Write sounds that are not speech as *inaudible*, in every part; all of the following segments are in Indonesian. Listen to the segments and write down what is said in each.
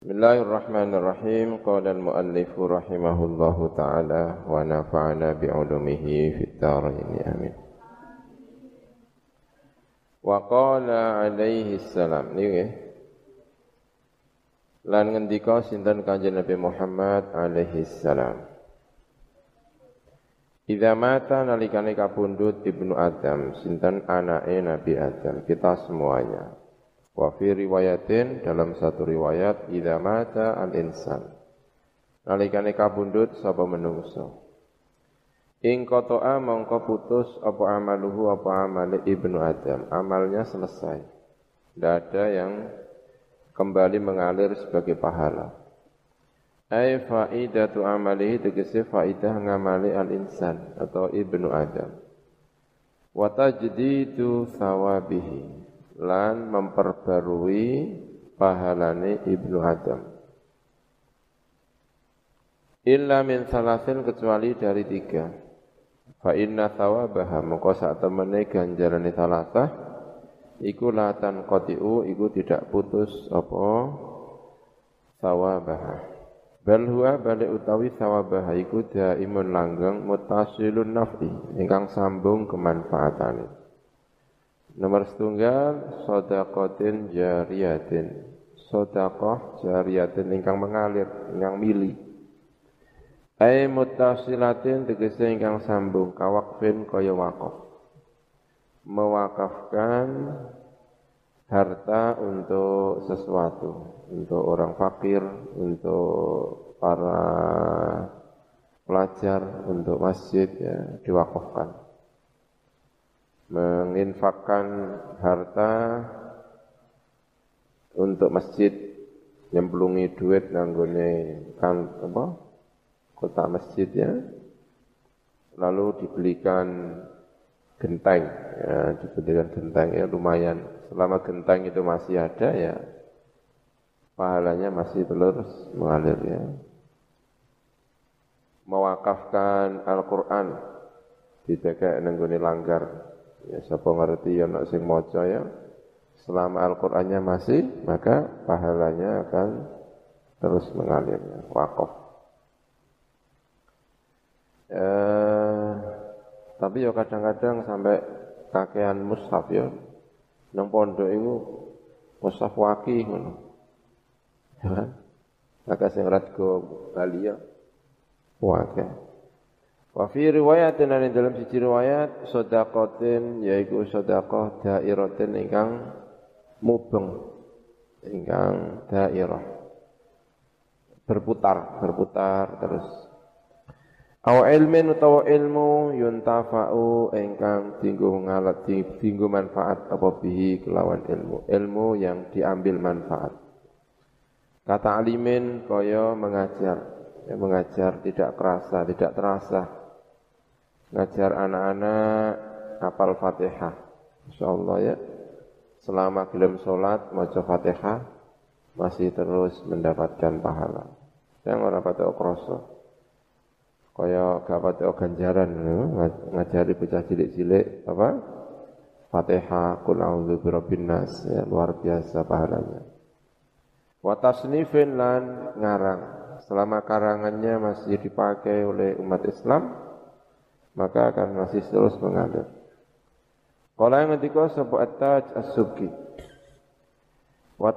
Bismillahirrahmanirrahim. Qala al-muallif rahimahullahu taala wa nafa'ana bi ulumihi fid dharain. Amin. Wa qala alaihi salam. Niki. Eh. Lan ngendika sinten Kanjeng Nabi Muhammad alaihi salam. Idza mata nalikane kapundhut Ibnu Adam, sinten anake Nabi Adam, kita semuanya. Wa fi riwayatin dalam satu riwayat idza mata al insan nalikane kabundut sapa menungso? Ing qata'a mongko putus apa amaluhu apa amale ibnu adam? Amalnya selesai. Tidak ada yang kembali mengalir sebagai pahala. Ay faidatu amalihi tegese faidah ngamali al insan atau ibnu adam. Wa tajdidu thawabihi lan memperbarui pahalane Ibnu Adam. Illa min salasin kecuali dari tiga. Fa inna thawabaha mengko sak temene ganjarane salasah iku latan qati'u iku tidak putus apa thawabaha. Bal huwa bali utawi thawabaha iku daimun langgeng mutasilun naf'i ingkang sambung kemanfaatane. Nomor setunggal sodakotin jariyatin. Sodakoh jariyatin ingkang mengalir, ingkang mili. Ai mutasilatin tegese ingkang sambung kawakfin kaya wakaf. Mewakafkan harta untuk sesuatu, untuk orang fakir, untuk para pelajar, untuk masjid ya diwakafkan menginfakkan harta untuk masjid nyemplungi duit nanggone kan apa kota masjid ya. Lalu dibelikan genteng ya dibelikan genteng ya lumayan. Selama genteng itu masih ada ya pahalanya masih terus mengalir ya. Mewakafkan Al-Quran dijaga nenggone langgar Ya siapa ngerti ya nak sing maca ya. Selama Al-Qur'annya masih, maka pahalanya akan terus mengalir ya. Wakaf. Eh, tapi ya kadang-kadang sampai kakean mushaf ya. Nang pondok itu mushaf waki. Ya kan? Maka sing go Bali ya. Wakil. Wa fi riwayatin ana dalam siji riwayat sedaqatin yaiku sedekah dairatin ingkang mubeng ingkang dairah. Berputar berputar terus. Aw ilmin utawa ilmu yuntafa'u ingkang dinggo ngalat dinggo manfaat apa bihi kelawan ilmu ilmu yang diambil manfaat. Kata alimin kaya mengajar ya, mengajar tidak kerasa tidak terasa ngajar anak-anak hafal Fatihah. Insyaallah ya. Selama gelem salat maca Fatihah masih terus mendapatkan pahala. Yang ora patok krasa. Kaya gak patok ganjaran ngajari bocah cilik-cilik apa? Fatihah kul a'udzu birabbin nas ya, luar biasa pahalanya. Wa tasnifin lan ngarang. Selama karangannya masih dipakai oleh umat Islam, maka akan masih terus mengalir. Kalau yang ngendika sapa at-taj as-subki. Wa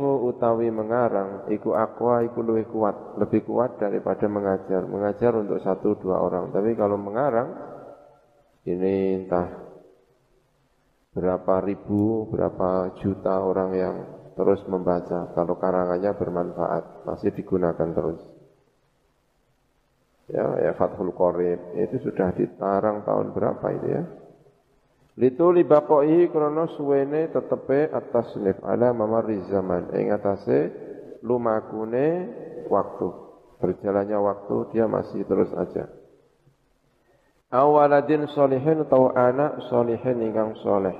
utawi mengarang iku akwa iku lebih kuat, lebih kuat daripada mengajar. Mengajar untuk satu dua orang, tapi kalau mengarang ini entah berapa ribu, berapa juta orang yang terus membaca. Kalau karangannya bermanfaat, masih digunakan terus ya, ya Fathul Qorib itu sudah ditarang tahun berapa itu ya? Litu libaqoi krono suwene tetepe atas nif ala mamari zaman. Ing atase lumakune waktu. Berjalannya waktu dia masih terus aja awaladin solihin atau anak solihin ingkang soleh.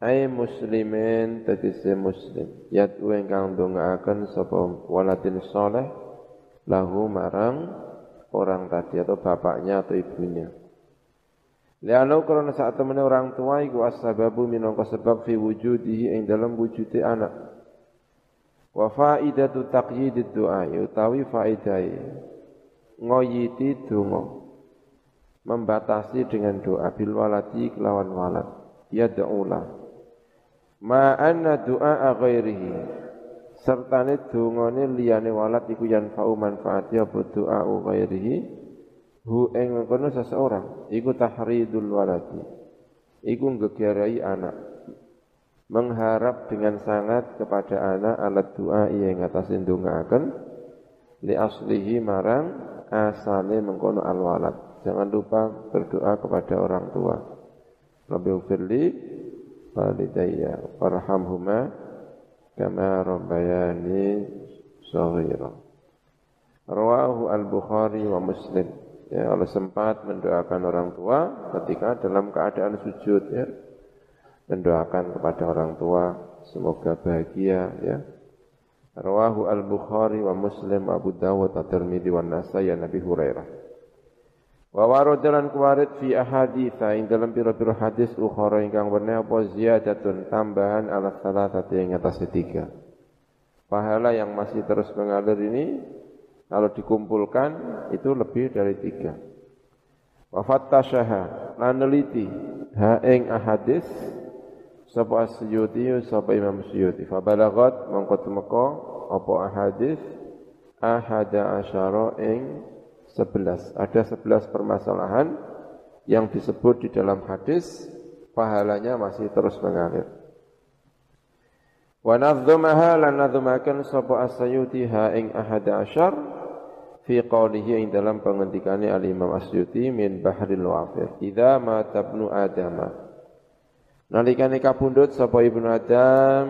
Ai muslimin tegese muslim. Yatu ingkang dongaaken sapa waladin soleh lahu marang orang tadi atau bapaknya atau ibunya. Liano karena saat temennya orang tua iku asbabu minangka sebab fi wujudihi ing dalam wujudi anak. Wa faidatu taqyidid du'a utawi faidai ngoyiti donga membatasi dengan doa bil waladi kelawan walad yad'ula ma anna du'a ghairihi sertane dongane liyane walad iku yanfa'u manfaati apa doa ghairihi. Hu ing kono seseorang iku tahridul waladi. Iku ngegerai anak. Mengharap dengan sangat kepada anak alat doa yang ngatasin akan li aslihi marang asale mengkono al walad Jangan lupa berdoa kepada orang tua. Rabbi ufirli walidayya warhamhuma shaghira. Rawahu al-Bukhari wa Muslim. Ya, Allah sempat mendoakan orang tua ketika dalam keadaan sujud ya. Mendoakan kepada orang tua semoga bahagia ya. Rawahu al-Bukhari wa Muslim Abu Dawud at-Tirmidzi wa Nasai Nabi Hurairah. Wa waradan kuwarit fi ahaditha ing dalam pira-pira hadis ukhara ingkang wene apa ziyadatun tambahan ala salatati ing atas tiga. Pahala yang masih terus mengalir ini kalau dikumpulkan itu lebih dari tiga. Wa fattashaha lan neliti ha ing ahadis sapa asyuti sapa Imam Syuti fa balagat mongko tumeka apa ahadis ahada asyara ing Sebelas. Ada sebelas permasalahan yang disebut di dalam hadis, pahalanya masih terus mengalir. Wa nadzumaha lan nadzumakan sapa asyuti ha ing ahada asyar fi qawlihi ing dalam pengendikane al-Imam Asyuti min Bahril Wafir. Idza ma tabnu Adama. Nalikane kapundhut sapa ibnu Adam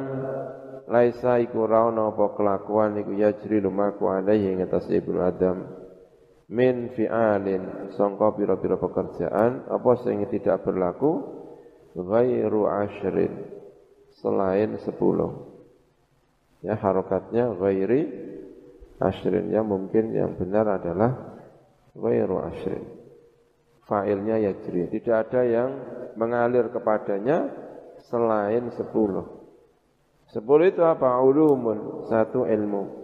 laisa iku ra ono apa kelakuan iku yajri lumaku alaihi ing atas ibnu Adam min fi'alin. Sangka pira-pira pekerjaan apa sing tidak berlaku? Ghairu ashrin selain sepuluh. Ya harokatnya ghairi ashrin ya mungkin yang benar adalah ghairu ashrin fa'ilnya yajri. Tidak ada yang mengalir kepadanya selain sepuluh. Sepuluh itu apa? Ulumun. Satu ilmu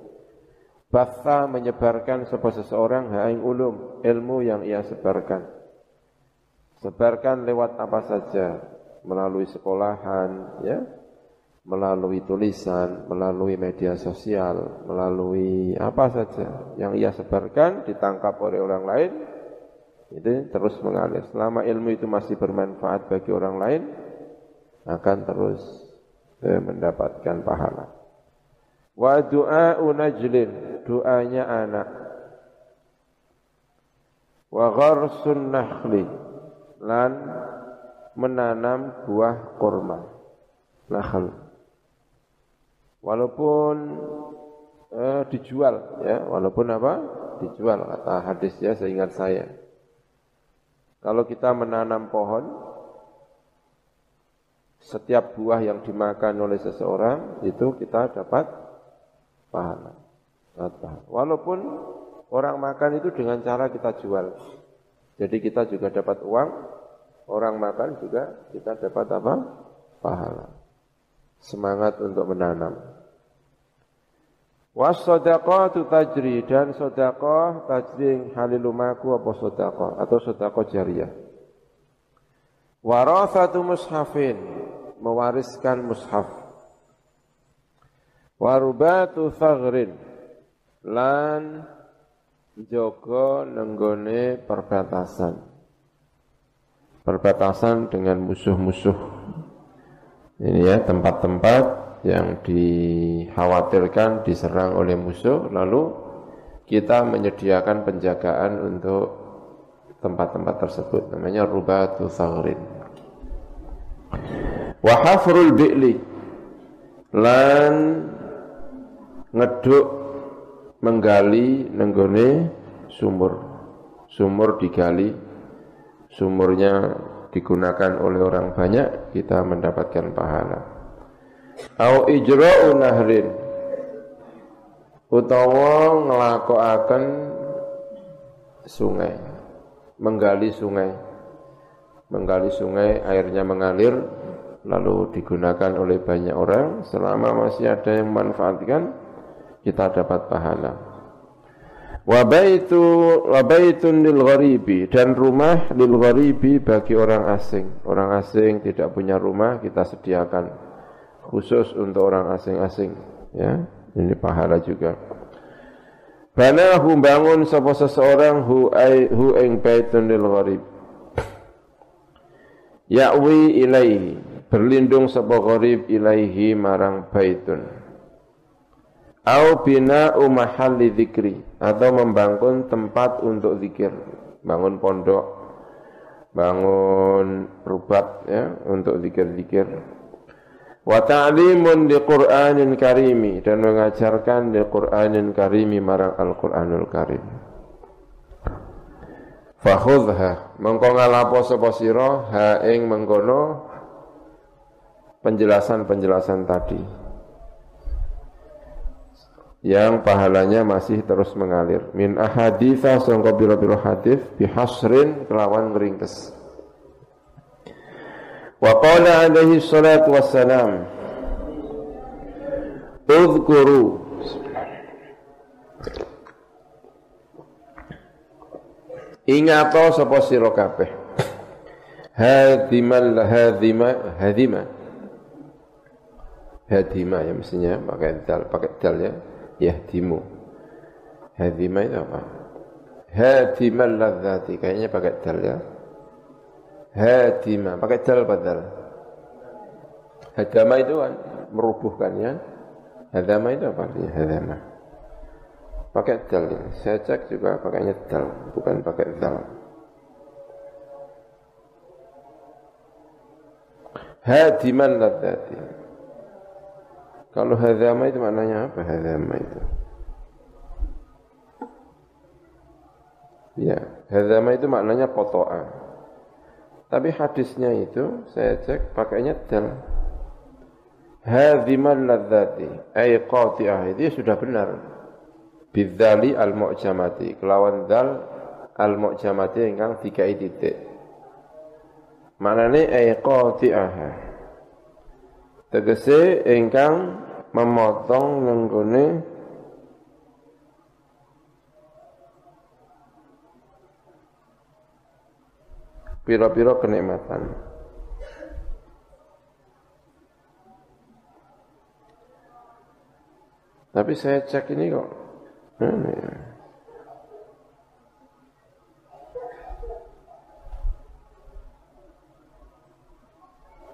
Batha menyebarkan sebuah seseorang haing ulum, ilmu yang ia sebarkan. Sebarkan lewat apa saja, melalui sekolahan, ya, melalui tulisan, melalui media sosial, melalui apa saja yang ia sebarkan ditangkap oleh orang lain, itu terus mengalir. Selama ilmu itu masih bermanfaat bagi orang lain, akan terus eh, mendapatkan pahala. Wa du'a najlin doanya anak. Wa gharsun nakhli lan menanam buah kurma. Nakhl. Walaupun eh, dijual ya, walaupun apa? Dijual kata hadis ya seingat saya. Kalau kita menanam pohon setiap buah yang dimakan oleh seseorang itu kita dapat pahala. Walaupun orang makan itu dengan cara kita jual. Jadi kita juga dapat uang, orang makan juga kita dapat apa? Pahala. Semangat untuk menanam. Was tu tajri dan sedekah tajri halilumaku apa sedekah atau sedekah jariah. Warasatu mushafin mewariskan mushaf. Warubatu thagrin lan jaga nenggone perbatasan. Perbatasan dengan musuh-musuh. Ini ya tempat-tempat yang dikhawatirkan diserang oleh musuh. Lalu kita menyediakan penjagaan untuk tempat-tempat tersebut. Namanya rubatu thagrin wa hafrul bi'li. Lan ngeduk menggali nenggone sumur. Sumur digali, sumurnya digunakan oleh orang banyak, kita mendapatkan pahala. Au ijra'u nahrin utawa nglakokaken sungai, menggali sungai. Menggali sungai, airnya mengalir lalu digunakan oleh banyak orang selama masih ada yang memanfaatkan kita dapat pahala. Wa baitu wa baitun lil gharibi dan rumah lil gharibi bagi orang asing. Orang asing tidak punya rumah kita sediakan khusus untuk orang asing-asing ya. Ini pahala juga. Banahu bangun sapa seseorang hu ai hu ing baitun lil gharib. Ya'wi ilaihi berlindung sapa gharib ilaihi marang baitun au bina'u mahalli dzikri atau membangun tempat untuk zikir. Bangun pondok. Bangun rubat ya untuk zikir-zikir. Wa ta'limun di Qur'anin karimi. Dan mengajarkan di Qur'anin karimi marang Al-Qur'anul Karim. Fakhudha mengko ngalapo sapa sira ha ing mengkono penjelasan-penjelasan tadi yang pahalanya masih terus mengalir. Min ahaditha sangka biro-biro hadis bihasrin kelawan meringkes. Wa qala alaihi salatu wassalam Udhkuru Ingato sapa sira kabeh Hadimal hadima hadima Hadima ya mestinya pakai dal pakai dal ya yahdimu. Hadima itu apa? Hadimal ladzati kayaknya pakai dal ya. Hadima pakai dal padahal hadama itu kan merubuhkan ya. Hadama itu apa artinya? Hadama pakai dal ya. saya cek juga pakainya dal bukan pakai dal. Hadiman ladzati kalau hadama itu maknanya apa hadama itu? Ya, hadama itu maknanya potoan. Tapi hadisnya itu saya cek pakainya dal. Hadhimal ladzati ay qati'ah itu sudah benar. Bidzali al-mu'jamati kelawan dal al-mu'jamati ingkang dikai titik. Maknane ay qati'ah. Tegese ingkang memotong nenggone piro-piro kenikmatan. Tapi saya cek ini kok. Ini.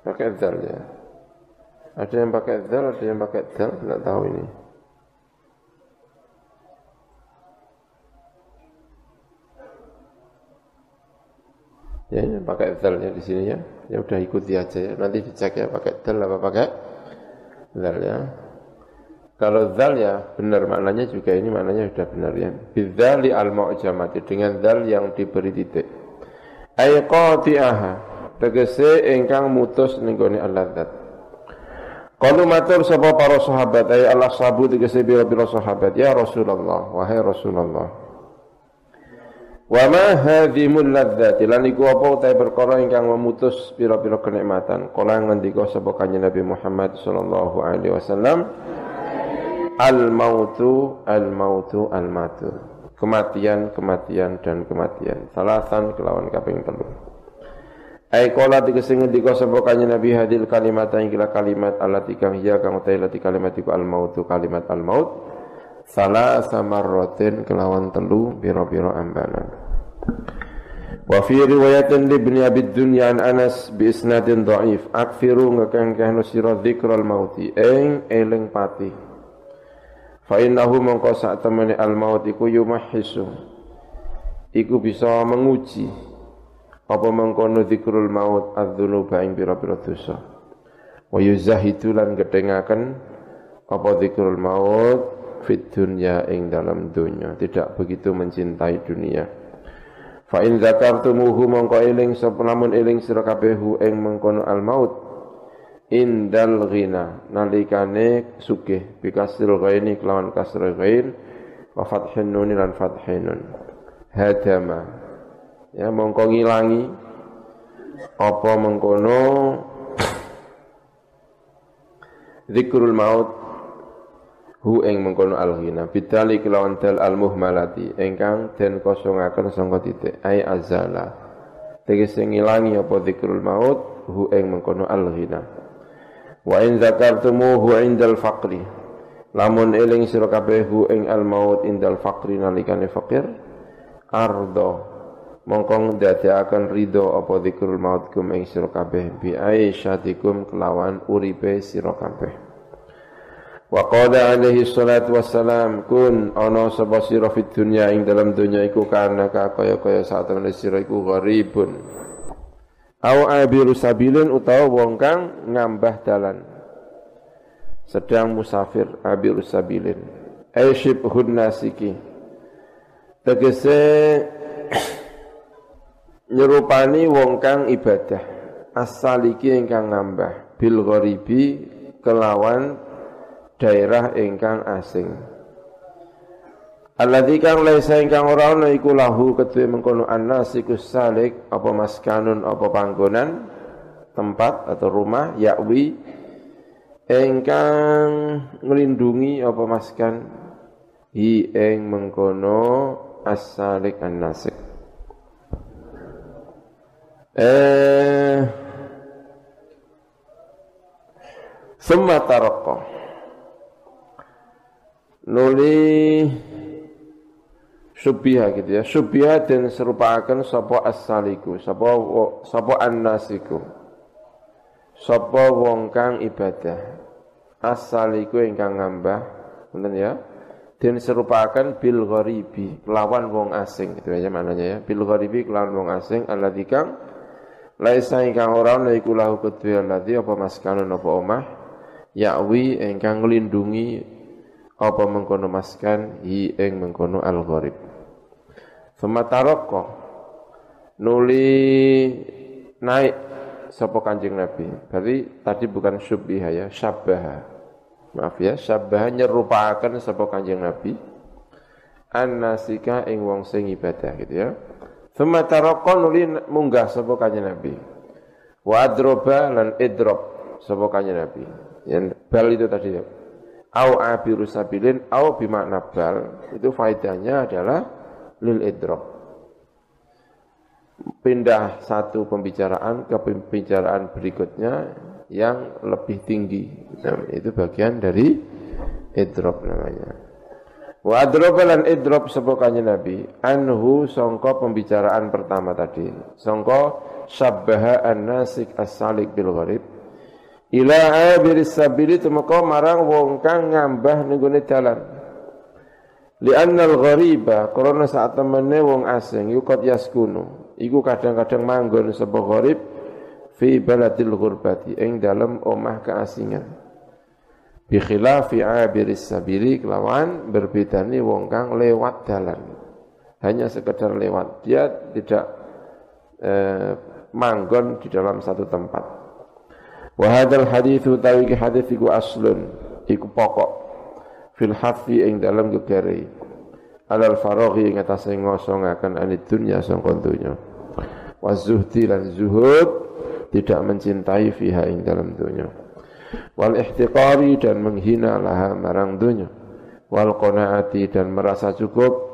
Pakai zal ya. Ada yang pakai dal, ada yang pakai dal, tidak tahu ini. Ya, ini pakai dal ya di sini ya. Ya udah ikuti aja ya. Nanti dicek ya pakai dal apa pakai dal ya. Kalau dal ya benar maknanya juga ini maknanya sudah benar ya. Bidzali al-mu'jamati dengan dal yang diberi titik. Ay qati'aha tegese ingkang mutus ning gone al-ladzat. Kalau matur sapa para sahabat? Ay Allah sabu tegese bira-bira sahabat. Ya Rasulullah wahai Rasulullah. Wa ma hadhimul ladzati? Lan iku apa utahe perkara ingkang memutus pira-pira kenikmatan? Kala ngendika sapa kanjeng Nabi Muhammad sallallahu alaihi wasallam? Al mautu al mautu al matu. Kematian kematian dan kematian. Salasan kelawan kaping telu Ai qala tegese ngendika sapa kanjeng Nabi hadil kalimat ing kila kalimat allati kang hiya kang utai lati kalimat iku al mautu kalimat al maut salah samarratin kelawan telu biro-biro ambanan. Wa fi riwayatin li ibn Abi an Anas bi isnadin dhaif akfiru ngakang sira dzikral mauti. Ing eling pati. Fa innahu mongko sak temene al maut iku yumahisu. Iku bisa menguji apa mengkono zikrul maut adzunuba ing pira-pira dosa? Wa yuzahidu lan gedengaken apa zikrul maut fit dunya ing dalam dunia tidak begitu mencintai dunia. Fa in zakartumuhu mongko eling sapa namun eling sira ing mengkono al maut indal ghina nalikane sugih bikasil ghaini kelawan kasra ghain wa fathin nun lan fathin hadama ya mongko ngilangi. Apa mengkono? Zikrul maut. Hu ing mengkono al-ghina. Bidali kelawan dal al-muhmalati. Ingkang den kosongaken sangka titik. Ai azala. Tegese ngilangi apa zikrul maut? Hu ing mengkono al-ghina. Wa in zakartumuhu indal faqri. Lamun eling sira kabeh hu ing al-maut indal faqri nalikane fakir. Ardo mongkong akan ridho apa zikrul maut kum ing sira kabeh bi aisyatikum kelawan uripe sira kabeh Wa qala alaihi salatu wassalam kun ana sapa sira fid dunya ing dalam dunya iku kana kaya-kaya saat temene sira iku gharibun. Au abiru sabilin utawa wong kang ngambah dalan. Sedang musafir abiru sabilin. Aisyib nasiki. Tegese nyerupani wong kang ibadah. Asaliki ingkang ngambah bil gharibi kelawan daerah ingkang asing. Alladzi kang laisa ingkang ora ana iku lahu kedue mengkono annasikus salik apa maskanun apa panggonan tempat atau rumah yakwi ingkang nglindungi apa maskan hi ing mengkono as-salik an-nasik. Eh Summa nuli subiha gitu ya. Subiha dan serupakan sapa as-saliku sapa sapa an-nasiku. Sapa wong kang ibadah. As-saliku ingkang ngambah ngoten ya. Dan serupakan bil gharibi kelawan wong asing itu aja maknanya ya. Bil gharibi kelawan wong asing alladzi kang laisa ingkang ora ana iku lahu kedue alladzi apa maskanun apa omah yakwi ingkang nglindungi apa mengkono maskan hi ing mengkono al gharib Thumma nuli naik sapa Kanjeng Nabi. Berarti tadi bukan syubbiha ya, syabbaha. Maaf ya, syabbaha nyerupakan sapa Kanjeng Nabi an-nasika ing wong sing ibadah gitu ya. Thumma taraqqa nuli munggah sapa Kanjeng Nabi. Wa adroba lan idrob Kanjeng Nabi. Yang bal itu tadi ya au abiru sabilin au bimakna bal itu faedahnya adalah lil idrok pindah satu pembicaraan ke pembicaraan berikutnya yang lebih tinggi nah, itu bagian dari idrop namanya wa adrop lan idrop sebokanya Nabi anhu songko pembicaraan pertama tadi. Songko syabbaha an-nasik as-salik bil gharib. Ila abiris sabili tumeka marang wong kang ngambah ning gone dalan. Li'anna al-ghariba karena saat temene wong asing yukot yaskunu. Iku kadang-kadang manggon sapa gharib fi baladil ghurbati ing dalam omah keasingan bi khilafi abiris sabili kelawan berbedane wong kang lewat dalan hanya sekedar lewat dia tidak eh, manggon di dalam satu tempat Wa hadzal hadits utawi hadits iku aslun, iku pokok fil hafi ing dalam gegere. Alal faraghi ing atase ngosongaken anid dunya sangka dunya. Wa zuhdi lan zuhud tidak mencintai fiha ing dalam dunya. Wal ihtiqari dan menghina laha marang dunya. Wal qanaati dan merasa cukup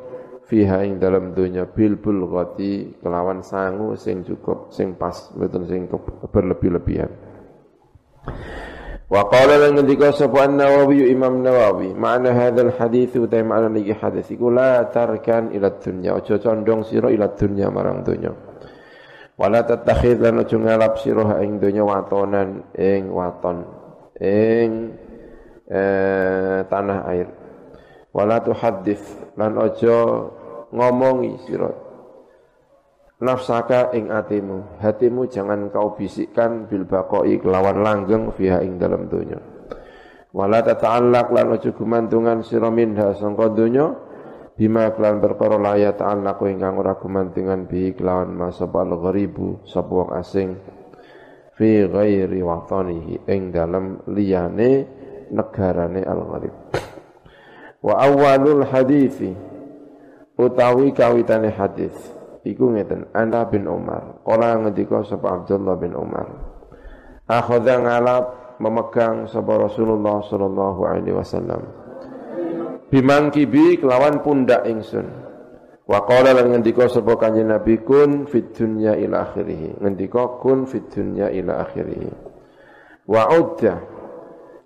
fiha ing dalam dunya bil bulghati kelawan sangu sing cukup sing pas mboten sing berlebih-lebihan. Wa qala lan ngendika sapa An-Nawawi Imam Nawawi, makna hadzal hadis utai makna niki hadis iku la tarkan ila dunya, aja condong sira ila dunya marang dunya. Wala tatakhid lan aja ngalap sira ing dunya watonan ing waton ing eh, tanah air. Wala tuhaddits lan aja ngomongi sira. Nafsaka ing atimu hatimu jangan kau bisikkan bil baqai kelawan langgeng fiha ing dalam dunya wala tata'allaq lan aja gumantungan sira minha sangka dunya bima kelan perkara la ya ta'allaq ingkang ora gumantungan bi kelawan masabal gharibu sapa wong asing fi ghairi watanihi ing dalam liyane negarane al gharib wa awwalul hadithi utawi kawitane hadis iku ngeten Anda bin Umar. Kala ngendika sapa Abdullah bin Umar akhadha ngalap memegang sapa Rasulullah sallallahu alaihi wasallam. Bimangkibi kelawan pundak ingsun wa qala lan ngendika sapa kanjeng Nabi kun fid dunya ila akhirih. Ngendika kun fid dunya ila akhirih. Wa udda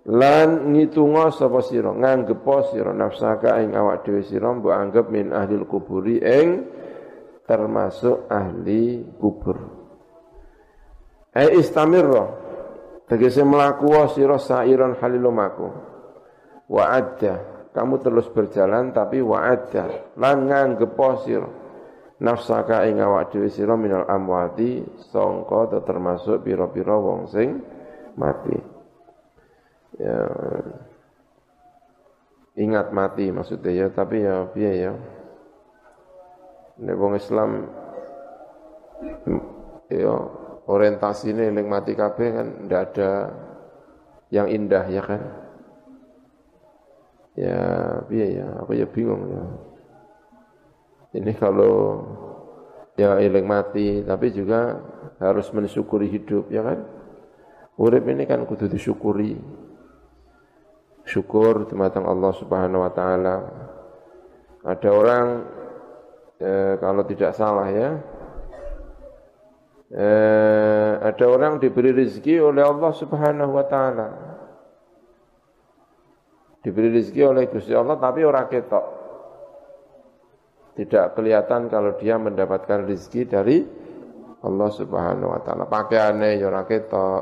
lan ngitunga sapa sira nganggepa sira nafsaka ing awak dhewe sira mbok anggap min ahli kuburi ing termasuk ahli kubur. Ai istamirra tegese mlaku sira sairon halilumaku wa adda kamu terus berjalan tapi wa'adda lan nganggepo sira nafsaka ing awak dhewe sira minal amwati sangka termasuk pira-pira wong sing mati. Ya. Ingat mati maksudnya ya tapi ya piye ya? Nek wong Islam ya orientasine ning mati kabeh kan ndak ada yang indah ya kan ya biaya ya aku ya bingung ya. Ini kalau ya ilang mati tapi juga harus mensyukuri hidup ya kan? Urip ini kan kudu disyukuri. Syukur tematang Allah Subhanahu wa taala. Ada orang eh, kalau tidak salah ya eh, ada orang diberi rezeki oleh Allah Subhanahu wa taala diberi rezeki oleh Gusti Allah tapi orang ketok. Tidak kelihatan kalau dia mendapatkan rezeki dari Allah Subhanahu wa taala. Pakaiane ya ora ketok,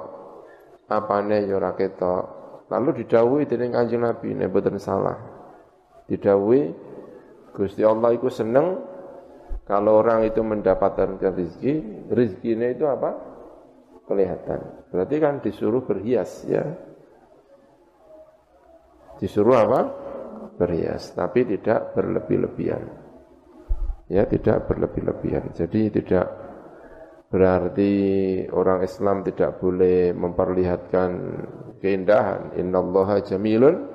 apane ya ora ketok. Lalu didhawuhi dening Kanjeng Nabi nek boten salah. Didhawuhi Gusti Allah itu seneng kalau orang itu mendapatkan rezeki, rezekinya itu apa? Kelihatan. Berarti kan disuruh berhias ya. Disuruh apa? Berhias, tapi tidak berlebih-lebihan. Ya, tidak berlebih-lebihan. Jadi tidak berarti orang Islam tidak boleh memperlihatkan keindahan. Innallaha jamilun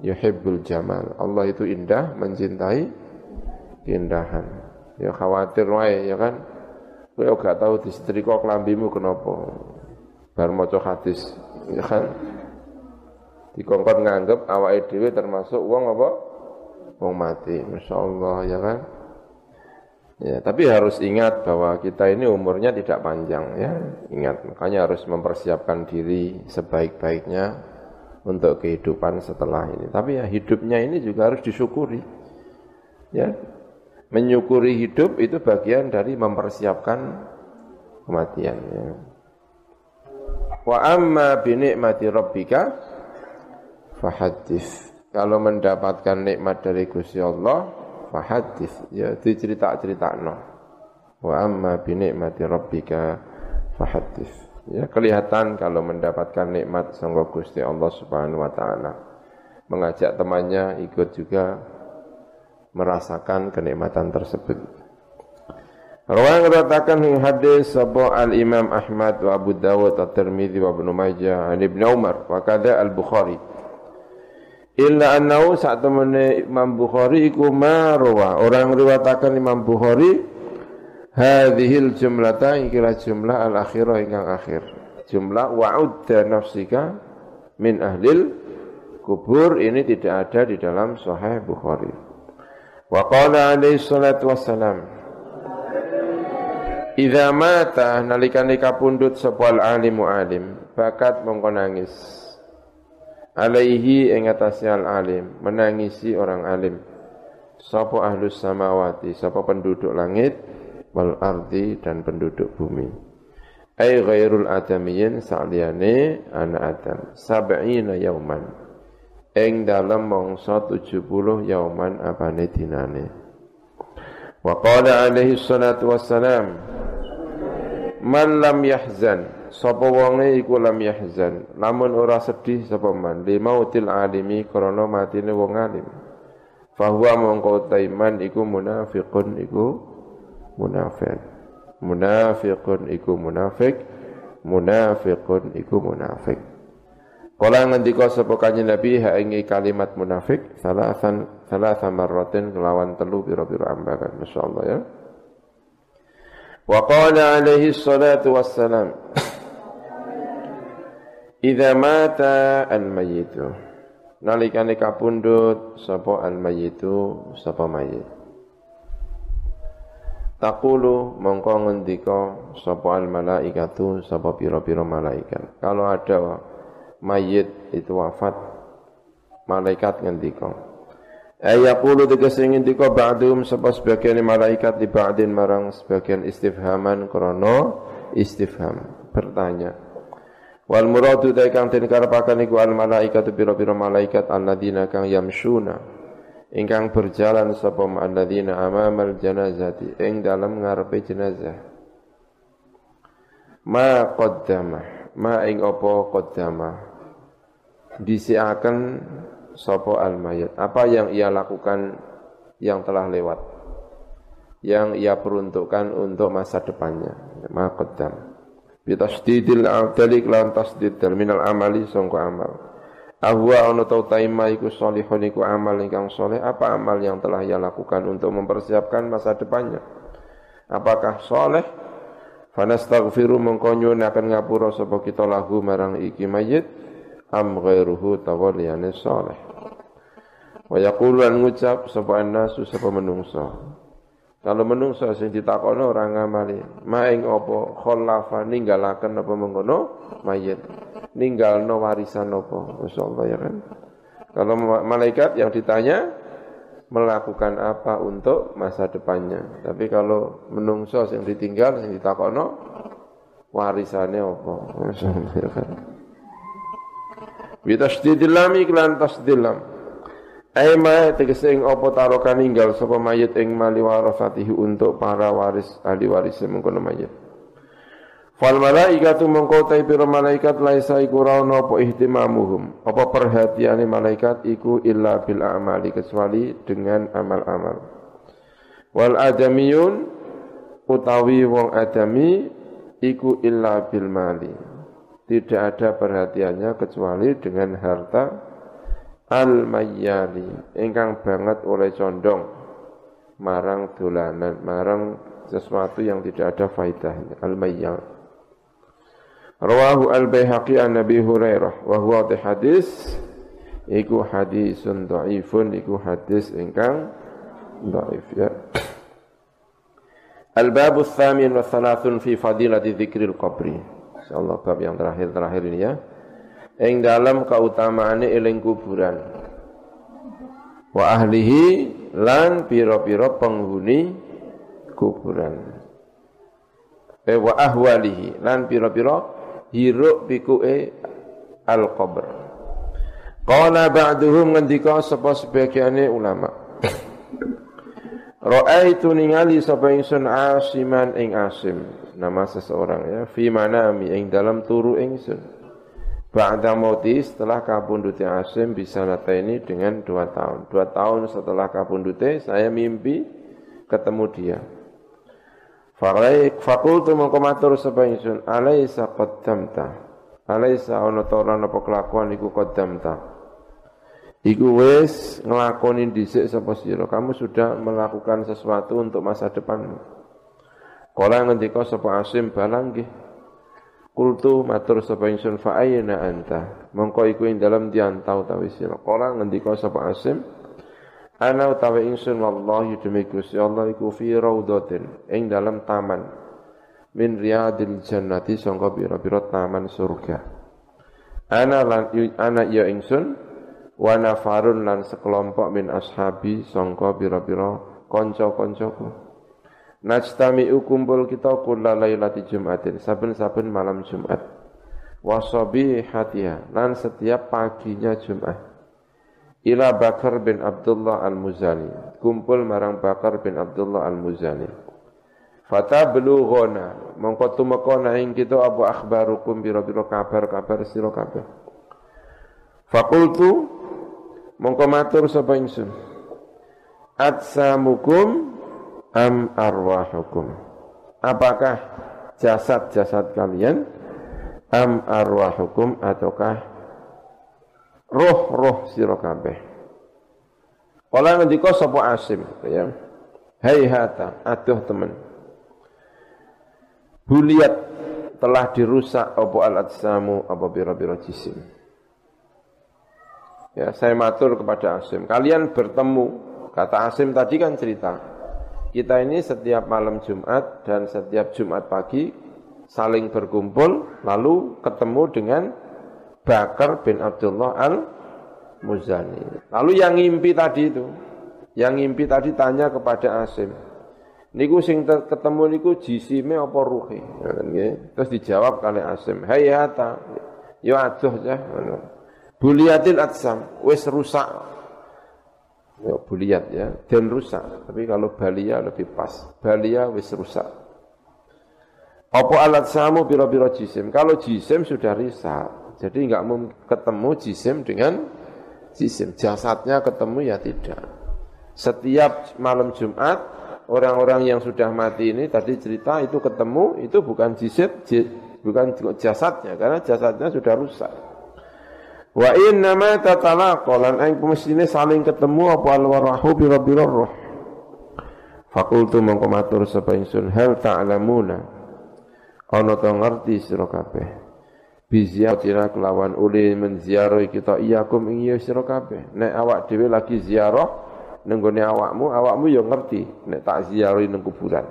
yuhibbul jamal. Allah itu indah, mencintai keindahan. Ya khawatir wae ya kan. Kowe gak tahu disetrika klambimu kenapa. Bar maca hadis, ya kan dikongkon nganggep awake dhewe termasuk wong apa? Wong mati. Masyaallah ya kan. Ya, tapi harus ingat bahwa kita ini umurnya tidak panjang ya. Ingat, makanya harus mempersiapkan diri sebaik-baiknya untuk kehidupan setelah ini. Tapi ya hidupnya ini juga harus disyukuri. Ya. Menyukuri hidup itu bagian dari mempersiapkan kematian ya. Wa amma bi ni'mati rabbika fahadis. Kalau mendapatkan nikmat dari Gusti Allah, fahadis. Ya dicerita-cerita no. Wa amma bi nikmati rabbika fahadis. Ya kelihatan kalau mendapatkan nikmat sangga Gusti Allah Subhanahu wa taala. Mengajak temannya ikut juga merasakan kenikmatan tersebut. Rawang ratakan hadis sabo al Imam Ahmad wa Abu Dawud at-Tirmidzi wa Ibnu Majah an Ibnu Umar wa kadza al Bukhari. Illa annahu saat temene Imam Bukhari iku marwa. Orang riwayataken Imam Bukhari hadhil jumlata ikilah jumlah al akhirah ingkang akhir. Jumlah wa'udda nafsika min ahlil kubur ini tidak ada di dalam Sahih Bukhari. Wa qala alaihi salatu wassalam Idza mata nalikane kapundhut sapa alimu alim bakat mongko nangis alaihi ing al alim menangisi orang alim. Sapa ahlus samawati? Sapa penduduk langit wal ardi dan penduduk bumi. Ai ghairul adamiyin saliyane anak adam. Sab'ina yauman. Ing dalam mangsa 70 yauman apane dinane. Wa qala alaihi salatu wassalam man lam yahzan sapa wonge iku lam yahzan. Lamun ora sedih sapa man. Limautil alimi krana matine wong alim. Fahuwa mongko taiman iku munafiqun iku munafik. Munafiqun iku munafik. Munafiqun iku munafik. Kala ngendika sapa kanjeng Nabi ha ing kalimat munafik salasan salasa marratin kelawan telu pira-pira ambakan masyaallah ya. Wa qala alaihi salatu wassalam Idza mata al-mayyitu. Nalikane kapundhut sapa al mayyitu sapa mayit. Takulu mongko ngendika sapa al malaikatu sapa pira-pira malaikat. Kalau ada mayit itu wafat malaikat ngendika. Ayaqulu tegese ngendika ba'dhum sapa sebagian malaikat di ba'din marang sebagian istifhaman krana istifham. Bertanya Wal muradu ta kang den karepaken iku al malaikat pira-pira malaikat alladzina kang yamsuna ingkang berjalan sapa alladzina amamal janazati ing dalam ngarepe jenazah ma qaddama ma ing apa qaddama disiaken sopo al mayat. Apa yang ia lakukan yang telah lewat. Yang ia peruntukkan untuk masa depannya. Maqaddam. Bitasdidil dalik lan tasdid minal amali sangka amal. Ahwa ono tau taima iku solihun iku amal ingkang soleh. Apa amal yang telah ia lakukan untuk mempersiapkan masa depannya? Apakah soleh? Fanastaghfiru mengkonyun akan ngapura sapa kita lahu marang iki mayit am ghairuhu tawalliyane soleh. Wa yaqulu an ngucap sapa annasu sapa menungso. Kalau menungso sing ditakono ora ngamali, maing apa khalafa ninggalaken apa mengkono mayit. Ninggalno warisan apa? Masyaallah ya kan. Kalau malaikat yang ditanya melakukan apa untuk masa depannya. Tapi kalau menungso yang ditinggal yang ditakono warisannya apa? Masyaallah ya kan. Bitasdidil lami klan tasdilam. Aima tegese ing apa taroka ninggal sapa mayit ing mali warasatihi untuk para waris ahli waris mengkono mayit. Fal malaikatu mengko pira malaikat laisa iku rauna apa ihtimamuhum. Apa perhatiane malaikat iku illa bil a'mali kecuali dengan amal-amal. Wal adamiyun utawi wong adami iku illa bil mali. Tidak ada perhatiannya kecuali dengan harta al mayyali ingkang banget oleh condong marang dolanan marang sesuatu yang tidak ada faedahnya. Al mayyal rawahu al baihaqi an nabi hurairah wa huwa hadis iku hadisun dhaifun iku hadis ingkang dhaif ya. Al babu tsamin wa thalathun fi fadilati dzikril qabri. Insyaallah bab yang terakhir terakhir ini ya ing dalam kautamaane eling kuburan. Wa ahlihi lan pira-pira penghuni kuburan. Eh wa ahwalihi lan pira-pira hiruk pikuke al qabr qala ba'duhum ngendika sapa sebagiane ulama. Ra'aitu ningali sapa ingsun asiman ing asim. Nama seseorang ya. Fi manami ing dalam turu ingsun Ba'da mauti setelah kabunduti Asim bisa ini dengan dua tahun. Dua tahun setelah kabunduti saya mimpi ketemu dia. Fakultu mengkomatur ingsun alaisa qaddamta. Alaisa ana ta ora kelakuan iku qaddamta. Iku wis nglakoni dhisik sapa sira. Kamu sudah melakukan sesuatu untuk masa depanmu. Kala ngendika sapa Asim balang nggih. Kultu matur sapa ingsun fa ayna anta. Mongko iku ing dalem diantau ta wis sira. Kala ngendika sapa Asim, ana utawi ingsun wallahi demi Gusti Allah iku fi raudhatin ing dalam taman min riyadil jannati sangka pira-pira taman surga. Ana lan ana ya ingsun wa nafarun lan sekelompok min ashabi sangka pira-pira kanca-kancaku. Najtami'u kumpul kita kulla lailati Jumatin, saben-saben malam Jumat. Wasabi hatiha, lan setiap paginya Jumat. Ila Bakar bin Abdullah al-Muzani, kumpul marang Bakar bin Abdullah al-Muzani. Fata belughona, mongko tumeka ing kita abu akhbarukum biro-biro kabar-kabar sira kabeh. Fakultu mongko matur sapa. Atsamukum am arwahukum. Apakah jasad-jasad kalian? Am arwahukum ataukah roh-roh sira kabeh? Kala ngendika sapa Asim ya. Hai hata aduh teman Buliat telah dirusak apa al-atsamu apa bira-bira jisim. Ya, saya matur kepada Asim, kalian bertemu. Kata Asim tadi kan cerita. Kita ini setiap malam Jumat dan setiap Jumat pagi saling berkumpul lalu ketemu dengan Bakar bin Abdullah al-Muzani. Lalu yang ngimpi tadi itu, yang ngimpi tadi tanya kepada Asim, niku sing ketemu niku jisime apa ruhi? Terus dijawab kali Asim, hayata, yo aduh ya. Buliatil atsam, wis rusak. Ya buliat ya, dan rusak. Tapi kalau balia lebih pas. Balia wis rusak. Apa alat samu biro-biro jisim? Kalau jisim sudah rusak, jadi enggak mau ketemu jisim dengan jisim. Jasadnya ketemu ya tidak. Setiap malam Jumat, orang-orang yang sudah mati ini tadi cerita itu ketemu, itu bukan jisim, bukan jasadnya, karena jasadnya sudah rusak. Wa inna ma tatalaqalan aing pemestine saling ketemu apa alwarahu bi rabbil roh. Fakultu mongko matur sapa ingsun hal ta'lamuna. Ana ta ngerti sira kabeh. Kelawan uli menziarah kita iyakum ing ya sira kabeh. Nek awak dhewe lagi ziarah nenggone awakmu, awakmu ya ngerti nek tak ziarahi nang kuburan.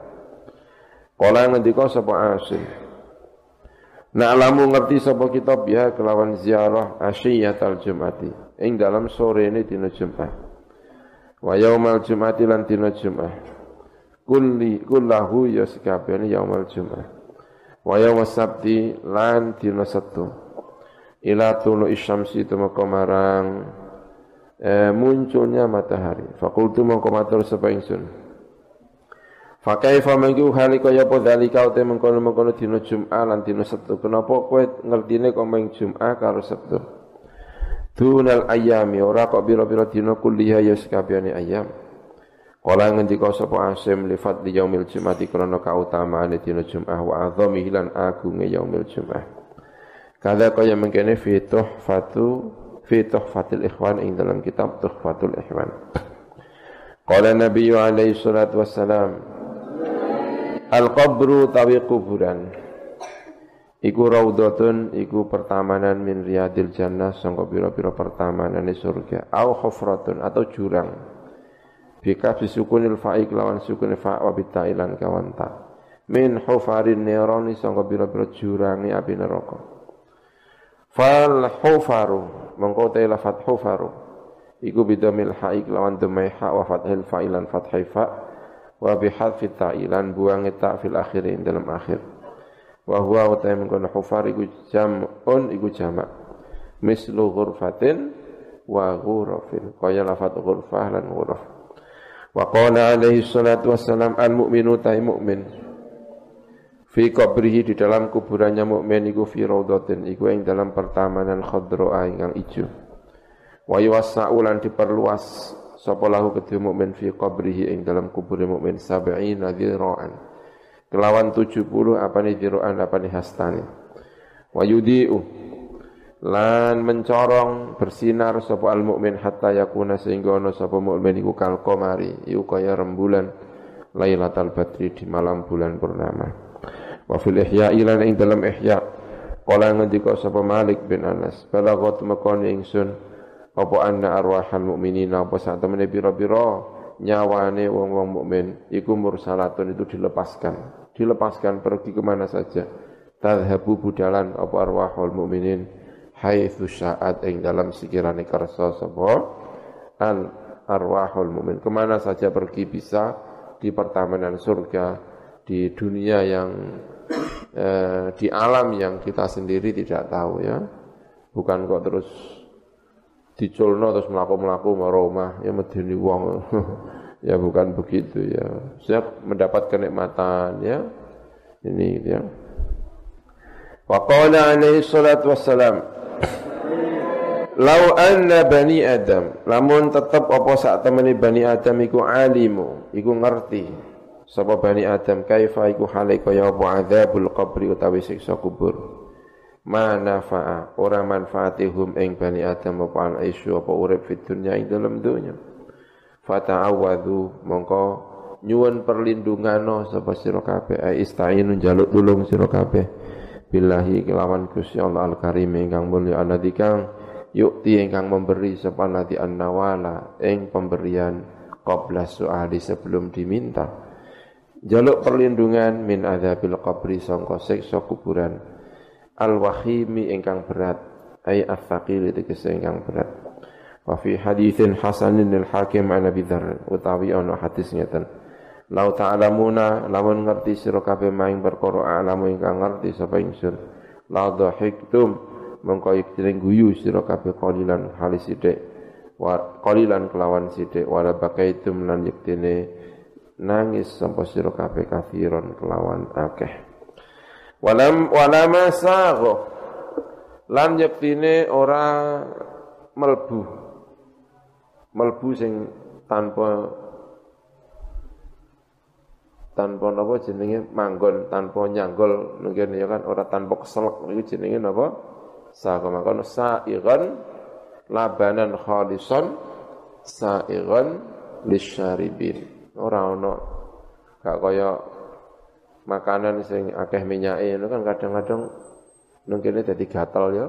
Kala ngendika sapa asin. Nah lamu ngerti sapa kita biha kelawan ziarah asyiyatal jumati ing dalam sore ini dina Jumat. Wa yaumal jumati lan dina Jumat. Kulli kullahu ya sekabehane yaumal Jumat. Wa yaumas sabti lan dina Sabtu. Ila tulu isyamsi tumeka marang eh, munculnya matahari. Fakultu mongko matur sapa. Fakaifa mangku hali kaya apa dalika ute mengkono-mengkono dina Jumat lan dina Sabtu. Kenapa kowe ngertine kok meng Jumat karo Sabtu? Dunal ayami ora kok bira-bira dina kuliah ya sekabehane ayam. Kala ngendika sapa Asim li fadli yaumil Jumati krana kautamaane dina Jumat wa azami lan agunge yaumil Jumat. Kada kaya mengkene fi tuhfatu fi tuhfatil ikhwan ing dalam kitab tuhfatul ikhwan. Qala Nabi alaihi salatu wassalam Al-qabru tawi kuburan. Iku raudhatun iku pertamanan min riyadil jannah sangka pira-pira pertamanane surga. Au khufratun atau jurang. Bika bisukunil fa'i lawan sukun fa' wa bitailan kawan ta min hufarin neroni sangka pira-pira jurange api neraka. Fal hufaru mengko te lafat hufaru. Iku bidamil ha'i lawan demai ha' wa fathil fa'ilan fathai fa' wa bihadfi ta'ilan buang ta fil akhirin dalam akhir. Wa huwa wa ta'im kun hufar iku jam'un iku jamak. Mislu ghurfatin wa ghurafin. Kaya lafat ghurfah lan ghuraf. Wa qala alaihi salatu wassalam al mu'minu ta'i mu'min. Fi qabrihi di dalam kuburannya mukmin iku fi raudatin iku ing dalam pertamanan khadra ingkang ijo. Wa yuwassa'u lan diperluas sapa lahu kedhe mukmin fi qabrihi ing dalam kubur mukmin sab'ina dhira'an kelawan 70 apane dhira'an apane hastane. Wa yudiu lan mencorong bersinar sapa al mukmin hatta yakuna sehingga ana sapa mukmin iku kal qamari iku kaya rembulan lailatul badri di malam bulan purnama. Wa fil ihya ila ing dalam ihya. Qala ngendika sapa Malik bin Anas balagot makon ingsun apa anna arwahal mukminin apa sak temene pira-pira nyawane wong-wong mukmin iku mursalatun itu dilepaskan. Dilepaskan pergi ke mana saja. Tadhabu budalan apa arwahul mukminin haitsu syaat ing dalam sekirane kersa sapa? Al arwahul mukmin ke mana saja pergi bisa di pertamanan surga di dunia yang eh, di alam yang kita sendiri tidak tahu ya. Bukan kok terus diculno terus melaku-melaku mau rumah ya medeni wong. *laughs* Ya bukan begitu ya. Saya mendapat kenikmatan ya. Ini ya. Wa qala alaihi salatu wassalam Lau anna bani Adam lamun tetap apa sak temani bani Adam iku alimu iku ngerti sapa bani Adam kaifa iku hale kaya apa adzabul qabri utawi siksa kubur ma nafa'a ora manfaatihum ing bani adam apa al aisyu apa urip fid dunya ing dalam dunya. Fata'awadu mongko nyuwun perlindungan sapa sira kabeh. Ai istainu njaluk tulung sira kabeh. Billahi kelawan Gusti Allah al Karim ingkang mulya anadikang yukti ingkang memberi sapa lati annawala ing pemberian qabla suali sebelum diminta. Jaluk perlindungan min adzabil qabri sangka siksa kuburan al wahimi ingkang berat ay afaqil tegese ingkang berat wa fi haditsin hasanin al hakim an abi dzar utawi ana hadis ngeten Lau ta'lamuna lamun ngerti sira kabeh maing perkara alamu ingkang ngerti sapa ingsun. La dhahiktum mengko iktiring guyu sira kabeh qalilan halis sithik. Wa qalilan kelawan sithik wala bakaitum lan yektene nangis sapa sira kabeh kafiron kelawan akeh. Walam walama sagho lan yektine ora melbu. Melbu sing tanpa tanpa napa jenenge manggon tanpa nyanggol. Mungkin ya kan ora tanpa keselek. Iku jenenge napa? Saka makon sa'iran labanan khalisan sa'iran lisyaribin. Ora ono gak kaya makanan sing akeh minyake itu kan kadang-kadang mungkin jadi gatal ya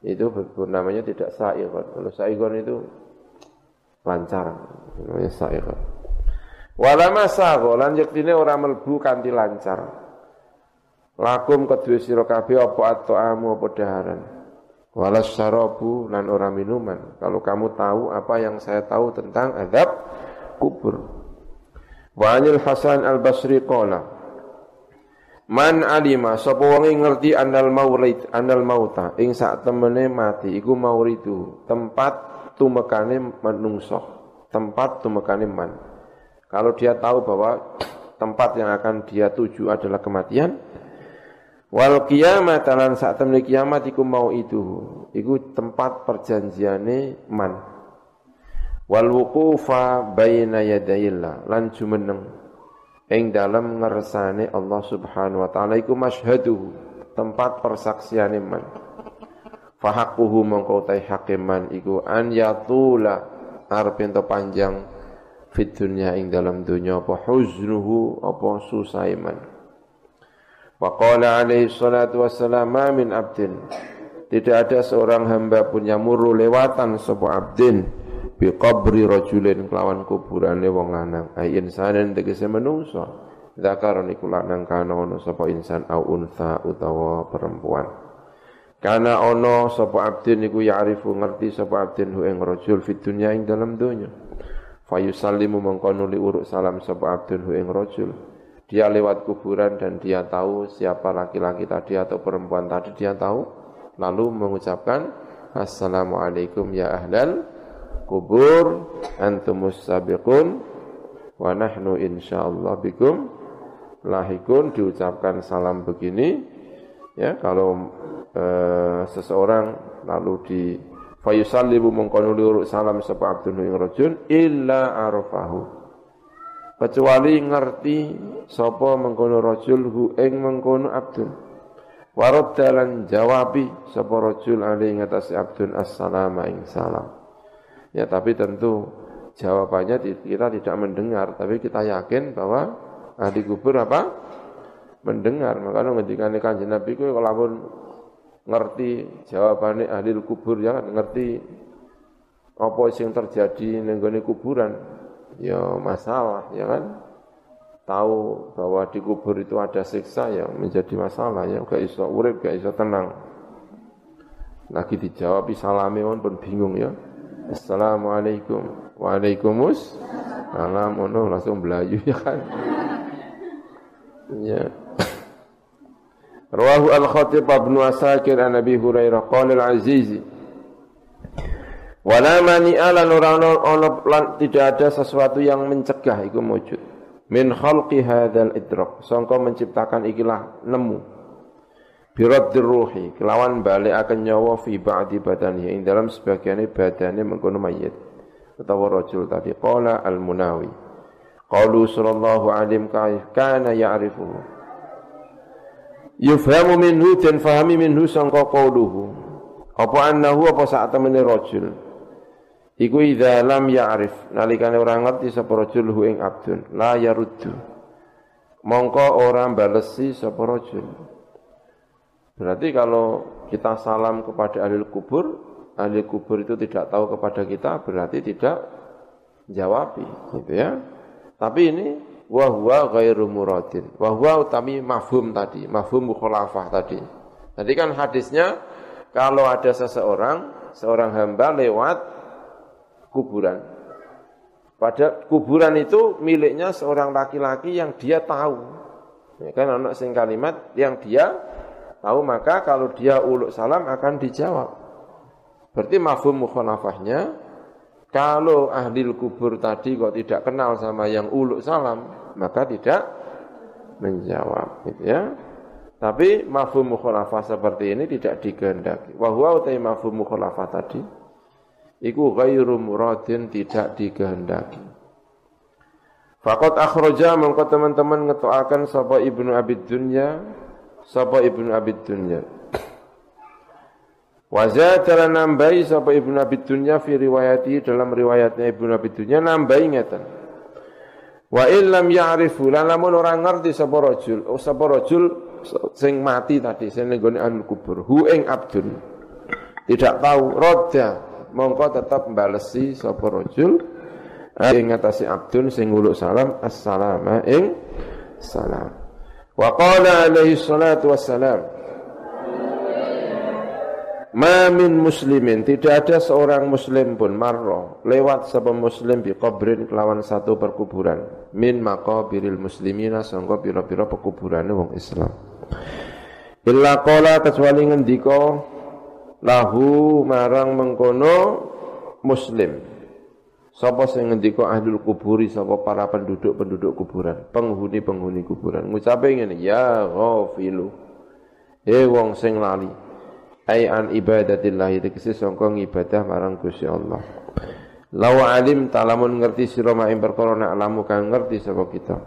itu namanya tidak sa'iran kalau sa'iran itu lancar namanya sa'iran Wala masago lan yektine ora melbu kanthi lancar. Lakum kedue sira kabeh apa at'amu apa daharan. Wala syarabu lan ora minuman. Kalau kamu tahu apa yang saya tahu tentang azab kubur. Wa anil Hasan al-Basri qala Man alima sapa wong ngerti anal maurid anal mauta ing sak temene mati iku mauridu tempat tumekane menungso tempat tumekane man kalau dia tahu bahwa tempat yang akan dia tuju adalah kematian, wal kiamat lan saat temui kiamat iku mau itu, iku tempat perjanjiane man. Wal wuqufa baina yadayillah lan jumeneng ing dalam ngersane Allah Subhanahu wa taala iku masyhadu tempat persaksiane man. Fahaquhu mongko tai hakiman iku an yatula arep panjang fit dunya ing dalam dunya apa huznuhu apa susah iman wa qala alaihi salatu wassalam min abdin. Tidak ada seorang hamba pun yang muru lewatan sapa abdin bi qabri rajulin kelawan kuburane wong lanang ai insanen tegese menungso Zakar niku lanang kana ono sapa insan au unsa utawa perempuan Karena ono sapa abdin niku ya'rifu ngerti sapa abdin hu ing rajul fit dunya ing dalam dunya Fayusallimu mengkonuli uruk salam sapa abdun hu ing rajul. Dia lewat kuburan dan dia tahu siapa laki-laki tadi atau perempuan tadi dia tahu. Lalu mengucapkan Assalamualaikum ya ahlal kubur antumus sabiqun wa nahnu insyaallah bikum lahikun diucapkan salam begini ya kalau e, seseorang lalu di fa yusallimu mengkono liuruk salam sapa abdun ing rajul illa arafahu kecuali ngerti sapa mengkono rajul hu ing mengkono abdun warad jawabi sapa rajul ali ing abdun assalamu ing salam ya tapi tentu jawabannya kita tidak mendengar. Tapi kita yakin bahwa ahli kubur apa? Mendengar. Makanya ngendikan kanjeng Nabi ku kalau ngerti jawabannya ahli kubur ya kan ngerti apa yang terjadi nenggone kuburan ya masalah ya kan? Tahu bahwa di kubur itu ada siksa ya menjadi masalah ya. Gak iso urip gak iso tenang. Lagi dijawab salami pun bingung ya Assalamualaikum. Waalaikumsalam Salam langsung belayu ya kan? Ya. Rawahu Al-Khatib Ibn Asakir an Nabi Hurairah. Qala Al-Azizi Wala mani'a lan ora tidak ada sesuatu yang mencegah. Iku wujud min khalqi hadzal idrak. Sangka menciptakan ikilah nemu biraddir ruhi kelawan balik akan nyawa fi ba'di badani ing dalam sebagian badane mengkono mayit utawa rajul tadi qala al munawi qalu sallallahu alaihi kana ya'rifuhu Yufhamu minhu dan fahami minhu sangka qauluhu. Apa annahu apa saat temene rajul. Iku idza lam ya'rif nalikane ora ngerti sapa rajul hu ing abdun la yaruddu. Mongko ora balesi sapa rajul. Berarti kalau kita salam kepada ahli kubur, ahli kubur itu tidak tahu kepada kita berarti tidak jawabi gitu ya. Tapi ini wahwa ghairu muradin. Wahwa utami mafhum tadi, mafhum mukhalafah tadi. Tadi kan hadisnya kalau ada seseorang, seorang hamba lewat kuburan. Pada kuburan itu miliknya seorang laki-laki yang dia tahu. Ya kan anak sing kalimat yang dia tahu maka kalau dia uluk salam akan dijawab. Berarti mafhum mukhalafahnya kalau ahli kubur tadi kok tidak kenal sama yang uluk salam, maka tidak menjawab, gitu ya. Tapi mafhum mukhalafah seperti ini tidak dikehendaki. Wa huwa utai mafhum mukhalafah tadi iku ghairu muradin tidak dikehendaki. Fakat akhraja mengko teman-teman ngetoakan sapa Ibnu Abid Dunya sapa Ibnu Abid Dunya. Wazatara nambahi sapa Ibnu Abid Dunya fi riwayati dalam riwayatnya Ibnu Abid Dunya nambahi ngeten. Wa illam ya'rifu lan lamun ora ngerti sapa rajul, oh sapa rajul sing mati tadi sing nggone anu kubur hu ing abdun tidak tahu roda mongko tetap mbalesi sapa rajul ing ngatasi abdun sing nguluk salam assalamu ing salam wa qala alaihi salatu wassalam Ma min muslimin tidak ada seorang muslim pun marro lewat sebuah muslim bi qabrin kelawan satu perkuburan min maqabiril muslimina sangka pira-pira perkuburane wong Islam. Illa qala kecuali ngendika lahu marang mengkono muslim. Sapa sing ngendika ahlul kuburi sapa para penduduk-penduduk kuburan, penghuni-penghuni kuburan. Ngucape ngene, ya ghafilu. He wong sing lali ay an ibadatillah tegese sangka ibadah marang Gusti Allah. Law alim talamun ngerti sira mak ing perkara nak lamu kang ngerti sapa kita.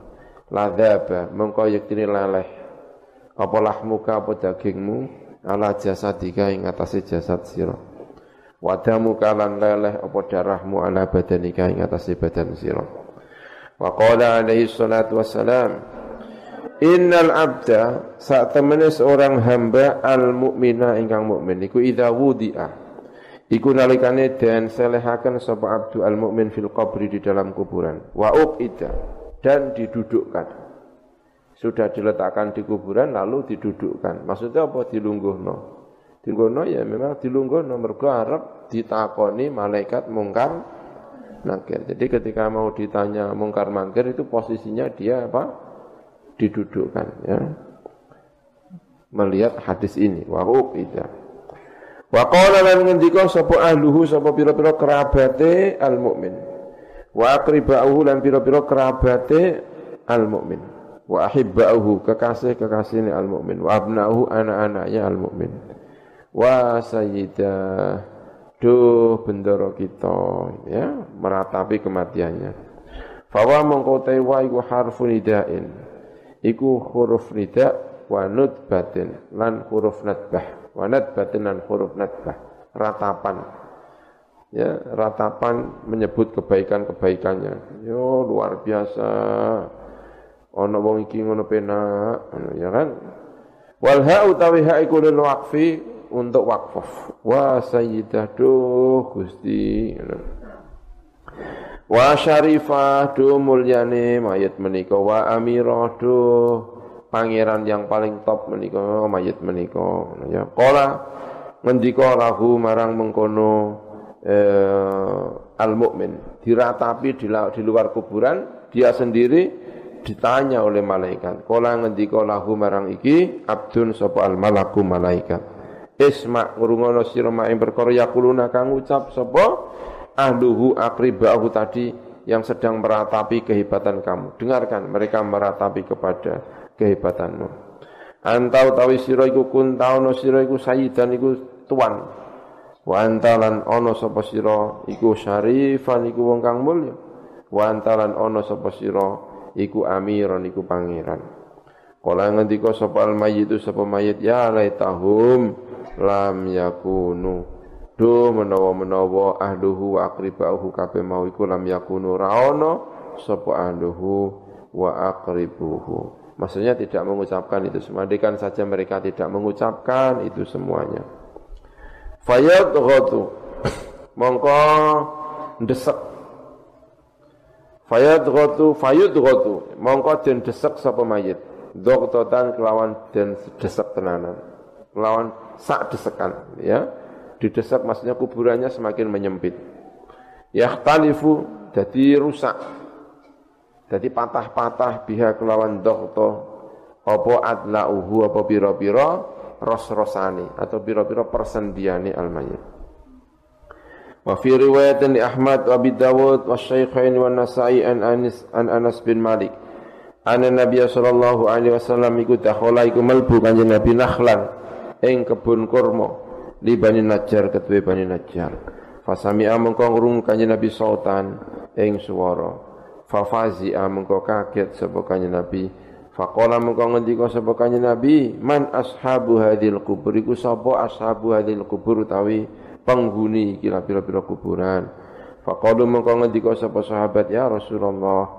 Ladzaba mengko yektine leleh apa lahmuka apa dagingmu ala jasadika ing atase jasad sira. Wadamu kalan leleh apa darahmu ala badanika ing atase badan sira. Wa qala alaihi salatu wassalam Innal abda saat temene seorang hamba al mukmina ingkang mukmin iku idza wudi'a. Iku nalikane den selehaken sapa abdu al mukmin fil qabri di dalam kuburan. Wa uqida dan didudukkan. Sudah diletakkan di kuburan lalu didudukkan. Maksudnya apa? Dilungguhno dilungguhno ya memang dilungguhno mergo arep ditakoni malaikat mungkar nakir jadi ketika mau ditanya mungkar mangkir itu posisinya dia apa? Didudukkan ya. Melihat hadis ini. Wa uqida wa qala lan ngendika sapa ahluhu sapa pira-pira kerabate al mukmin wa aqribauhu lan pira-pira kerabate al mukmin wa ahibbauhu kekasih-kekasihne al mukmin wa abnauhu anak-anaknya al mukmin wa sayyidah duh bendoro kita ya meratapi kematiannya. Fawa mongko wa iku harfun idain iku huruf nida wa nutbatin lan huruf nadbah. Wa nadbatin lan huruf nadbah. Ratapan. Ya ratapan menyebut kebaikan-kebaikannya. Yo luar biasa. Ana wong iki ngono penak ya kan? Wal ha utawi ha iku lil waqfi untuk wakaf wa sayyidah duh Gusti Wa syarifah do mulyane mayit menika wa amirah do pangeran yang paling top menika mayit menika ya. Qala ngendika lahu marang mengkono eh, al mukmin diratapi di, di luar kuburan dia sendiri ditanya oleh malaikat. Kala ngendika lahu marang iki abdun sapa al malaku malaikat. Isma ngrungono sira mak ing perkara yakuluna kang ucap sapa ahluhu akribahu tadi yang sedang meratapi kehebatan kamu. Dengarkan mereka meratapi kepada kehebatanmu. Antau tawi sira iku kuntauna sira iku sayyidan iku tuan. Wa antalan ono sapa sira iku syarifan iku wong kang mulya. Wa antalan ono sapa sira iku amiron iku pangeran. Kala ngendika sapa al mayyitu sapa mayit ya laitahum lam yakunu. Do menawa-menawa ahluhu wa aqribauhu. Kabeh mau iku lam yakunu. Raono sapa ahluhu wa aqribuhu. Maksudnya tidak mengucapkan itu. Semua. Andikan saja mereka tidak mengucapkan itu semuanya. Fayad ghatu *coughs* mongko ndesek. Fayadghatu fayudghatu. Mongko den desek sapa mayit. Doktotan kelawan den desek tenanan. Kelawan sak desekan ya. Didesak maksudnya kuburannya semakin menyempit. Yahtalifu jadi rusak. Jadi patah-patah biha kelawan dokto. Apa adlauhu apa pira-pira ros-rosani atau pira-pira persendiane al-mayyit Wa fi riwayatin li Ahmad wa Abi Dawud wa Syaikhain wa Nasa'i an Anas an Anas bin Malik. Ana Nabi sallallahu alaihi wasallam iku dakhala iku melbu kanjeng Nabi Nakhlan ing kebun kurma li Bani Najjar ketuwe Bani Najjar. Fasami'a mengko ngrung kanjeng Nabi sautan ing swara. Fafazi'a mengko kaget sapa kanjeng Nabi. Faqala mengko ngendika sapa kanjeng Nabi, "Man ashabu hadhil kubur iku sapa ashabu hadhil kubur utawi penghuni kira pira-pira kuburan. Faqalu mengko ngendika sapa sahabat ya Rasulullah,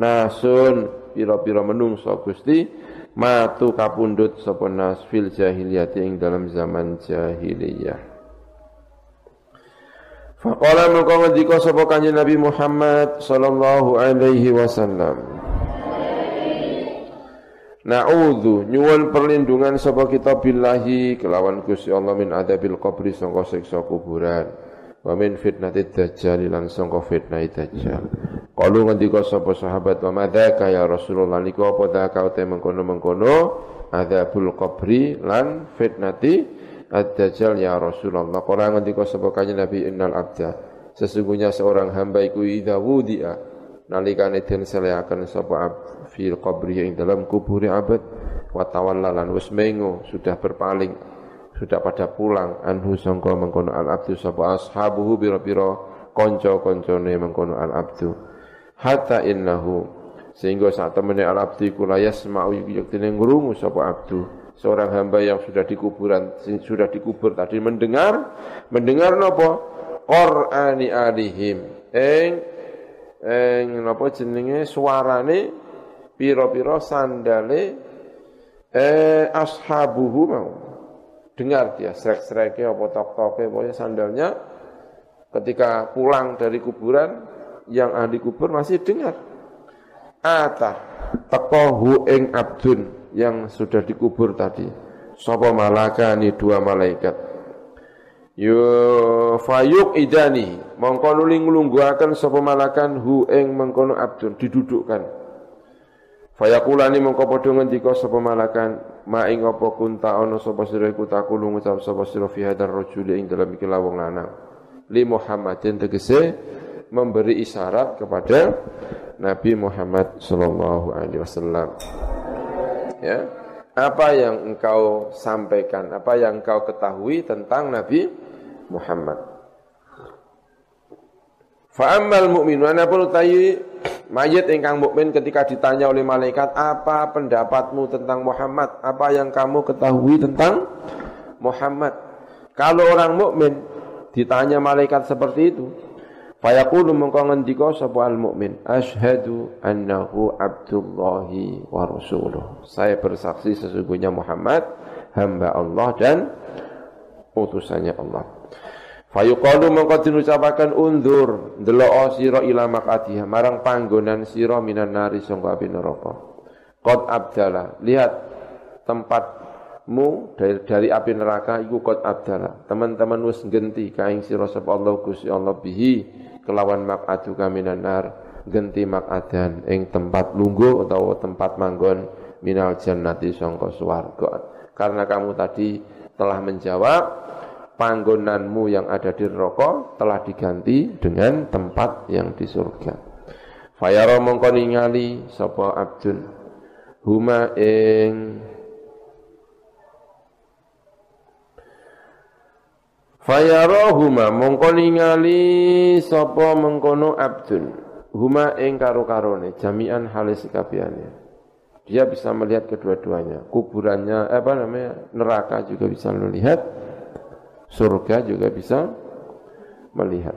nasun pira-pira menungso Gusti matu kapundhut sapa nas fil jahiliyah ing dalam zaman jahiliyah. Faqala mengko ngendika sapa kanjeng Nabi Muhammad sallallahu alaihi wasallam. Na'udzu nyuwun perlindungan sapa kita billahi kelawan Gusti Allah min adabil qabri sangka siksa kuburan wa min fitnatid dajjal lan sangka fitnah dajjal. Qalu ngendika sapa sahabat wa madzaka ya Rasulullah? Niku apa dzaka te mengkono-mengkono? Adabul qabri lan fitnati ad-dajjal ya Rasulullah. Qala ngendika sapa kanjeng Nabi innal abda. Sesungguhnya seorang hamba iku idza wudi'a. Nalikane den seleaken sapa fil qabri yang dalam kubur abad. Wa tawallalan wis mengo sudah berpaling sudah pada pulang anhu sangka mengkono al abdu sapa ashabuhu bira-bira kanca-kancane mengkono al abdu hatta innahu sehingga saat temene al abdi kula yasma'u yaktine ngrungu sapa abdu. Seorang hamba yang sudah di kuburan sudah dikubur tadi mendengar mendengar napa? Qur'ani alihim. Eng eng napa jenenge? Suarane piro-piro sandale eh ashabuhu mau dengar dia srek-sreke apa tok-toke pokoknya sandalnya. Ketika pulang dari kuburan yang ahli kubur masih dengar. Ata tekohu ing abdun yang sudah dikubur tadi. Sapa malakani dua malaikat. Yo fayuk idani. Mongko nuling nglungguhaken sapa malakan hu ing mengkono abdun didudukkan. Fayakulani mongko padha ngendika sapa malakan ma ing apa kunta ana sapa sira iku takulu ngucap sapa sira fi hadar rajuli ing dalam iki lawang lanang. Li Muhammadin tegese memberi isyarat kepada Nabi Muhammad sallallahu alaihi wasallam. Ya. Apa yang engkau sampaikan apa yang engkau ketahui tentang Nabi Muhammad? Fa ammal mu'minu anapun utayi mayit ingkang mukmin ketika ditanya oleh malaikat apa pendapatmu tentang Muhammad? Apa yang kamu ketahui tentang Muhammad? Kalau orang mukmin ditanya malaikat seperti itu, fayaqulu mengko ngendika sapa al mukmin, asyhadu annahu abdullahi wa rasuluh. Saya bersaksi sesungguhnya Muhammad hamba Allah dan utusannya Allah. Fayuqalu mongko dinucapaken undur ndelok sira ila maqatiha marang panggonan sira minan nari sangka api neraka. Qad abdala, lihat tempatmu dari, dari api neraka iku qad abdala. Teman-teman wis genti kaing sira sapa Allah Gusti Allah bihi kelawan maqatu kaminan nar genti maqadan ing tempat lungguh utawa tempat manggon minal jannati sangka swarga. Karena kamu tadi telah menjawab panggonanmu yang ada di neraka telah diganti dengan tempat yang di surga. Fayara mongko ningali sapa abdun huma ing Fayara huma mongko ningali sapa mengkono abdun huma ing karo-karone jami'an halis kabehane. Dia bisa melihat kedua-duanya. Kuburannya apa namanya? neraka juga bisa melihat surga juga bisa melihat.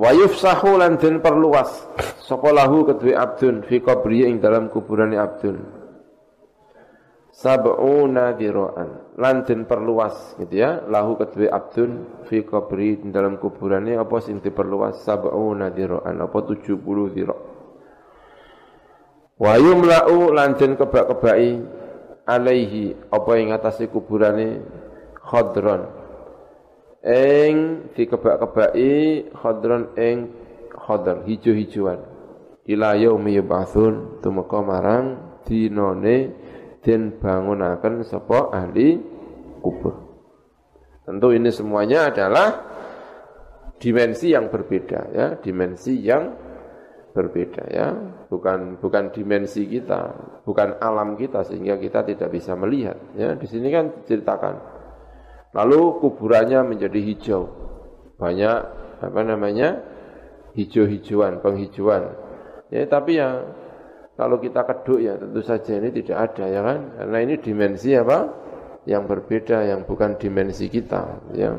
Wa yufsahu lan den perluas. Sapa lahu kedue abdun fi qabri ing dalam kuburane abdun. sab'una dira'an lan den perluas gitu ya. Lahu kedue abdun fi qabri dalam kuburannya apa sing diperluas? Sab'una dira'an apa 70 dira' wa yumla'u lan den kebak-kebaki alaihi. Apa ing atase kuburane khadron ing dikebak-kebaki khadron ing khadr hijau-hijauan ila yaumi yub'atsun tumeka marang dinone den bangunaken sapa ahli kubur. Tentu ini semuanya adalah dimensi yang berbeda ya, dimensi yang berbeda ya, bukan bukan dimensi kita, bukan alam kita sehingga kita tidak bisa melihat ya. Di sini kan diceritakan. Lalu kuburannya menjadi hijau. Banyak apa namanya? hijau-hijauan, penghijauan. Ya, tapi ya kalau kita keduk ya tentu saja ini tidak ada ya kan. Karena ini dimensi apa? Yang berbeda yang bukan dimensi kita ya.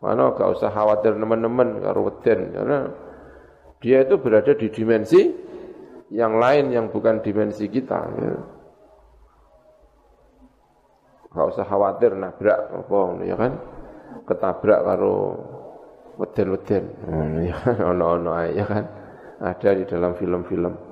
Mana gak usah khawatir teman-teman karo weden karena dia itu berada di dimensi yang lain yang bukan dimensi kita ya. Gak usah khawatir nabrak apa ya kan. Ketabrak karo weden-weden. Ya kan *laughs* ono-ono ya kan. Ada di dalam film-film.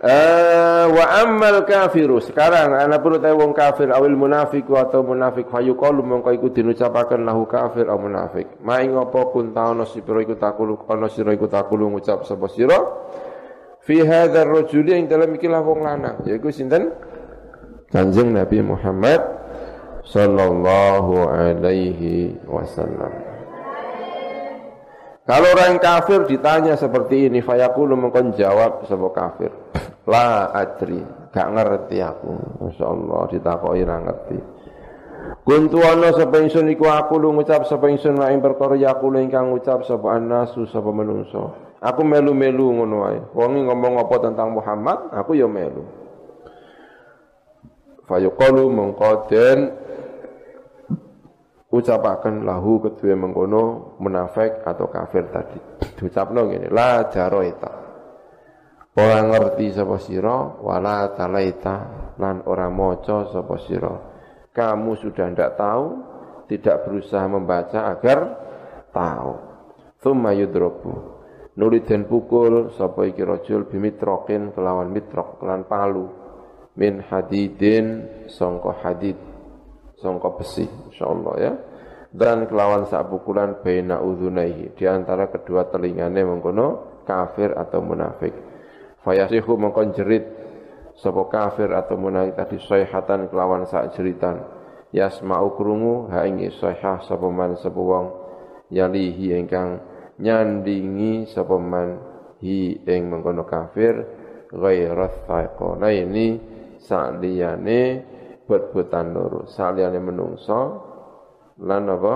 Uh, wa ammal kafiru sekarang ana perlu tahu wong kafir awil munafik atau munafik fayuqalu mongko iku dinucapaken lahu kafir atau munafik ma ing apa kun taono sira iku takulu ana sira iku takulu ngucap sapa sira fi hadzal rajul ing dalam iki wong lanang yaiku sinten Kanjeng Nabi Muhammad sallallahu alaihi wasallam kalau orang kafir ditanya seperti ini, fayaqulu mengkon jawab sebuah kafir. *clears throat* La adri, gak ngerti aku. Masya Allah ditakoi ra ngerti. Kuntu ana sapa ingsun iku aku lu ngucap sapa ingsun wa ing perkara yaqulu ingkang ngucap sapa annasu sapa. Aku melu-melu ngono wae. Wong ngomong apa tentang Muhammad, aku ya melu. Fayuqalu mengko ucapaken lahu kedua mengkono munafik atau kafir tadi. Diucapno ngene, la jaroita. Ora ngerti sapa sira wala talaita lan ora maca sapa sira. Kamu sudah ndak tahu, tidak berusaha membaca agar tahu. Tsumma yudrobu. Nuli den pukul sapa iki rajul bimitrokin kelawan mitrok kelan palu min hadidin sangka hadid sangka besi insyaallah ya. Dan kelawan sak pukulan baina udhunaihi di antara kedua telingane mengkono kafir atau munafik. Fayasihu mengkon jerit sapa kafir atau munafik tadi sayhatan kelawan sak jeritan. Yasma'u krungu ha ing sayhah sapa man sapa wong yalihi ingkang nyandingi sapa man hi ing mengkono kafir ghairat thaqona ini sak liyane buat-buatan loro. Saliyane menungso lan apa?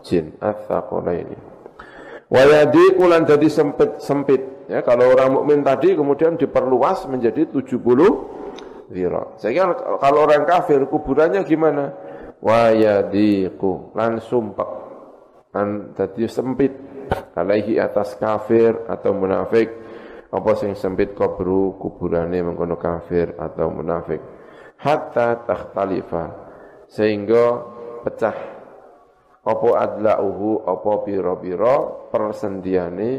Jin. Ini wa yadiqu lan jadi sempit sempit. Ya kalau orang mukmin tadi kemudian diperluas menjadi 70 zira sehingga kalau orang kafir kuburannya gimana? Wa yadiqu lan sumpek lan jadi sempit. Alaihi atas kafir atau munafik apa sing sempit kuburu kuburane mengkono kafir atau munafik? Hatta takhtalifa. Sehingga pecah. Apa adlauhu apa pira-pira persendiane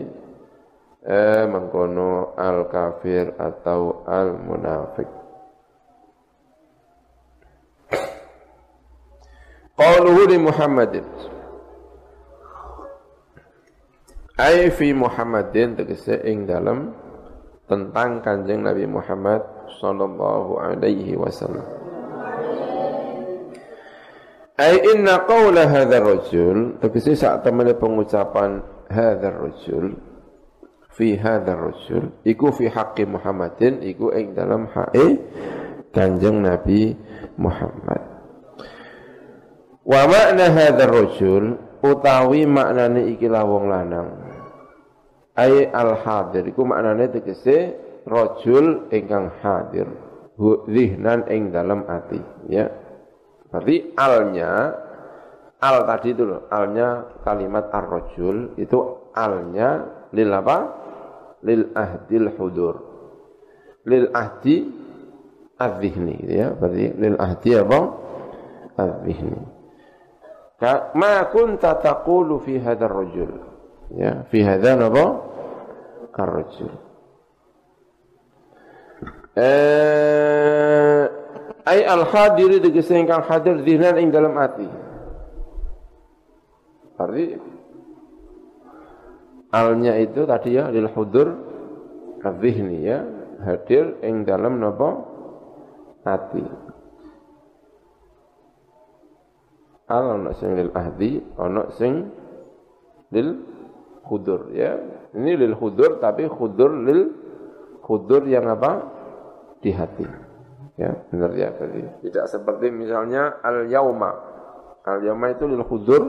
eh mengkono al kafir atau al munafik Qaluhu li Muhammadin Ai fi Muhammadin tegese ing dalam tentang Kanjeng Nabi Muhammad sallallahu alaihi wasallam. Ai inna qawla hadzal rajul, tegese sak temene pengucapan hadzal rajul fi hadzal rajul iku fi haqqi Muhammadin iku ing dalam hae Kanjeng Nabi Muhammad. Wa makna hadzal rajul utawi maknane iki wong lanang. Ai al hadir iku maknane tegese rajul ingkang hadir. Zihnan ing dalam ati ya. Berarti alnya al tadi itu loh alnya kalimat ar-rajul itu alnya lil apa? Lil ahdil hudur. Lil ahdi adzihni gitu ya. Berarti lil ahdi apa? Adzihni ma kunta taqulu fi hadzal rajul ya fi hadzal apa ar-rajul eh ay al hadiri tegese ingkang hadir zihnan ing dalam ati berarti alnya itu tadi ya lil hudur adzihni ya hadir ing dalam napa ati. Al ono sing lil ahdi, ono sing lil khudur ya. Ini lil khudur tapi khudur lil khudur yang apa? Di hati. Ya, benar ya tadi. Tidak seperti misalnya al yauma. Al yauma itu lil khudur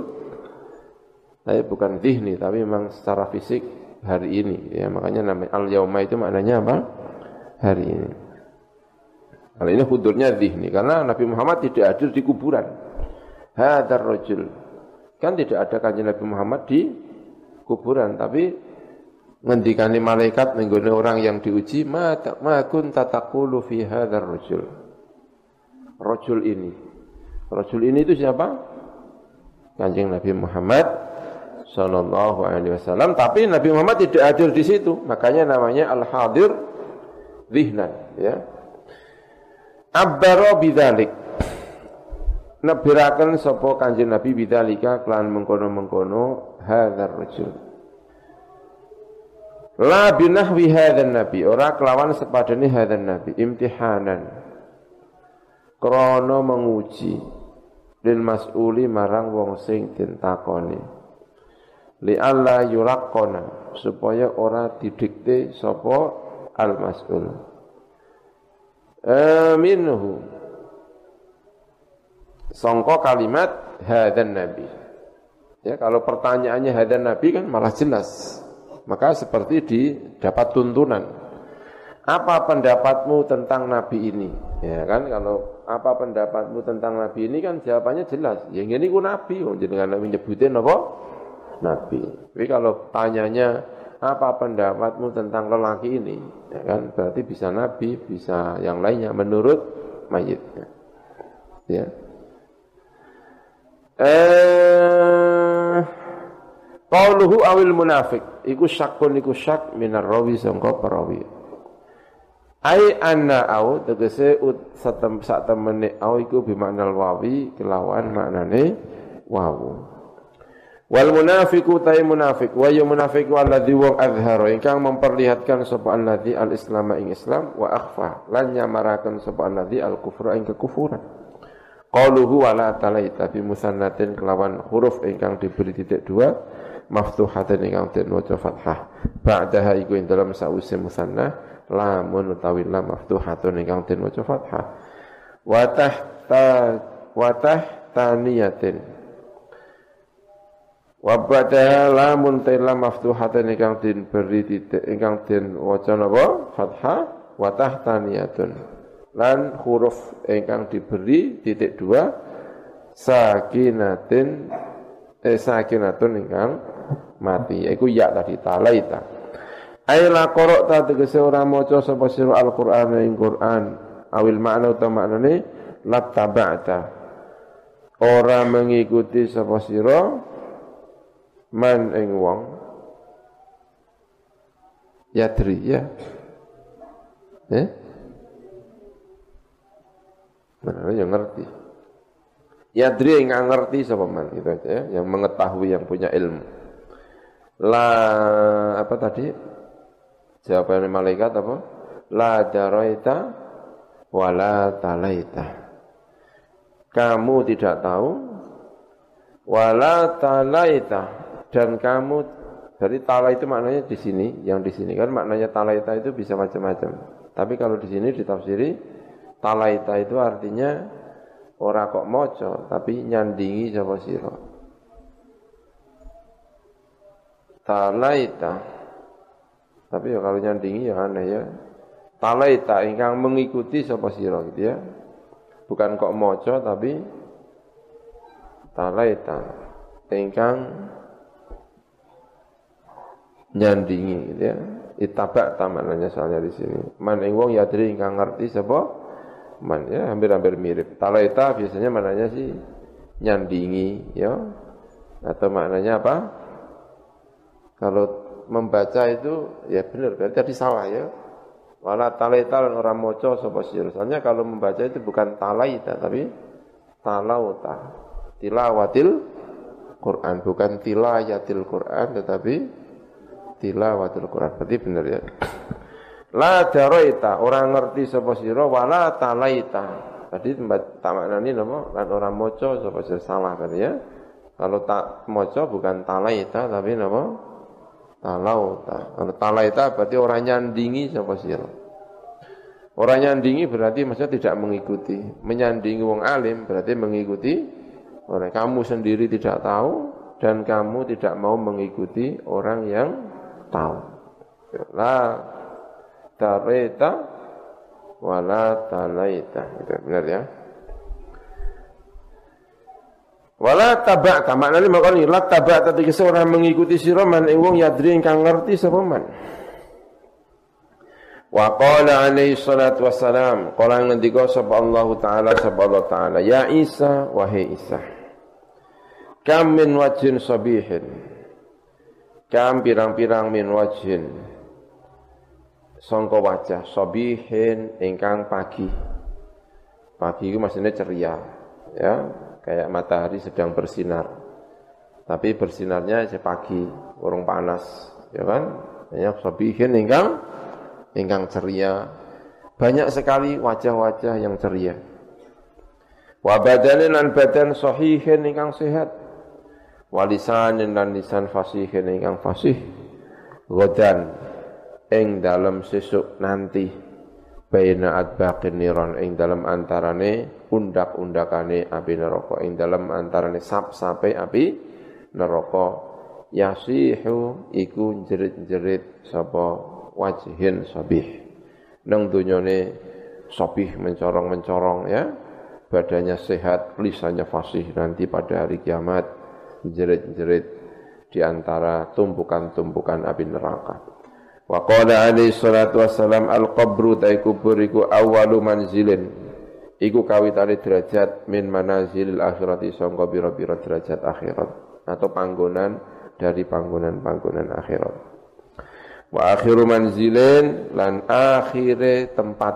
tapi bukan zihni tapi memang secara fisik hari ini ya makanya namanya al yauma itu maknanya apa? Hari ini. Kalau ini hudurnya zihni karena Nabi Muhammad tidak hadir di kuburan. Hadar rojul. Kan tidak ada kanjeng Nabi Muhammad di kuburan, tapi ngendikani malaikat mengguni orang yang diuji, ma ma kun tatakulu fi hadar rojul. Rojul ini. Rojul ini itu siapa? Kanjeng Nabi Muhammad Sallallahu Alaihi Wasallam. Tapi Nabi Muhammad tidak hadir di situ, makanya namanya al hadir zihnan. Ya, Abbaro bidzalik. Nebiraken sapa Kanjeng Nabi bidzalika kelan mengkono-mengkono hadzal rajul. La binahwi hadzal nabi, ora kelawan sepadane hadzal nabi, imtihanan. Krana menguji. Lil mas'uli marang wong sing ditakoni. Li alla yuraqqana supaya ora didikte sapa al mas'ul minhu songko kalimat hadan nabi ya kalau pertanyaannya hadan nabi kan malah jelas. Maka seperti didapat tuntunan. Apa pendapatmu tentang nabi ini? Ya kan kalau apa pendapatmu tentang nabi ini kan jawabannya jelas. Yang ini ku nabi. Dengan menyebutin apa nabi. Tapi kalau tanyanya apa pendapatmu tentang lelaki ini? Ya kan, berarti bisa nabi, bisa yang lainnya menurut mayitnya. Ya. Eh Qauluhu awil munafik iku syakun iku syak minar rawi sangka perawi. Ai anna au tegese ut satem sak temene au iku bimaknal wawi kelawan maknane wawu. Wal munafiku tay munafik wa ya munafiku alladzi wa azhara ingkang memperlihatkan sapa alladzi al-islam ing Islam wa akhfa lan nyamaraken sapa alladzi al-kufra ing kekufuran. Qaluhu wala talaita bi musannatin kelawan huruf ingkang diberi titik dua maftuhatin ingkang den waca fathah. Ba'daha iku ing dalam sause musanna lamun utawi lam maftuhatun ingkang den waca fathah. Wa tahta wa tahtaniyatin Wa ba'da lamun tela maftuhatan ingkang din beri titik ingkang din waca napa fathah wa tahtaniyatun. Lan huruf ingkang diberi titik dua sakinatin eh sakinatun ingkang mati. Iku ya tadi talaita. Aila korok ta tegese ora maca sapa sira Al-Qur'an ing Qur'an. Awil makna utawa maknane lattaba'ta. Ora mengikuti sapa sira man ing wong. Yadri ya. Eh? Mana yang ngerti. Yadri yang ngerti sapa man itu aja ya. Yang mengetahui yang punya ilmu la apa tadi? Jawaban malaikat apa? La daraita wala talaita. Kamu tidak tahu? Wala talaita. Dan kamu dari tala itu maknanya di sini, yang di sini. Kan maknanya talaita itu bisa macam-macam. Tapi kalau di sini ditafsiri talaita itu artinya ora kok moco, tapi nyandingi sapa sira. Talaita. Tapi ya kalau nyandingi ya aneh ya. Talaita ingkang mengikuti sapa sira gitu ya. Bukan kok moco tapi talaita ingkang nyandingi gitu ya. Itabak tamanannya soalnya di sini. Man ing wong yadri ingkang ngerti sapa man ya hampir-hampir mirip. Talaita biasanya maknanya sih nyandingi ya atau maknanya apa? Kalau membaca itu ya benar berarti tadi salah ya. Wala talaita lan orang moco sapa Soalnya kalau membaca itu bukan talaita tapi talauta. Tilawatil Quran bukan tilayatil Quran tetapi tilawatil Quran. Berarti benar ya. *coughs* La daraita orang ngerti sapa sira wala talaita. Tadi tempat tak maknani napa lan ora maca sapa salah tadi ya. Kalau tak maca bukan talaita tapi napa? Talauta. Kalau talaita berarti orang nyandingi sapa sira. Orang nyandingi berarti maksudnya tidak mengikuti. Menyandingi wong alim berarti mengikuti orang kamu sendiri tidak tahu dan kamu tidak mau mengikuti orang yang tahu. Lah tareta wala talaita. Itu benar ya. Wala taba'ta. Maknane makani la taba'ta. Tegese ora mengikuti sira man ing wong yadri ingkang ngerti sapa man. Wa qala alaihi salatu wassalam qala ngendika sapa Allah taala sapa Allah taala ya Isa wahai Isa kam min wajhin sabihin? Kam pirang-pirang min wajhin? Sangka wajah sabihin ingkang pagi. Pagi itu maksudnya ceria, ya, kayak matahari sedang bersinar. Tapi bersinarnya pagi, urung panas, ya kan? Ya, sabihin ingkang ingkang ceria. Banyak sekali wajah-wajah yang ceria. Wa badanin lan badan sahihin ingkang sehat. Walisanin lan lisan fasihin ingkang fasih. Godan ing dalam sesuk nanti baina adbaqin niron ing dalam antarane undak-undakane api neraka. Ing dalam antarane sap-sape api neraka. Yasihu iku jerit-jerit sapa wajhin sabih. Nang dunyane sabih mencorong-mencorong ya. Badannya sehat lisannya fasih. Nanti pada hari kiamat jerit-jerit di antara tumpukan-tumpukan api neraka Wa qala alaihi salatu wassalam al-qabru tai kubur iku awwalu manzilin. Iku kawitane derajat min manazilil akhirati sangka pira-pira derajat akhirat atau panggonan dari panggonan-panggonan akhirat. Wa akhiru manzilin lan akhire tempat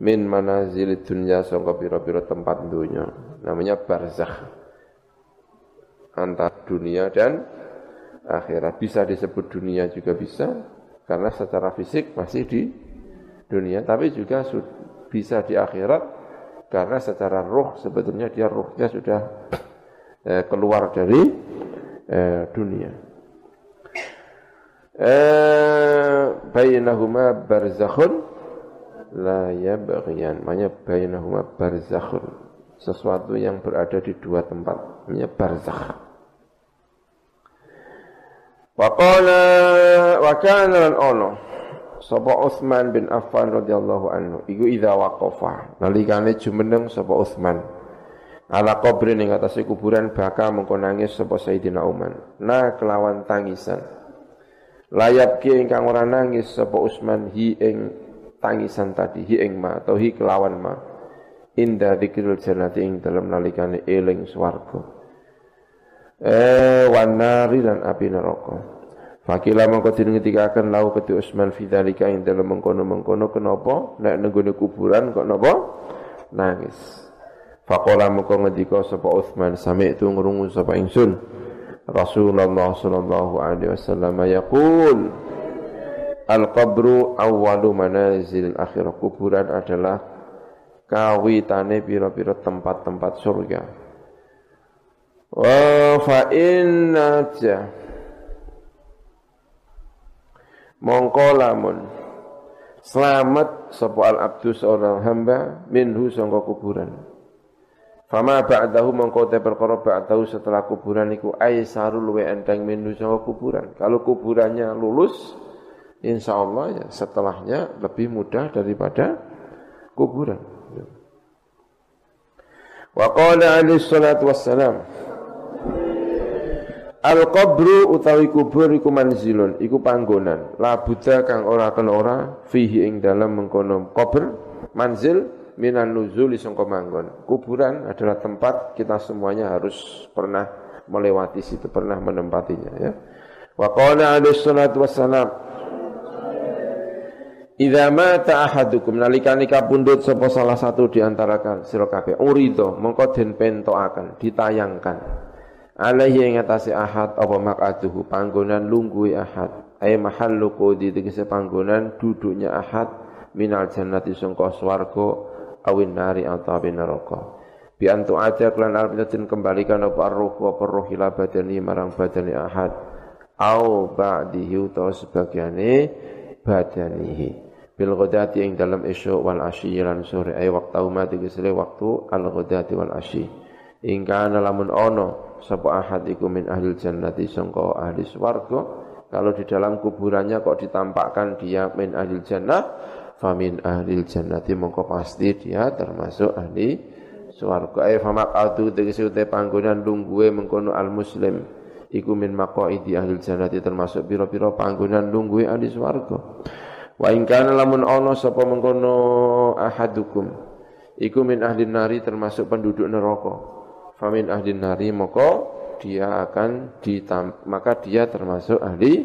min manazil dunya sangka pira-pira tempat dunya. Namanya barzakh. Antara dunia dan akhirat bisa disebut dunia juga bisa, karena secara fisik masih di dunia, tapi juga bisa di akhirat karena secara roh sebetulnya dia rohnya sudah eh, keluar dari eh, dunia. Eh, barzakhun la yabghiyan. Maknanya bainahuma barzakhun. Sesuatu yang berada di dua tempat. Namanya barzakh. Wa qala wa kana lan ono? Sapa Utsman bin Affan radhiyallahu anhu. Iku idza waqafa. Nalikane jumeneng sapa Utsman. Ala qabrin ing atase kuburan baka mengko nangis sapa Sayyidina Umar na kelawan tangisan. Layap ki ingkang ora nangis sapa Utsman hi ing tangisan tadi hi ing ma atau hi kelawan ma. Inda dzikril jannati ing dalem nalikane eling swarga eh wanari dan api neraka. Fakila mongko dingetikaken lau keti Usman fi dzalika ing dalem mengkono-mengkono kenapa? Nek nenggone kuburan kok napa? Nangis. Faqala mongko ngendika sapa Utsman sami itu ngrungu sapa ingsun. Rasulullah sallallahu alaihi wasallam yaqul Al-qabru awwalu manazil akhirah kuburan adalah kawitane pira-pira tempat-tempat surga Wa fa inna Mongko lamun selamat sapa al abdu seorang hamba minhu sangka kuburan. Fama ba'dahu mongko te perkara ba'dahu setelah kuburan iku aisarul luwe enteng minhu sangka kuburan. Kalau kuburannya lulus insyaallah ya setelahnya lebih mudah daripada kuburan. Wa qala alaihi salatu wassalam Al qabru utawi kubur iku manzilun iku panggonan la buddha kang ora kena ora fihi ing dalam mengkono kubur manzil minan nuzuli sangka manggon. Kuburan adalah tempat kita semuanya harus pernah melewati situ, pernah menempatinya ya. Wa qala alaihi salatu wassalam Idza mata ahadukum nalikane kapundhut sapa salah satu di antara sira kabeh urido mengko den pentokaken ditayangkan alaihi ing atase ahad apa maqaduhu? Panggonan lungguhe ahad. Ay mahallu qudi tegese panggonan duduknya ahad minal jannati sangka swarga awin nari atau neraka. Bi antu aja klan arep kembalikan apa roh apa roh ila badani marang badani ahad. Au ba'dihi utawa sebagiane badanihi. Bil ghadati ing dalam esok wal asyi lan sore. Ay waktu mati gesele waktu al ghadati wal asyi. Ing kana lamun ono sapa ahad iku min ahli jannati sangka ahli swarga. Kalau di dalam kuburannya kok ditampakkan dia min ahli jannah famin ahli jannati mongko pasti dia termasuk ahli swarga. Ay famak atu tegese te panggonan lungguhe mengkono al muslim iku min maqaidi ahli jannati termasuk pira-pira panggonan lungguhe ahli swarga. Wa in kana lamun ana sapa mengkono ahadukum iku min ahli nari termasuk penduduk neraka. Famin ahli nari maka dia akan ditam maka dia termasuk ahli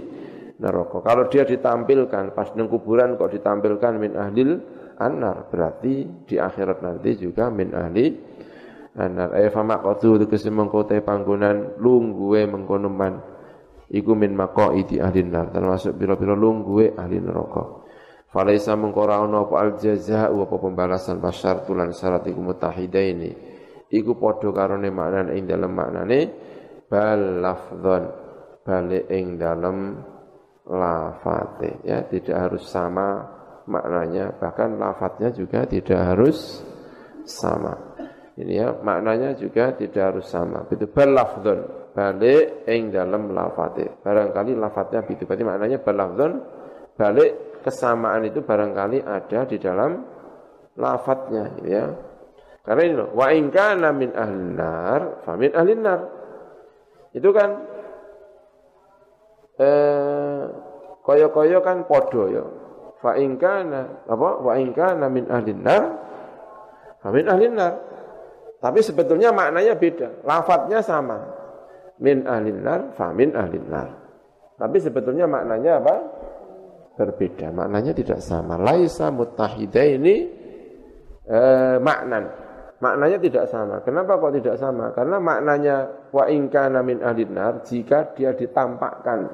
neraka. Kalau dia ditampilkan pas nang kuburan kok ditampilkan min ahlil anar berarti di akhirat nanti juga min ahli anar. Ay fama qatu tegese mengko te panggonan lungguhe mengkono man iku min maqaidi ahli nar termasuk pira-pira lungguhe ahli neraka. Falaisa mengkora ono apa al jaza apa pembalasan basyar tulan syarat iku mutahidaini. Iku padha karone maknane ing dalem maknane bal lafdzon balik ing dalem lafate ya tidak harus sama maknanya bahkan lafadznya juga tidak harus sama. Ini ya maknanya juga tidak harus sama. Itu bal lafdzon balik ing dalem lafate. Barangkali lafadznya itu berarti maknanya bal lafdzon balik kesamaan itu barangkali ada di dalam lafadznya ya. Karena ini loh, wa in kana min ahlin fa min. Itu kan eh koyo-koyo kan podo ya. Fa in kana apa wa in kana min fa min. Tapi sebetulnya maknanya beda. Lafadznya sama. Min ahlin nar, fa min. Tapi sebetulnya maknanya apa? berbeda. Maknanya tidak sama. Laisa ini eh, maknan. Maknanya tidak sama. Kenapa kok tidak sama? Karena maknanya wa ingkana min ahlinar jika dia ditampakkan.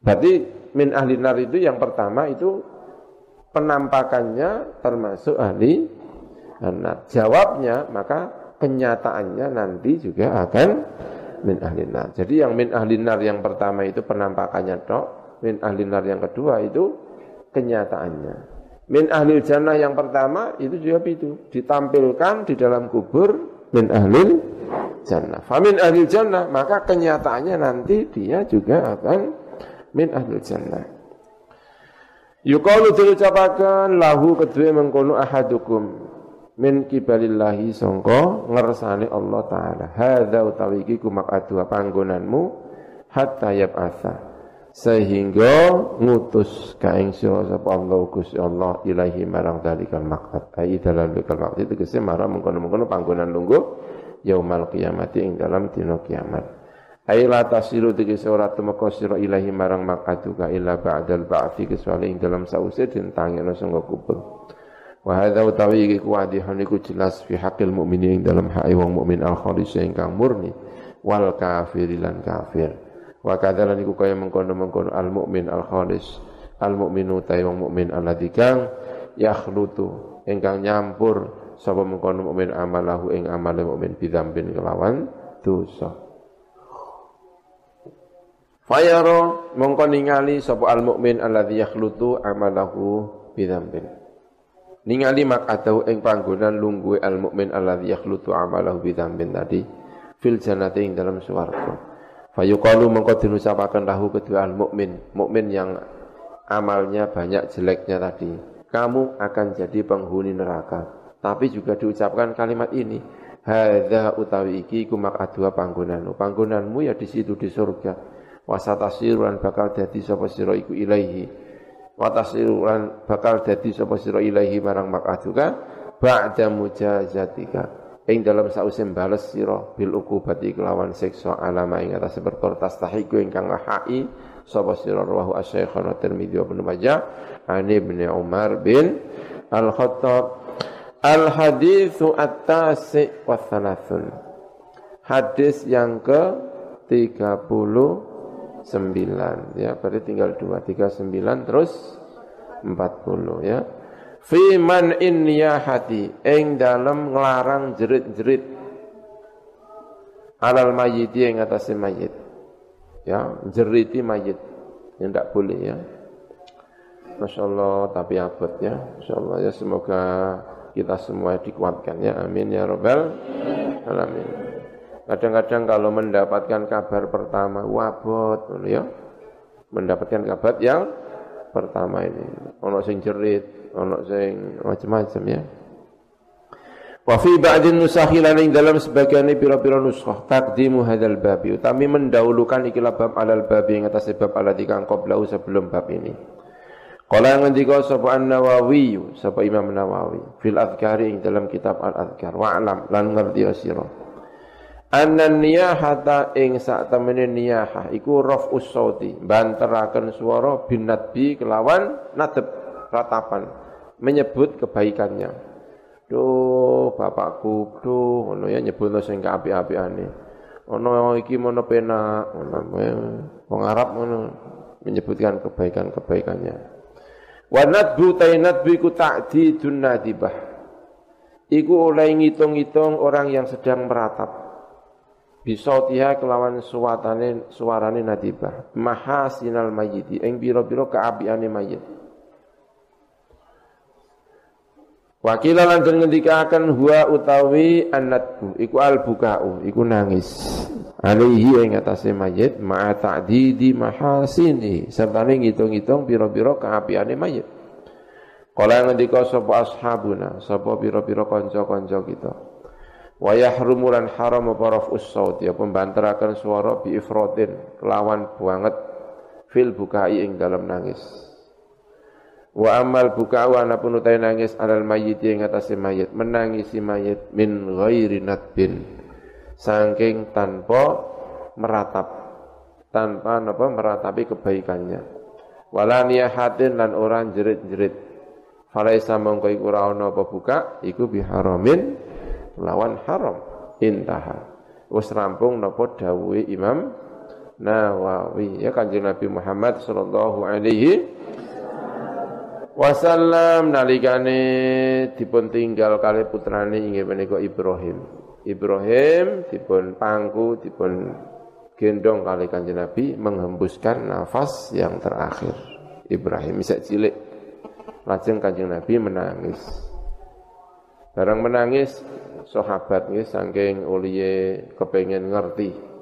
Berarti min ahlinar itu yang pertama itu penampakannya termasuk ahli nar. Jawabnya maka kenyataannya nanti juga akan min ahlinar. Jadi yang min ahlinar yang pertama itu penampakannya tok, min ahli nar yang kedua itu kenyataannya. Min ahli jannah yang pertama itu juga itu ditampilkan di dalam kubur min ahli jannah. Famin ahli jannah maka kenyataannya nanti dia juga akan min ahli jannah. Yukalu diucapakan lahu kedua mengkono ahadukum min kibalillahi songko ngersani Allah Ta'ala. Hadha utawi iki kumak panggonanmu hatta yab'atha sehingga ngutus ka ing sira sapa Allah Gusti Allah ilahi marang dalikal maqat ai dalam dalikal itu kese marang mengkono-mengkono panggonan lungguh yaumal qiyamati ing dalam dina kiamat. Ai la tasilu tegese ora temeka sira ilahi marang maqatuka illa ba'dal ba'thi kecuali ing dalam sause den tangekno sangga kubur. Wa hadza utawi iki kuwadihun iku jelas fi haqqil mukminin ing dalam hak wong mukmin al khalis ingkang murni wal kafirilan kafir Wa kadzalan iku kaya mengkono-mengkono al mukmin al khalis. Al mukminu ta wong mukmin alladzi kang yakhlutu ingkang nyampur sapa mengkono mukmin amalahu ing amale mukmin bidzambin kelawan dosa. Fayaro mongko ningali sapa al mukmin alladzi yakhlutu amalahu bidzambin. Ningali makatau ing panggonan lungguhe al mukmin alladzi yakhlutu amalahu bidzambin tadi fil jannati ing dalam swarga. Fayuqalu mengko dinucapaken lahu kedua mukmin, mukmin yang amalnya banyak jeleknya tadi. Kamu akan jadi penghuni neraka. Tapi juga diucapkan kalimat ini, hadza utawi iki kumak adua panggonanmu. Panggonanmu ya di situ di surga. Wasatasiru lan bakal dadi sapa sira iku ilaihi wa tasirulan bakal dadi sapa sira ilahi marang makaduka ba'da mujazatika ing dalam sause bales sira bil ukubati kelawan siksa alama ing atas perkara tastahiku ingkang ngahai sapa sira rawahu asy-syaikhana Tirmidzi wa Ibnu Majah an Ibnu Umar bin Al-Khattab. Al haditsu at-tasi wa thalathun. Hadis yang ke 39 ya. Berarti tinggal 2 39 terus 40 ya fi man in hati ing dalam nglarang jerit-jerit. Alal mayyiti ing atase mayit ya jeriti mayit yang tidak boleh ya. Masya Allah tapi abad ya. Masya Allah ya semoga kita semua dikuatkan ya. Amin ya robbal alamin. Kadang-kadang kalau mendapatkan kabar pertama wabot ya. Mendapatkan kabar yang pertama ini. Ono sing jerit, ono sing macam-macam ya. Wa fi ba'din nusakhi ing dalam sebagian pira-pira nuskah. Taqdimu hadzal babi. Utami mendahulukan ikilah bab alal babi yang atas sebab alati kang qablau sebelum bab ini. Qala ngendika sapa An-Nawawi? Sapa Imam Nawawi. Fil adhkari ing dalam kitab Al-Adhkar. Wa alam lan ngerti sira. Anan niyahata ing sak temene niyahah iku raf'us sauti, banteraken swara binatbi kelawan nadep ratapan, menyebut kebaikannya. Duh, bapakku, duh, ngono ya nyebutno sing kaapi-apiane. Ono iki mono penak, ngono wong Arab ngono menyebutkan kebaikan-kebaikannya. Wa nadbu tainadbi ku ta'didun nadibah. Iku oleh ngitung-ngitung orang yang sedang meratap bisautiha kelawan suwatane suarane nadibah mahasinal mayyiti ing biro-biro keapiane mayit Wakila lan den ngendikaken huwa utawi annatbu iku albukau iku nangis. Alaihi ing atase mayit ma ta'didi mahasini. Serta ngitung-ngitung biro-biro keapiane mayit. Kala ngendika sapa ashabuna? Sapa biro-biro kanca-kanca kita. Wa yahrumu lan haram apa raf'us saut ya pembanteraken suara bi ifratin kelawan banget fil bukai ing dalam nangis wa amal buka'u anapun utai nangis alal mayyit ing atase mayit. Menangisi mayit min ghairi nadbin. Saking tanpa meratap. Tanpa napa meratapi kebaikannya. Wala niyahatin lan orang jerit-jerit. Falaisa mongko iku ora apa buka iku biharamin lawan haram intaha. Wis rampung napa dawuhe Imam Nawawi. Ya Kanjeng Nabi Muhammad sallallahu alaihi wasallam nalikane dipun tinggal kali putrane inggih menika Ibrahim. Ibrahim dipun pangku dipun gendong kali Kanjeng Nabi menghembuskan nafas yang terakhir. Ibrahim bisa cilik. Lajeng Kanjeng Nabi menangis. Barang menangis sahabat nggih saking uliye kepengin ngerti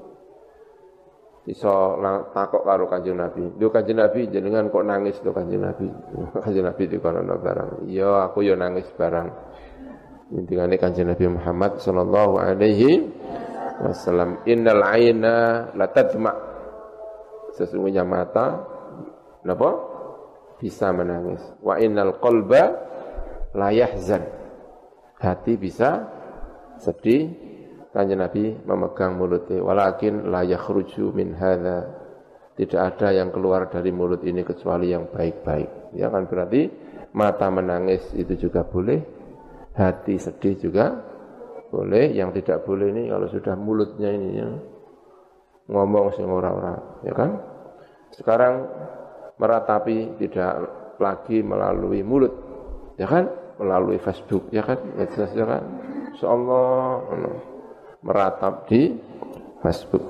iso takok karo Kanjeng Nabi. Lho Kanjeng Nabi jenengan kok nangis lho Kanjeng Nabi. *laughs* Kanjeng Nabi dikono barang. Iya aku yo nangis barang. Intikane Kanjeng Nabi Muhammad sallallahu alaihi wasallam innal aina la tadma sesungguhnya mata napa bisa menangis wa innal qalba la yahzan hati bisa sedih Kanjeng Nabi memegang mulutnya. Walakin la yakhruju min hadza tidak ada yang keluar dari mulut ini kecuali yang baik-baik. Ya kan? Berarti mata menangis itu juga boleh. Hati sedih juga boleh. Yang tidak boleh ini kalau sudah mulutnya ini ya. Ngomong sing ora-ora ya kan? Sekarang meratapi tidak lagi melalui mulut ya kan? Melalui Facebook ya kan? Ya kan? Insyaallah meratap di Facebook.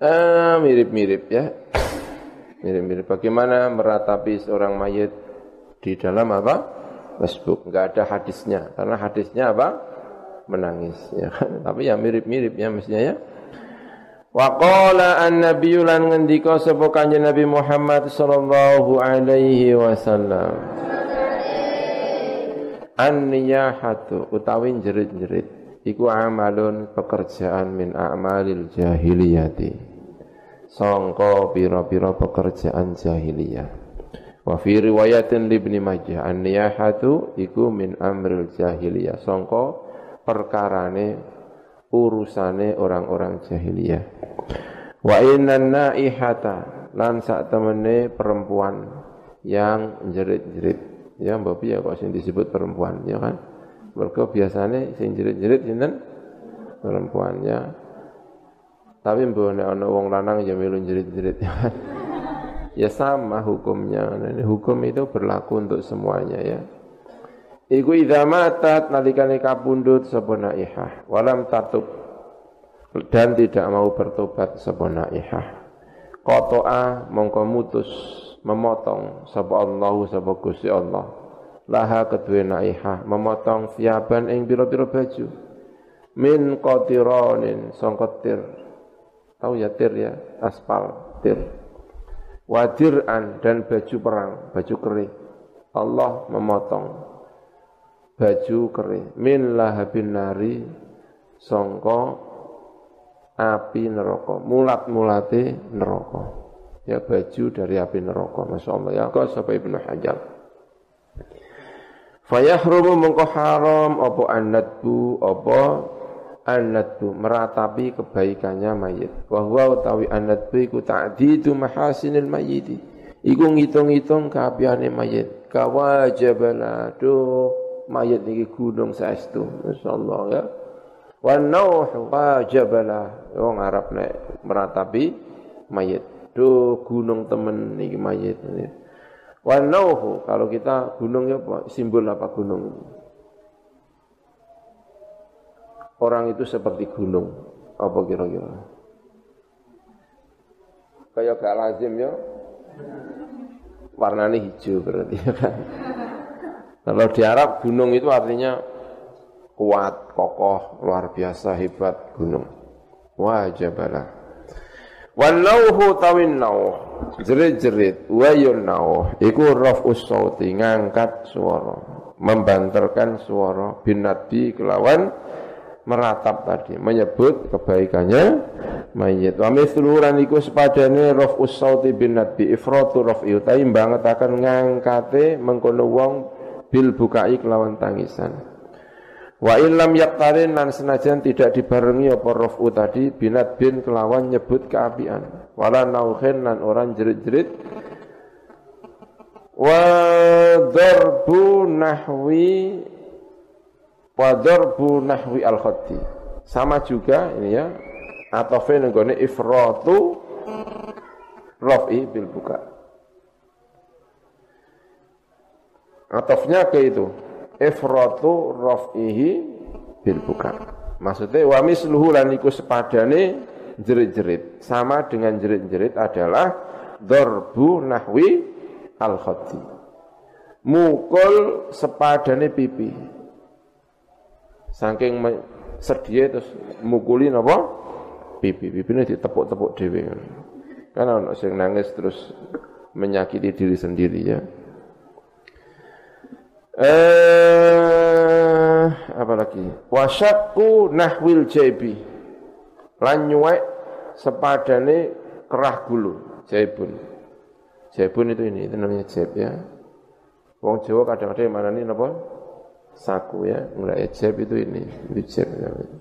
Eh, mirip-mirip ya. Mirip-mirip bagaimana meratapi seorang mayit di dalam apa? Facebook. Enggak ada hadisnya. Karena hadisnya apa? Menangis ya kan. *laughs* Tapi ya mirip-mirip ya mestinya ya. Wa qala an-nabiyyu lan ngendika sapa Nabi Muhammad sallallahu alaihi wasallam. An-niyahatu jerit-jerit iku amalun pekerjaan min a'malil jahiliyati. Sangka pira-pira pekerjaan jahiliyah. Wa fi riwayatin Ibnu Majah an-niyahatu iku min amril jahiliyah. Sangka perkarane urusane orang-orang jahiliyah. Wa innan naihata lan sak temene perempuan yang jerit-jerit. Ya mbok ya kok disebut perempuan ya kan? Mergo biasane sing jerit-jerit sinten? Perempuan ya. Tapi mbok nek ana wong lanang ya melu jerit-jerit *laughs* ya sama hukumnya. Nah, hukum itu berlaku untuk semuanya ya. Iku idza matat nalikane kapundhut sapa naihah walam tatub dan tidak mau bertobat sapa naihah. Qata'a mongko mutus memotong sapa Allahu sapa Gusti Allah. Laha kedue naihah memotong siaban ing pira-pira baju. Min qatiranin sangka tir. Tahu ya tir ya, aspal, tir wadir'an dan baju perang, baju kering. Allah memotong baju kering min lahabin nari songko api neraka, mulat-mulate neraka. Ya baju dari api neraka, Masya Allah. Ya kau sampai Ibnu Hajar. Fayahrumu mengko haram apa annadbu apa Anadbu meratapi kebaikannya mayit. Wahwa utawi anadbu iku ta'didu mahasinil mayiti. Iku ngitung-ngitung keapiane mayit. Kawajabala do mayit niki gunung saestu. Masyaallah ya. Wa nauh wajabala. Wong Arab nek meratapi mayit. Do gunung temen niki mayit. Wa nauh kalau kita gunung ya simbol apa gunung? orang itu seperti gunung. Apa kira-kira? Kayak gak lazim ya. Warnanya hijau berarti ya kan. Kalau di Arab gunung itu artinya kuat, kokoh, luar biasa, hebat gunung. Wajabalah. Walauhu tawin nauh. Jerit-jerit wayun nauh. Iku raf'us sauti ngangkat suara. Membanterkan suara binati kelawan meratap tadi. Menyebut kebaikannya mayit. Wa mithluran iku sepadane raf'us sauti bin nabi. Ifratu raf'i utai bangetaken ngangkate mengkono wong bil bukai kelawan tangisan wa illam yaqtarin lan senajan tidak dibarengi apa raf'u tadi binat bin kelawan nyebut keapian. Wala nauhin lan orang jerit-jerit. Wa darbu nahwi wa darbu nahwi al khatti sama juga ini ya atau nenggone ifratu rafi bil buka. Atofnya ke itu ifratu rafihi bil buka maksudnya wa misluhu lan iku sepadane jerit-jerit sama dengan jerit-jerit adalah darbu nahwi al khatti mukul sepadane pipi Saking sedih terus mukuli napa? Pipi. Pipine ditepuk-tepuk dhewe. Kan ana sing nangis terus menyakiti diri sendiri ya. Eh apa lagi? Wasyaku nahwil jaibi. Lan sepadane kerah gulu, jaibun. Jaibun itu ini, itu namanya jaib ya. Wong Jawa kadang-kadang mana nih napa? saku ya, mulai ejeb itu ini, ejeb namanya.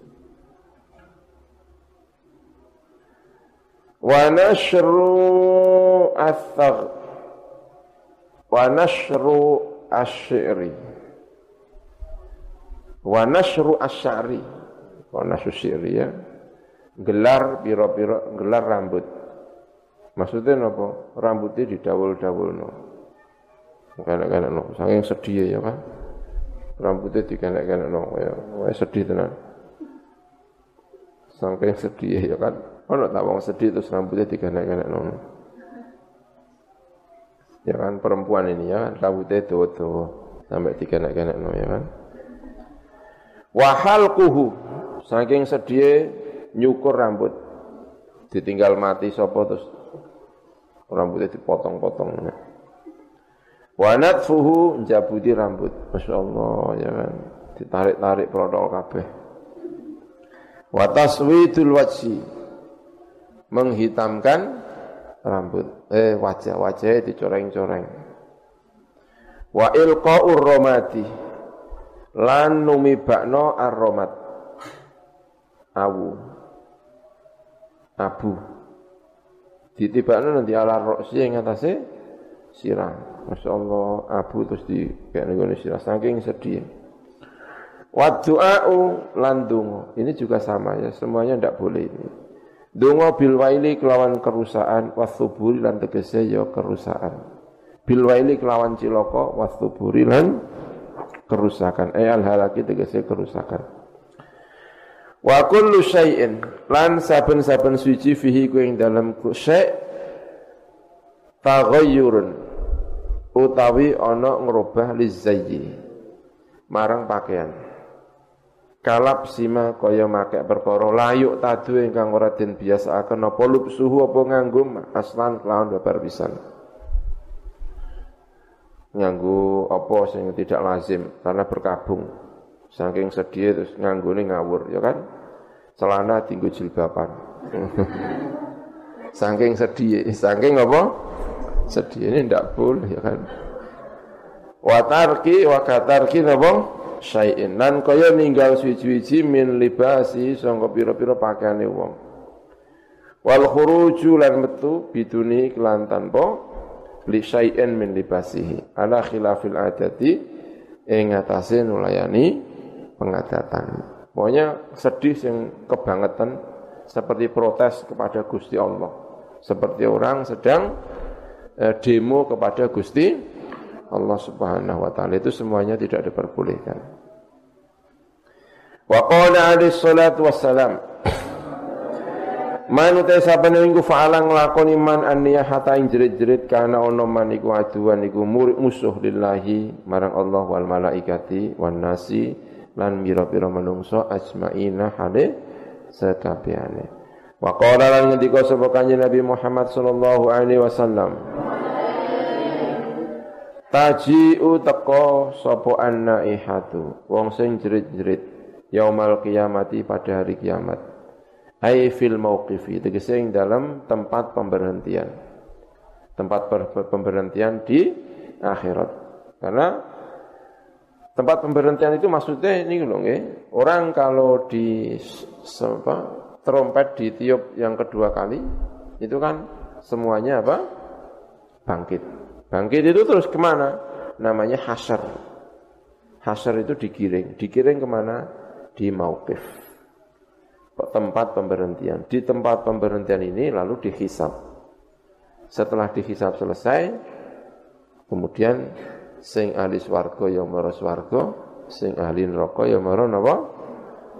Wa nashru athag wa nashru asyri wa nashru asyari. Wa nashru syiri ya. Gelar piro-piro gelar rambut. Maksudnya apa? Rambutnya didawul-dawul no kadang-kadang no saking sedih ya kan rambutnya dikenek-kenek no ya. Wah sedih tenan. Sampai sedih ya kan? Ono tak wong sedih terus rambutnya dikenek-kenek no ya kan perempuan ini ya rambutnya dawa-dawa sampai dikenek-kenek no ya kan wahal kuhu saking sedih nyukur rambut ditinggal mati sopo terus rambutnya dipotong-potong ya. Wanat fuhu jabuti rambut. Masya Allah ya kan. Ditarik-tarik protokol kabeh. Wataswidul wajhi. Menghitamkan rambut. Eh wajah, wajahnya dicoreng-coreng. Wa ilqa'ur romati lan numibakno ar-romat. Awu. Abu. Ditibakno nanti ala roksi yang atasnya sirah. Masya Allah, abu terus di kayak sirah. Saking sedih. Wa du'a'u Ini juga sama ya, semuanya tidak boleh ini. Dungo bil waili kelawan kerusakan, wasuburi lan tegese ya kerusakan. Bil waili kelawan ciloko wasuburi lan kerusakan. Eh al halaki tegese kerusakan. Wa kullu syai'in lan saben-saben suci fihi ku ing dalam syai' taghayyurun utawi ana ngrubah lizayyi marang pakaian kalap sima kaya make perkara layuk tadu ingkang ora den biasakaken apa suhu apa nganggo aslan kelawan babar pisan nganggu apa sing tidak lazim karena berkabung. Saking sedih terus nganggo ngawur, ya kan? Celana tinggu jilbaban. *laughs* saking sedih, saking apa? Sedih ini tidak boleh ya kan. Watarki wakatarki apa? Syai'in. Lan kaya ninggal suci-suci min libasi sangka pira-pira pakaiane wong. Wal khuruju lan metu biduni kelan tanpa li syai'in min libasihi ala khilafil adati ing atase nulayani pengadatan. Pokoknya sedih yang kebangetan seperti protes kepada Gusti Allah. Seperti orang sedang eh, demo kepada Gusti Allah Subhanahu wa taala itu semuanya tidak diperbolehkan. Wa qala alaihi salatu wassalam Man utai saben minggu fa'ala nglakoni man hata ing jerit-jerit kana ono man iku aduan iku musuh lillahi marang Allah wal malaikati wan nasi lan mira-pira manungsa ajmaina hale sekabehane. Wa qala lan ngendika sapa kanjeng Nabi Muhammad sallallahu alaihi wasallam. Taji'u teko sapa annaihatu. Wong sing jerit-jerit yaumal kiamati pada hari kiamat. Ai fil mauqifi tegese dalam tempat pemberhentian. Tempat pemberhentian di akhirat. Karena tempat pemberhentian itu maksudnya ini loh nggih. Orang kalau di apa trompet ditiup yang kedua kali itu kan semuanya apa? Bangkit bangkit itu terus ke mana namanya hasar hasar itu digiring digiring ke mana di mauqif tempat pemberhentian. Di tempat pemberhentian ini lalu dihisap. Setelah dihisap selesai, kemudian sing ahli swarga ya mara swarga, sing ahli neraka ya mara napa?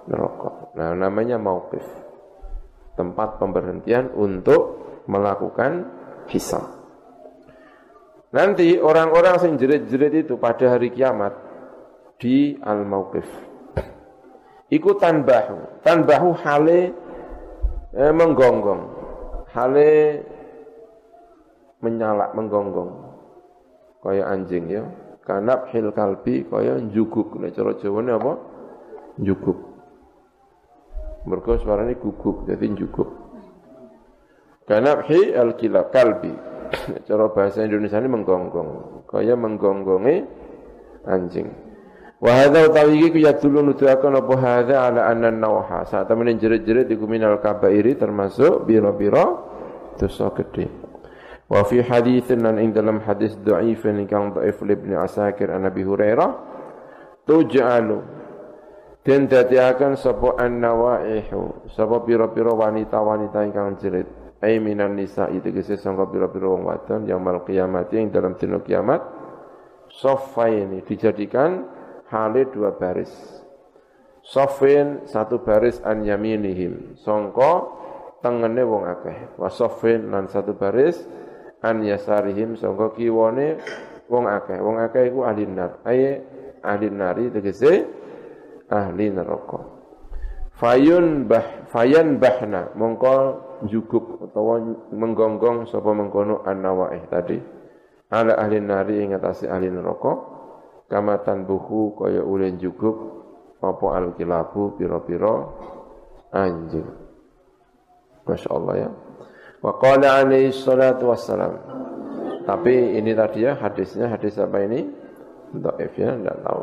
Neraka. Nah, namanya mauqif. Tempat pemberhentian untuk melakukan hisap. Nanti orang-orang sing jerit-jerit itu pada hari kiamat di al-mauqif iku tanbahu tanbahu hale eh, menggonggong. Hale menyala menggonggong. Kaya anjing ya. Kanap hil kalbi kaya njuguk. Nek cara Jawane apa? Njuguk. Mergo suarane guguk jadi njuguk. Kanap hi al kilab kalbi *coughs* cara bahasa Indonesia ini menggonggong kaya menggonggongi anjing Wa hadza utawi iki ku yadulu nuduhaken apa hadza ala anna nawha. Saat temen jerit-jerit iku minal kabairi termasuk biro-biro dosa gede. Wa fi haditsin nan ing dalam hadis dhaif ingkang dhaif Ibnu Asakir an Nabi Hurairah tuj'alu den dadiaken sapa an-nawaihu sapa pira-pira wanita-wanita ingkang jerit ai minan nisa itu kese sangka pira-pira wong wadon yaumul kiamat ing dalam dina kiamat ini dijadikan hale dua baris. Sofin satu baris an yaminihim. Songko tengene wong akeh. Wa sofin lan satu baris an yasarihim songko kiwone wong akeh. Wong akeh iku ahli nar. Aye ahli nari tegese ahli neraka. Fayun bah fayan bahna mongko jugup utawa menggonggong sapa mengkono an nawaih tadi. Ala ahli nari ing atase ahli neraka. Kamatan buhu kaya ulen jugup apa alkilabu piro-piro anjing. Masya Allah ya. Wa qala alaihi salatu wassalam. Tapi ini tadi ya hadisnya hadis apa ini? Dhaif ya, tidak tahu.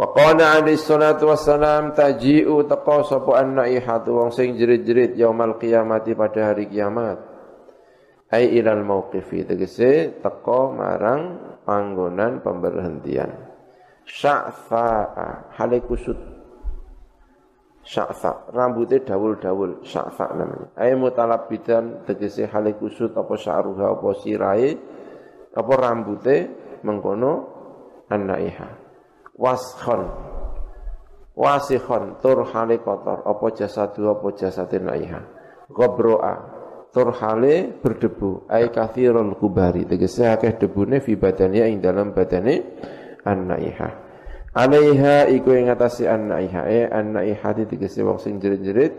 Wa qala alaihi salatu wassalam taji'u taqa sapa an-naihatu wong sing jerit-jerit yaumal qiyamati pada hari kiamat. Ai ilal mauqifi tegese teko marang panggonan pemberhentian. Sya'fa'a hale kusut sya'fa rambutnya dawul-dawul sya'fa namanya ay bidan tegese hale kusut apa sya'ruha apa sirai apa rambutnya mengkono an-naiha waskhon. Wasikhon tur hale kotor. Apa jasadu apa jasate naiha gobroa tur hale berdebu. Ay kathirul kubari. Tegese akeh debune fi badani ing dalam badane an-naiha Alaiha iku ing ngatasi an-naiha e an-naiha tegese wong sing jerit-jerit.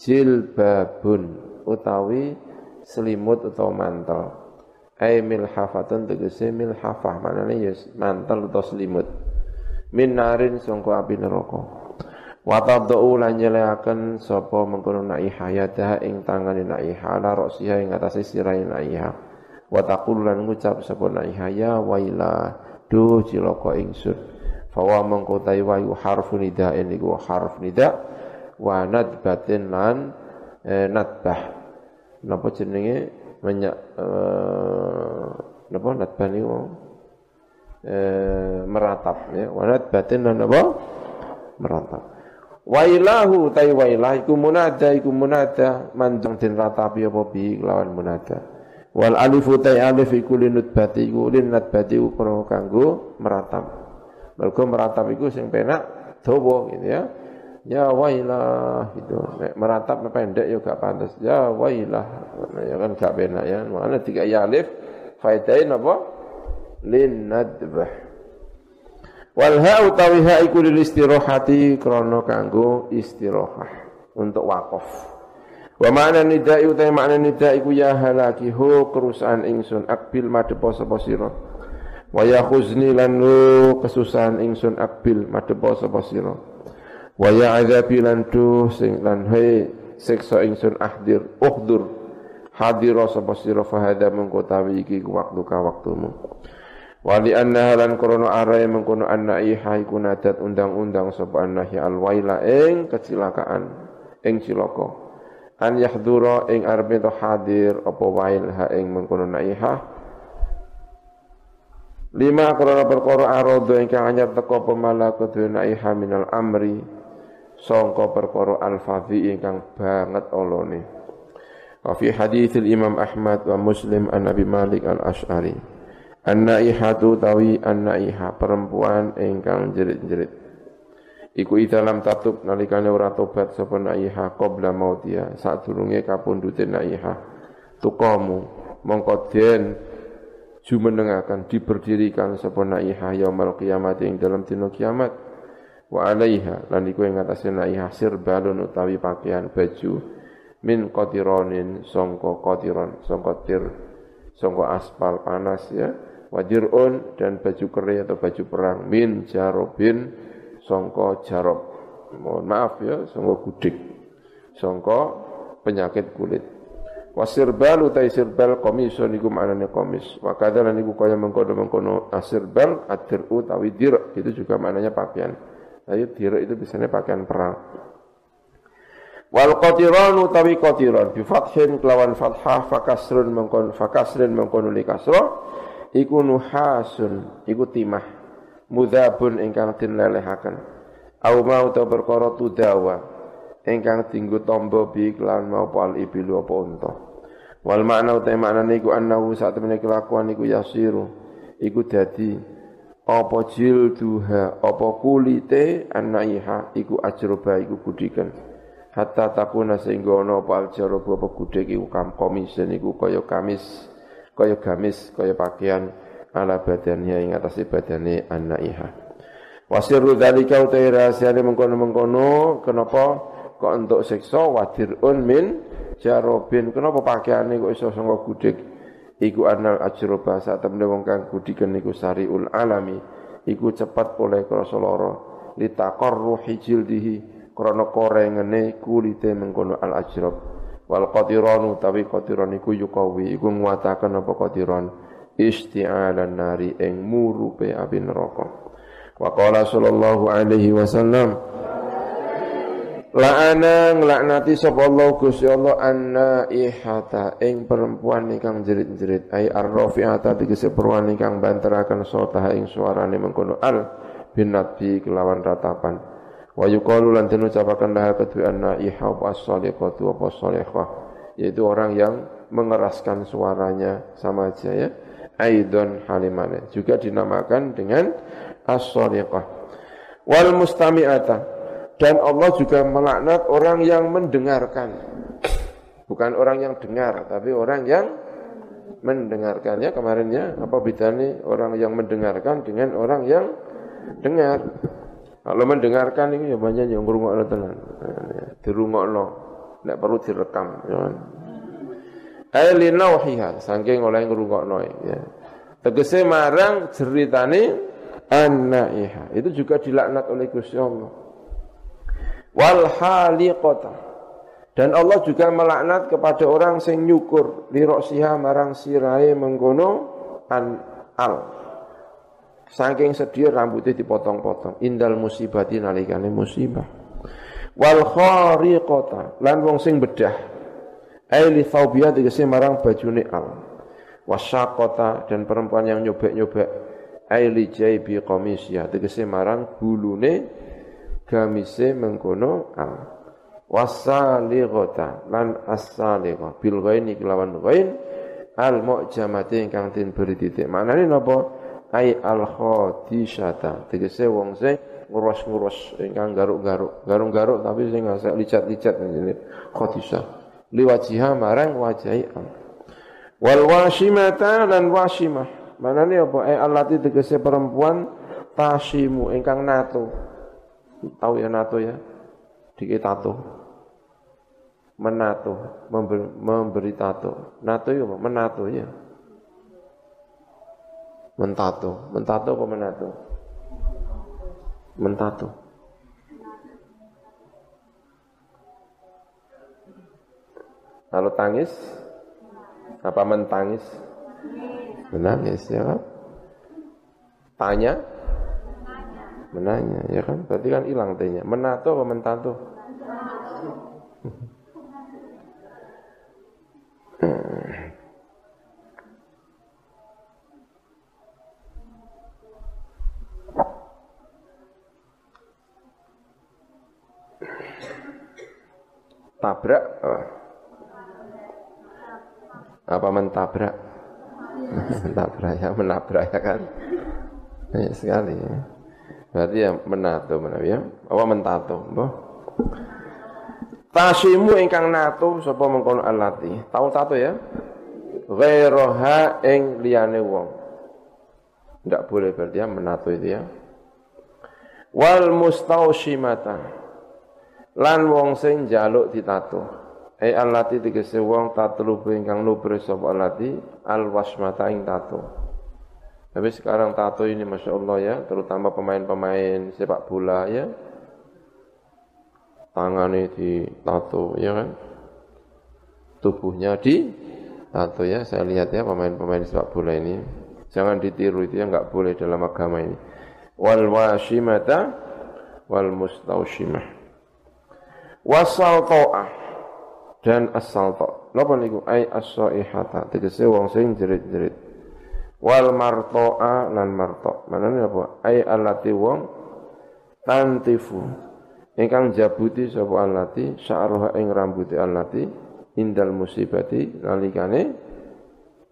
Jilbabun utawi selimut utawa mantel. Ai milhafatun tegese milhafah. Manane ya mantel utawa selimut. Min narin sangka api neraka. Wa tadau lan nyeleaken sapa mengkono naiha yadaha ing tangane naiha ala roksiha ing atase sirahe naiha. Wa taqul lan ngucap sapa naiha ya waila duh cilaka ingsun Fawa mengkotai wayu harfu nida ini gua harf nida wa nadbatin lan eh, nadbah. Napa jenenge menyak eh, napa nadbah niku eh, meratap ya. Wa nadbatin lan napa meratap. Wailahu tai wailah iku munada iku munada manjang den ratapi apa bi lawan munada. Wal alifu tai alif iku linutbati iku linatbati iku kanggo meratap. Mergo meratap iku sing penak dawa gitu ya. Ya wailah gitu. Meratap pendek ya gak pantas. Ya wailah. Ya kan gak penak ya. Makanya tiga ya alif faidain apa? Lin nadbah. Wal ha utawi ha iku lil istirahati krana kanggo istirahah untuk wakaf. Wa ma'na nida'i utawi makna nida'i ku ya halaki hu kerusahan ingsun akbil madepo sapa sira. Wa yakhuzni lan kesusahan ingsun akbil madepo sapa sira. Wa ya'adzabi lan tu sing lan he siksa ingsun ahdir uhdur hadira sapa sira fa hadza tawi iki waktu ka waktumu. Wa li anna lan krana arai mengkono anna iha iku undang-undang sapa annahi alwaila ing kecelakaan ing cilaka. An yahdura ing arep hadir apa wail ha ing mengkono naihah Lima krana perkara arodo ingkang anyar teka pemalakatu naiha minal amri sangka perkara al-fadhi ingkang banget olone. Wa fi haditsil Imam Ahmad wa Muslim an Nabi Malik al-Asy'ari. An-naihatu tawi an-naiha perempuan ingkang jerit-jerit. Iku dalam tatub nalikane ora tobat sapa naiha qabla mautia sadurunge kapundhute naiha. Tukamu mongko den jumenengakan diberdirikan sapa naiha yaumul kiamat ing dalam dina kiamat wa alaiha lan iku ing atase naiha sirbalun utawi pakaian baju min qatironin sangka qatiron sangka tir sangka aspal panas ya wajirun dan baju kere atau baju perang. Min jarobin sangka jarob. Mohon maaf ya sangka gudik. Sangka penyakit kulit. Wasirbal utai sirbal komiso niku maknane komis. Wa kadzal niku kaya mengkono-mengkono asirbal adir utawi dir itu juga maknanya pakaian. Ayo dir itu biasanya pakaian perang. Wal qatiran utawi qatiran. Bi fathin kelawan fathah fakasrun mengkon fakasrin mengkono li kasra iku nuhasun iku timah mudhabun ingkang den lelehaken. Au mau ta perkara tudawa ingkang dinggo tombo bi kelan mau al ibilu apa unta. Wal makna utai makna niku annahu saat temene kelakuan niku yasiru iku dadi apa jilduha apa kulite anaiha iku ajroba iku gudikan hatta takuna sehingga ana apa aljaroba apa gudek iku kam komis niku kaya kamis kaya gamis kaya pakaian ala badannya ing atase badane anaiha. Wasirru dzalika utai rahasiane mengkono-mengkono kenapa kok untuk siksa? Wadirun min jarobin kenapa pakaiane kok iso sangka gudik? Iku anal ajroba saat temne wong kang gudiken niku sariul alami. Iku cepat oleh krasa lara. Litaqarruhi jildihi krana korengene kulite mengkono al ajrob wal qatiranu tawi qatiran iku yukawi iku nguataken apa qatiran isti'alan nari ing murupe api neraka. Wa qala sallallahu alaihi wasallam La'ana nglaknati sapa Allah Gusti Allah ihata ing perempuan ingkang jerit-jerit ai ar-rafi'ata tegese perempuan ingkang banteraken sota ing suarane mengkono al binatbi kelawan ratapan wa yuqalu lan den ucapaken laha kedue iha wa as-salihatu wa as yaitu orang yang mengeraskan suaranya sama aja ya aidon halimane juga dinamakan dengan as-saliqah wal mustami'ata dan Allah juga melaknat orang yang mendengarkan. Bukan orang yang dengar, tapi orang yang mendengarkan. Ya kemarinnya apa bedanya orang yang mendengarkan dengan orang yang dengar. Kalau mendengarkan ini ya banyak yang ngrungokno tenan. Dirungokno, tidak perlu direkam, ya kan. Ailinauhiha, saking oleh ngrungokno ya. Tegese marang ceritane anaiha. Itu juga dilaknat oleh Gusti Allah wal haliqata dan Allah juga melaknat kepada orang sing nyukur liroksiha marang sirai mengkono an al saking sedih rambutnya dipotong-potong. Indal musibati nalikane musibah. Wal khariqata. Lan wong sing bedah. Ai li thawbiya tegese marang bajune al. Wasyaqata. Dan perempuan yang nyobek-nyobek. Ai li jaibi qamisya marang bulune gamise mengkono al. Wasalighata lan as-saligha bil ghaini kelawan ghain. Al mu'jamati ingkang tin beri titik. Maknane napa ai al khadisyata tegese wong sing ngurus-ngurus ingkang garuk-garuk garuk-garuk tapi sing ngasek licat-licat ngene khadisyah liwajiha marang wajahi wal wasimata lan wasimah manane apa ai allati tegese perempuan tasimu ingkang nato Tahu ya nato ya? Dikit tato. Menato, memberi, memberi tato. Nato ya menato ya. Mentato, mentato apa menato? Mentato. Kalau tangis, apa mentangis? Menangis ya kan? Tanya, menanya ya kan berarti kan hilang t-nya menato apa mentato tabrak oh. apa mentabrak *laughs* mentabrak ya menabrak ya kan banyak sekali ya. Berarti ya menato menawi ya. Apa mentato, mbah. Tasimu ingkang nato sapa mengkono alati. Tahu tato ya? Ghairaha ing liyane wong. Enggak boleh berarti ya menato itu ya. Wal mustaushimata. Lan wong sing njaluk ditato. Eh alati tegese wong tatlubu ingkang nubre sapa alati al wasmata ing tato. Tapi sekarang tato ini Masya Allah ya, terutama pemain-pemain sepak bola ya. Tangannya di tato ya kan. Tubuhnya di tato ya, saya lihat ya pemain-pemain sepak bola ini. Jangan ditiru itu ya, nggak boleh dalam agama ini. Wal washimata wal mustaushimah. Wasal to'ah dan asal to'. Napa niku? Ai as-saihata. Tegese wong sing jerit-jerit wal marto'a lan marto. Manane apa? Ai alati wong tantifu ingkang jabuti sapa alati sya'ruha ing rambuti alati indal musibati nalikane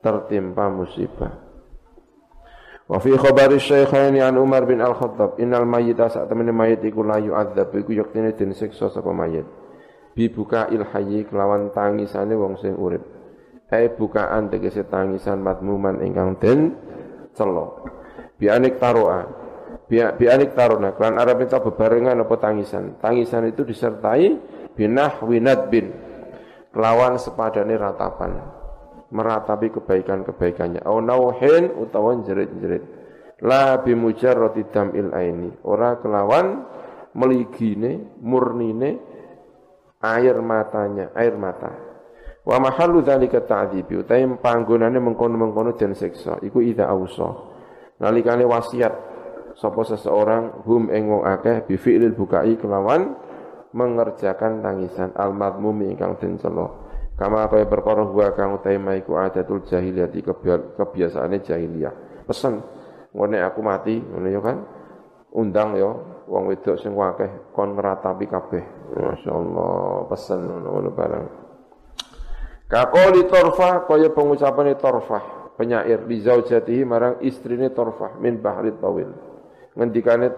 tertimpa musibah. Wa fi khabari syaikhaini an Umar bin Al-Khattab innal mayyita sak temene mayit iku la yu'adzab iku yektene den siksa sapa mayit. Bibuka il hayyi kelawan tangisane wong sing urip ai bukaan tegese tangisan matmuman ingkang den celo bianik taroa bianik tarona kelan Arab itu bebarengan apa tangisan tangisan itu disertai binah winat bin kelawan sepadane ratapan meratapi kebaikan-kebaikannya. Au nauhin utawa jerit-jerit. La bimujarrati damil aini. Ora kelawan meligine murnine air matanya air mata. Wa mahallu dzalika ta'dzibi utahe panggonane mengkono-mengkono den siksa. Iku ida ausa. Nalikane wasiat sapa seseorang hum ing wong akeh bi fi'lil bukai kelawan mengerjakan tangisan. Al madmumi ingkang den cela. Kama kaya perkara huwa kang utahe maiku adatul jahiliyah kebiasaane jahiliyah. Pesen ngene aku mati ngono ya kan. Undang ya wong wedok sing akeh kon ngratapi kabeh. Masyaallah pesen ngono barang. Kakoli torfah kaya pengucapan torfah penyair di zaujatihi marang istrine torfah min bahri tawil. Ngendikane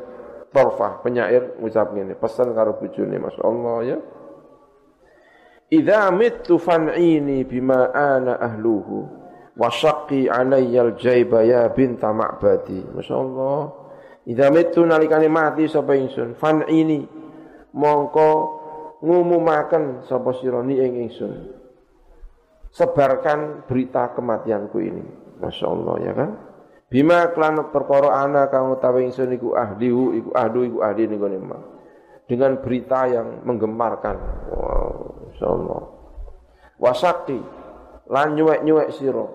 torfah penyair ngucap ngene pesan karo bojone masyaallah ya. Idza mittu fan'ini bima ana ahluhu wa syaqqi alayya al-jayba ya binta ma'badi. Masyaallah. Idza mittu nalikane mati sapa ingsun fan'ini mongko ngumumaken sapa sira ni ing ingsun sebarkan berita kematianku ini. Masya Allah ya kan. Bima klan perkara ana kang utawi ingsun iku ahlihu iku ahdu iku ahli niku Dengan berita yang menggemarkan. Wow, Allah. Wasakti lan nyuwek-nyuwek sira.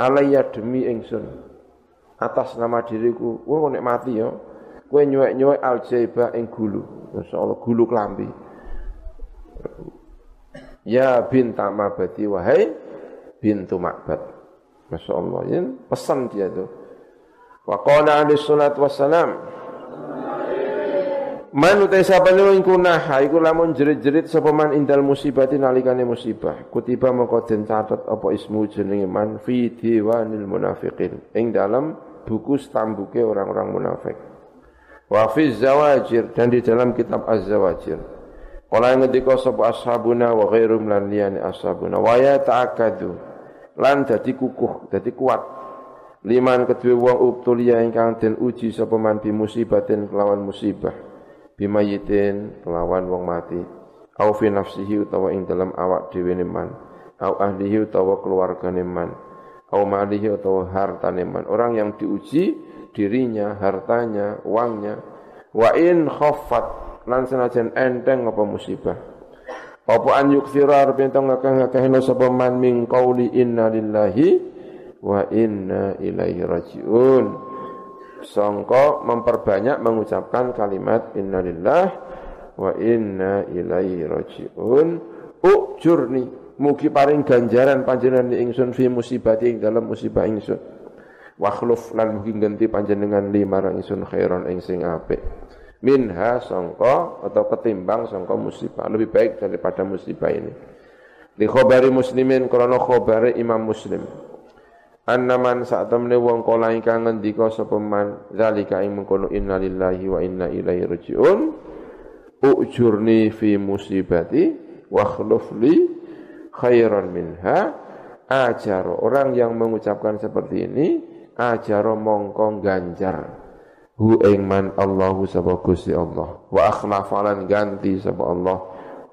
Alaya demi ingsun. Atas nama diriku, kowe nek mati ya. Kowe nyuwek-nyuwek aljaiba ing gulu. Allah gulu klambi. Ya binta mabadi wahai bintu ma'bad. Masya Allah. Ini pesan dia itu. Wa qala alaihi salatu wassalam. Man utai sapa niku iku naha iku lamun jerit-jerit sapa man indal musibati nalikane musibah. Kutiba moko den catet apa ismu jenenge man fi diwanil munafiqin. Ing dalam buku stambuke orang-orang munafik. Wa fi zawajir dan di dalam kitab Az-Zawajir. Kala ngendika sapa ashabuna wa ghairum lan liyane ashabuna wa ya ta'akadu lan dadi kukuh dadi kuat liman kedue wong ubtulia ingkang den uji sapa man bi musibatin kelawan musibah bimayitin kelawan wong mati. Au fi nafsihi utawa ing dalam awak dhewe man. Au ahlihi utawa keluargane man. Au malihi utawa hartane man. Orang yang diuji dirinya hartanya uangnya wa in khaffat lan senajan enteng apa musibah. Apa an yukthira arep ento ngakeh-ngakehno sapa man min qauli inna lillahi wa inna ilaihi rajiun sangka memperbanyak mengucapkan kalimat inna lillah wa inna ilaihi rajiun. Ujurni mugi paring ganjaran panjenengan ingsun fi musibati ing dalam musibah ingsun. Wakhluf lan mugi ganti panjenengan lima ingsun khairon ing sing apik. Minha songko atau ketimbang songko musibah lebih baik daripada musibah ini. Di khobari muslimin krono khobari imam muslim annaman saat temne wong kala ingkang ngendika sapa man zalika ing mengkono inna lillahi wa inna ilaihi rajiun. Ujurni fi musibati wa khluf li khairan minha. Ajar orang yang mengucapkan seperti ini ajar mongko ganjar hu ing man Allahu sapa Gusti Allah. Wa akhlafalan ganti sapa Allah.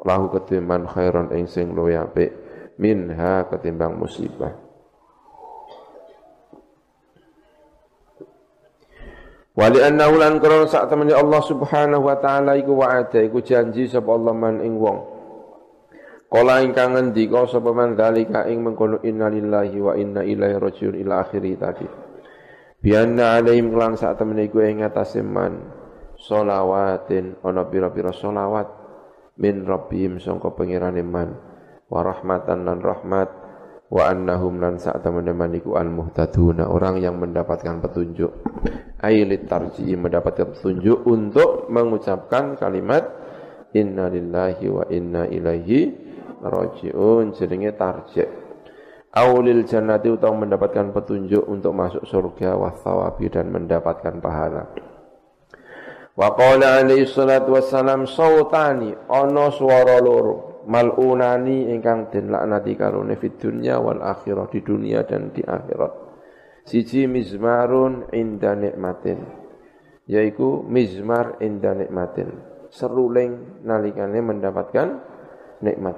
Lahu ketimbang khairon ing sing luwih apik minha ketimbang musibah Wali anna ulan krono sak temene Allah Subhanahu wa taala iku wa'ada iku janji sapa Allah man ing wong. Kala ingkang ngendika sapa man dalika ing mengkono innalillahi wa inna ilaihi rajiun ila akhiri tadi. Bianna alaihim kelan saat temen iku ing atase man solawatin ana pira-pira solawat min rabbihim sangka pengirane man wa rahmatan rahmat wa annahum lan saat temen man iku al muhtaduna orang yang mendapatkan petunjuk. Ailit tarji mendapatkan petunjuk untuk mengucapkan kalimat inna lillahi wa inna ilaihi rajiun jenenge tarjih Aulil jannati utang mendapatkan petunjuk untuk masuk surga wasawabi dan mendapatkan pahala. Wa qala alaihi salatu wassalam sautani ana swara loro malunani ingkang den laknati karone fid dunya wal akhirah di dunia dan di akhirat. Siji mizmarun inda nikmatin yaiku mizmar inda nikmatin seruling nalikane mendapatkan nikmat.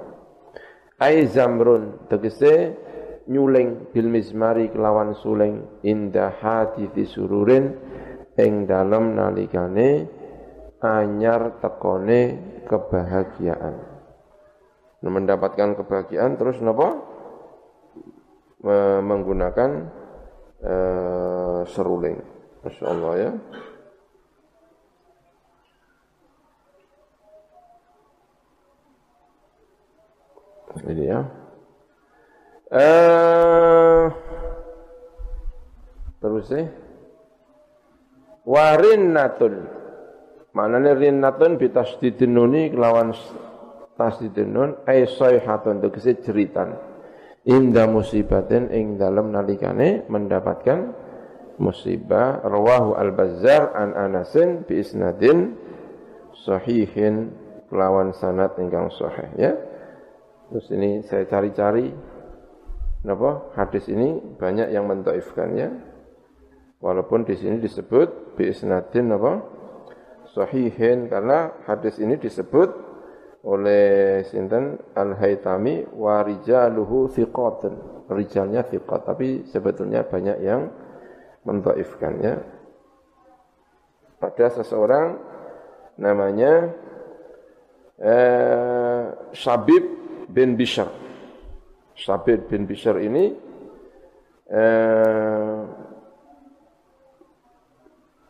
Ai zamrun tegese nyuling bil mizmari kelawan suling indah hati sururin ing dalem nalikane anyar tekone kebahagiaan mendapatkan kebahagiaan terus napa menggunakan uh, seruling. Masya Allah ya. Ini ya. Uh, terus sih. Warinnatun. Maknanya rinnatun bitasdidin nuni kelawan tasdidin nun ay sayhatun tegese jeritan. Inda musibatin ing dalam nalikane mendapatkan musibah rawahu al-Bazzar an Anasin bi isnadin sahihin kelawan sanad ingkang sahih ya. Terus ini saya cari-cari napa hadis ini banyak yang mentaifkan ya. Walaupun di sini disebut bi isnadin napa sahihin karena hadis ini disebut oleh sinten Al-Haytami wa rijaluhu thiqatun. Rijalnya thiqat, tapi sebetulnya banyak yang mentaifkan ya. Pada seseorang namanya eh, Syabib bin Bishr. Sabit bin Bishr ini eh,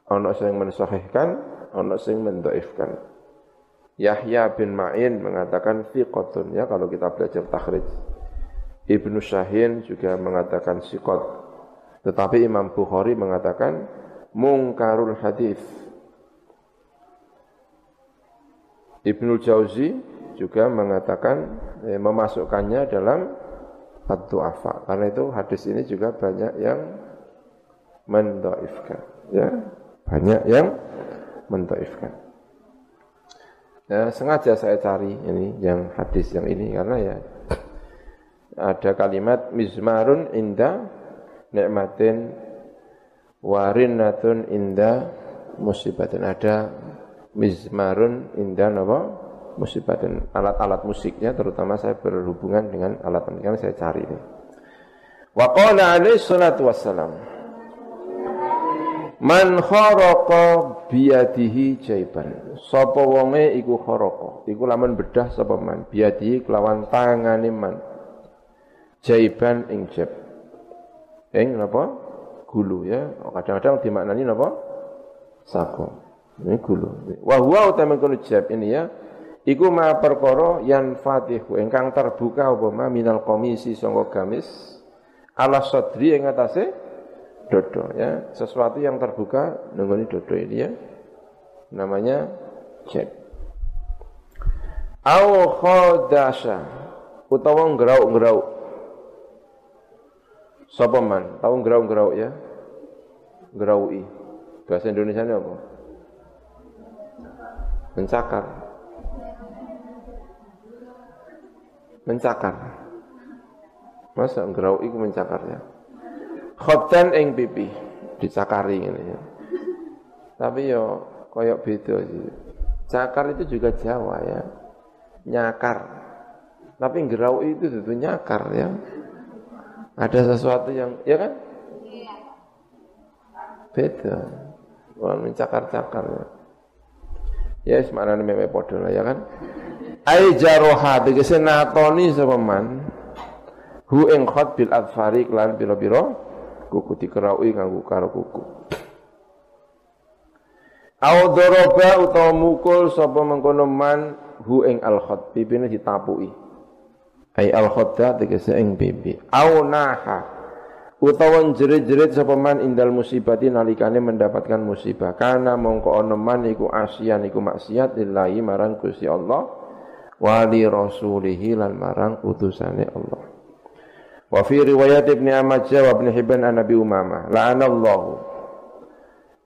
ono sing mensahihkan, ono sing mendaifkan. Yahya bin Ma'in mengatakan thiqatun ya kalau kita belajar takhrij. Ibnu Syahin juga mengatakan siqat. Tetapi Imam Bukhari mengatakan mungkarul hadis. Ibnu Jauzi juga mengatakan eh, memasukkannya dalam ad-du'afa. Karena itu hadis ini juga banyak yang mendoifkan. Ya, banyak yang mendoifkan. Ya, sengaja saya cari ini yang hadis yang ini karena ya ada kalimat mizmarun inda nikmatin warinatun inda musibatin. Ada mizmarun inda napa musibah dan alat-alat musiknya terutama saya berhubungan dengan alat yang saya cari ini. Wa qala alaihi salatu wassalam Man kharaqa biyadihi jaiban. Sapa wonge iku kharaqa, iku lamun bedah sapa man biyadihi kelawan tangane man. Jaiban ing jeb. Ing napa? Gulu ya. Kadang-kadang dimaknani napa? Sako. Ini gulu. Wa huwa utamakun jeb ini ya Iku ma perkara yan fatihu ingkang terbuka apa ma minal komisi sangka gamis ala sadri ing atase dodo ya. Sesuatu yang terbuka nunggoni dodo ini ya. Namanya cek au khadasha utawa ngrauk-ngrauk sapa man? Tau ngrauk-ngrauk ya? Ngrauki bahasa Indonesia ini apa? Mencakar. Mencakar. Masa ngerau iku mencakar Khotan ing pipi dicakari ini ya. Tapi yo koyok beda sih. Cakar itu juga Jawa ya. Nyakar. Tapi ngerau itu itu nyakar ya. Ada sesuatu yang ya kan? Beda. Wah, mencakar-cakar ya. Ya, semakna meme podo lah ya kan? ai jaroha tegese natoni sapa man hu ing khat bil adfari lan pira-pira kuku dikeraui nganggo karo kuku. Au utawa mukul sapa mengkono man hu ing al khat pipine ditapuki. Ai al khadda tegese ing pipi au naha utawa jerit-jerit sapa man indal musibati nalikane mendapatkan musibah. Kana mongko ana man iku asian iku maksiat lillahi marang Gusti Allah wali rasulihi lan marang utusane Allah. Wa fi riwayat Ibnu Ahmad wa Ibnu Hibban an Nabi Umamah, la'anallahu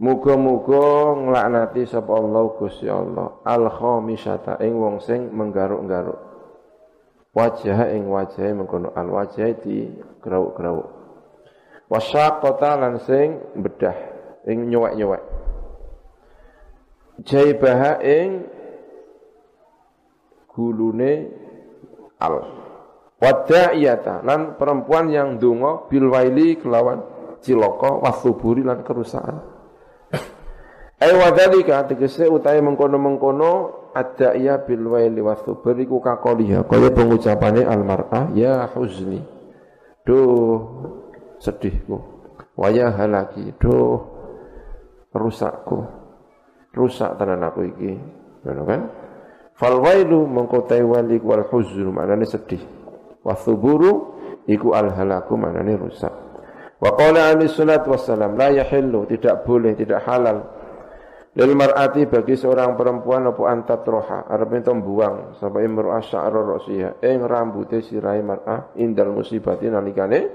Muga-muga nglaknati sapa Allah Gusti Allah al khamisata ing wong sing menggaruk-garuk. Wajah ing wajahe mengkono al wajah di gerau-gerau. Wasyaqata lan sing bedah ing nyuwek-nyuwek. Jaibaha ing gulune al wada'iyata lan perempuan yang dungo bil waili kelawan ciloko wasuburi lan kerusakan Ai wadzalika tegese utahe mengkono-mengkono ada ya bil waili wasubr iku kakoliha kaya pengucapane almar'ah ya huzni. Duh sedihku. Waya halaki. Duh rusakku. Rusak tenan aku iki. Ngono kan? Fal wailu mengkotai wali wal huznu maknane sedih. Wasuburu iku al halaku maknane rusak. Wa qala alaihi salatu wassalam la yahillu tidak boleh tidak halal Lil mar'ati bagi seorang perempuan apa antat roha arep ento buang sapa imru'ah sya'ra ra'siha ing rambute sirahe mar'ah indal musibati nalikane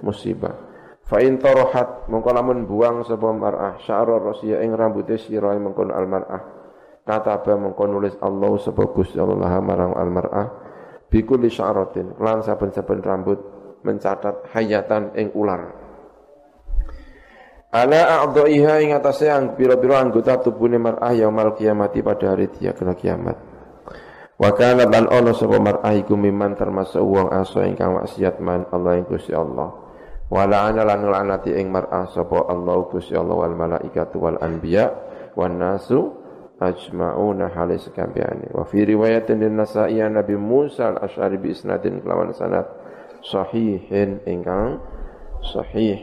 musibah. Fa in tarahat mongko lamun buang sapa mar'ah sya'ra ra'siha ing rambute sirahe mengkon al mar'ah. Kataba mengko nulis Allah sapa Gusti Allah marang al mar'ah bikuli sya'ratin lan saben-saben rambut mencatat hayatan ing ular Ala a'dha'iha ing atase ang pira-pira anggota tubuhne mar'ah yaumal kiamati pada hari dia kena kiamat. Wa kana lan ono sapa mar'ah iku miman termasuk wong aso ingkang maksiat man Allah ing Gusti Allah. Wa la'ana lan laknati ing mar'ah sapa Allah Gusti Allah wal malaikatu wal anbiya wan nasu ajma'una hale sekabehane. Wa fi riwayatin din Nasa'i Nabi Musa al-Asy'ari bi isnadin kelawan sanad sahihin ingkang sahih.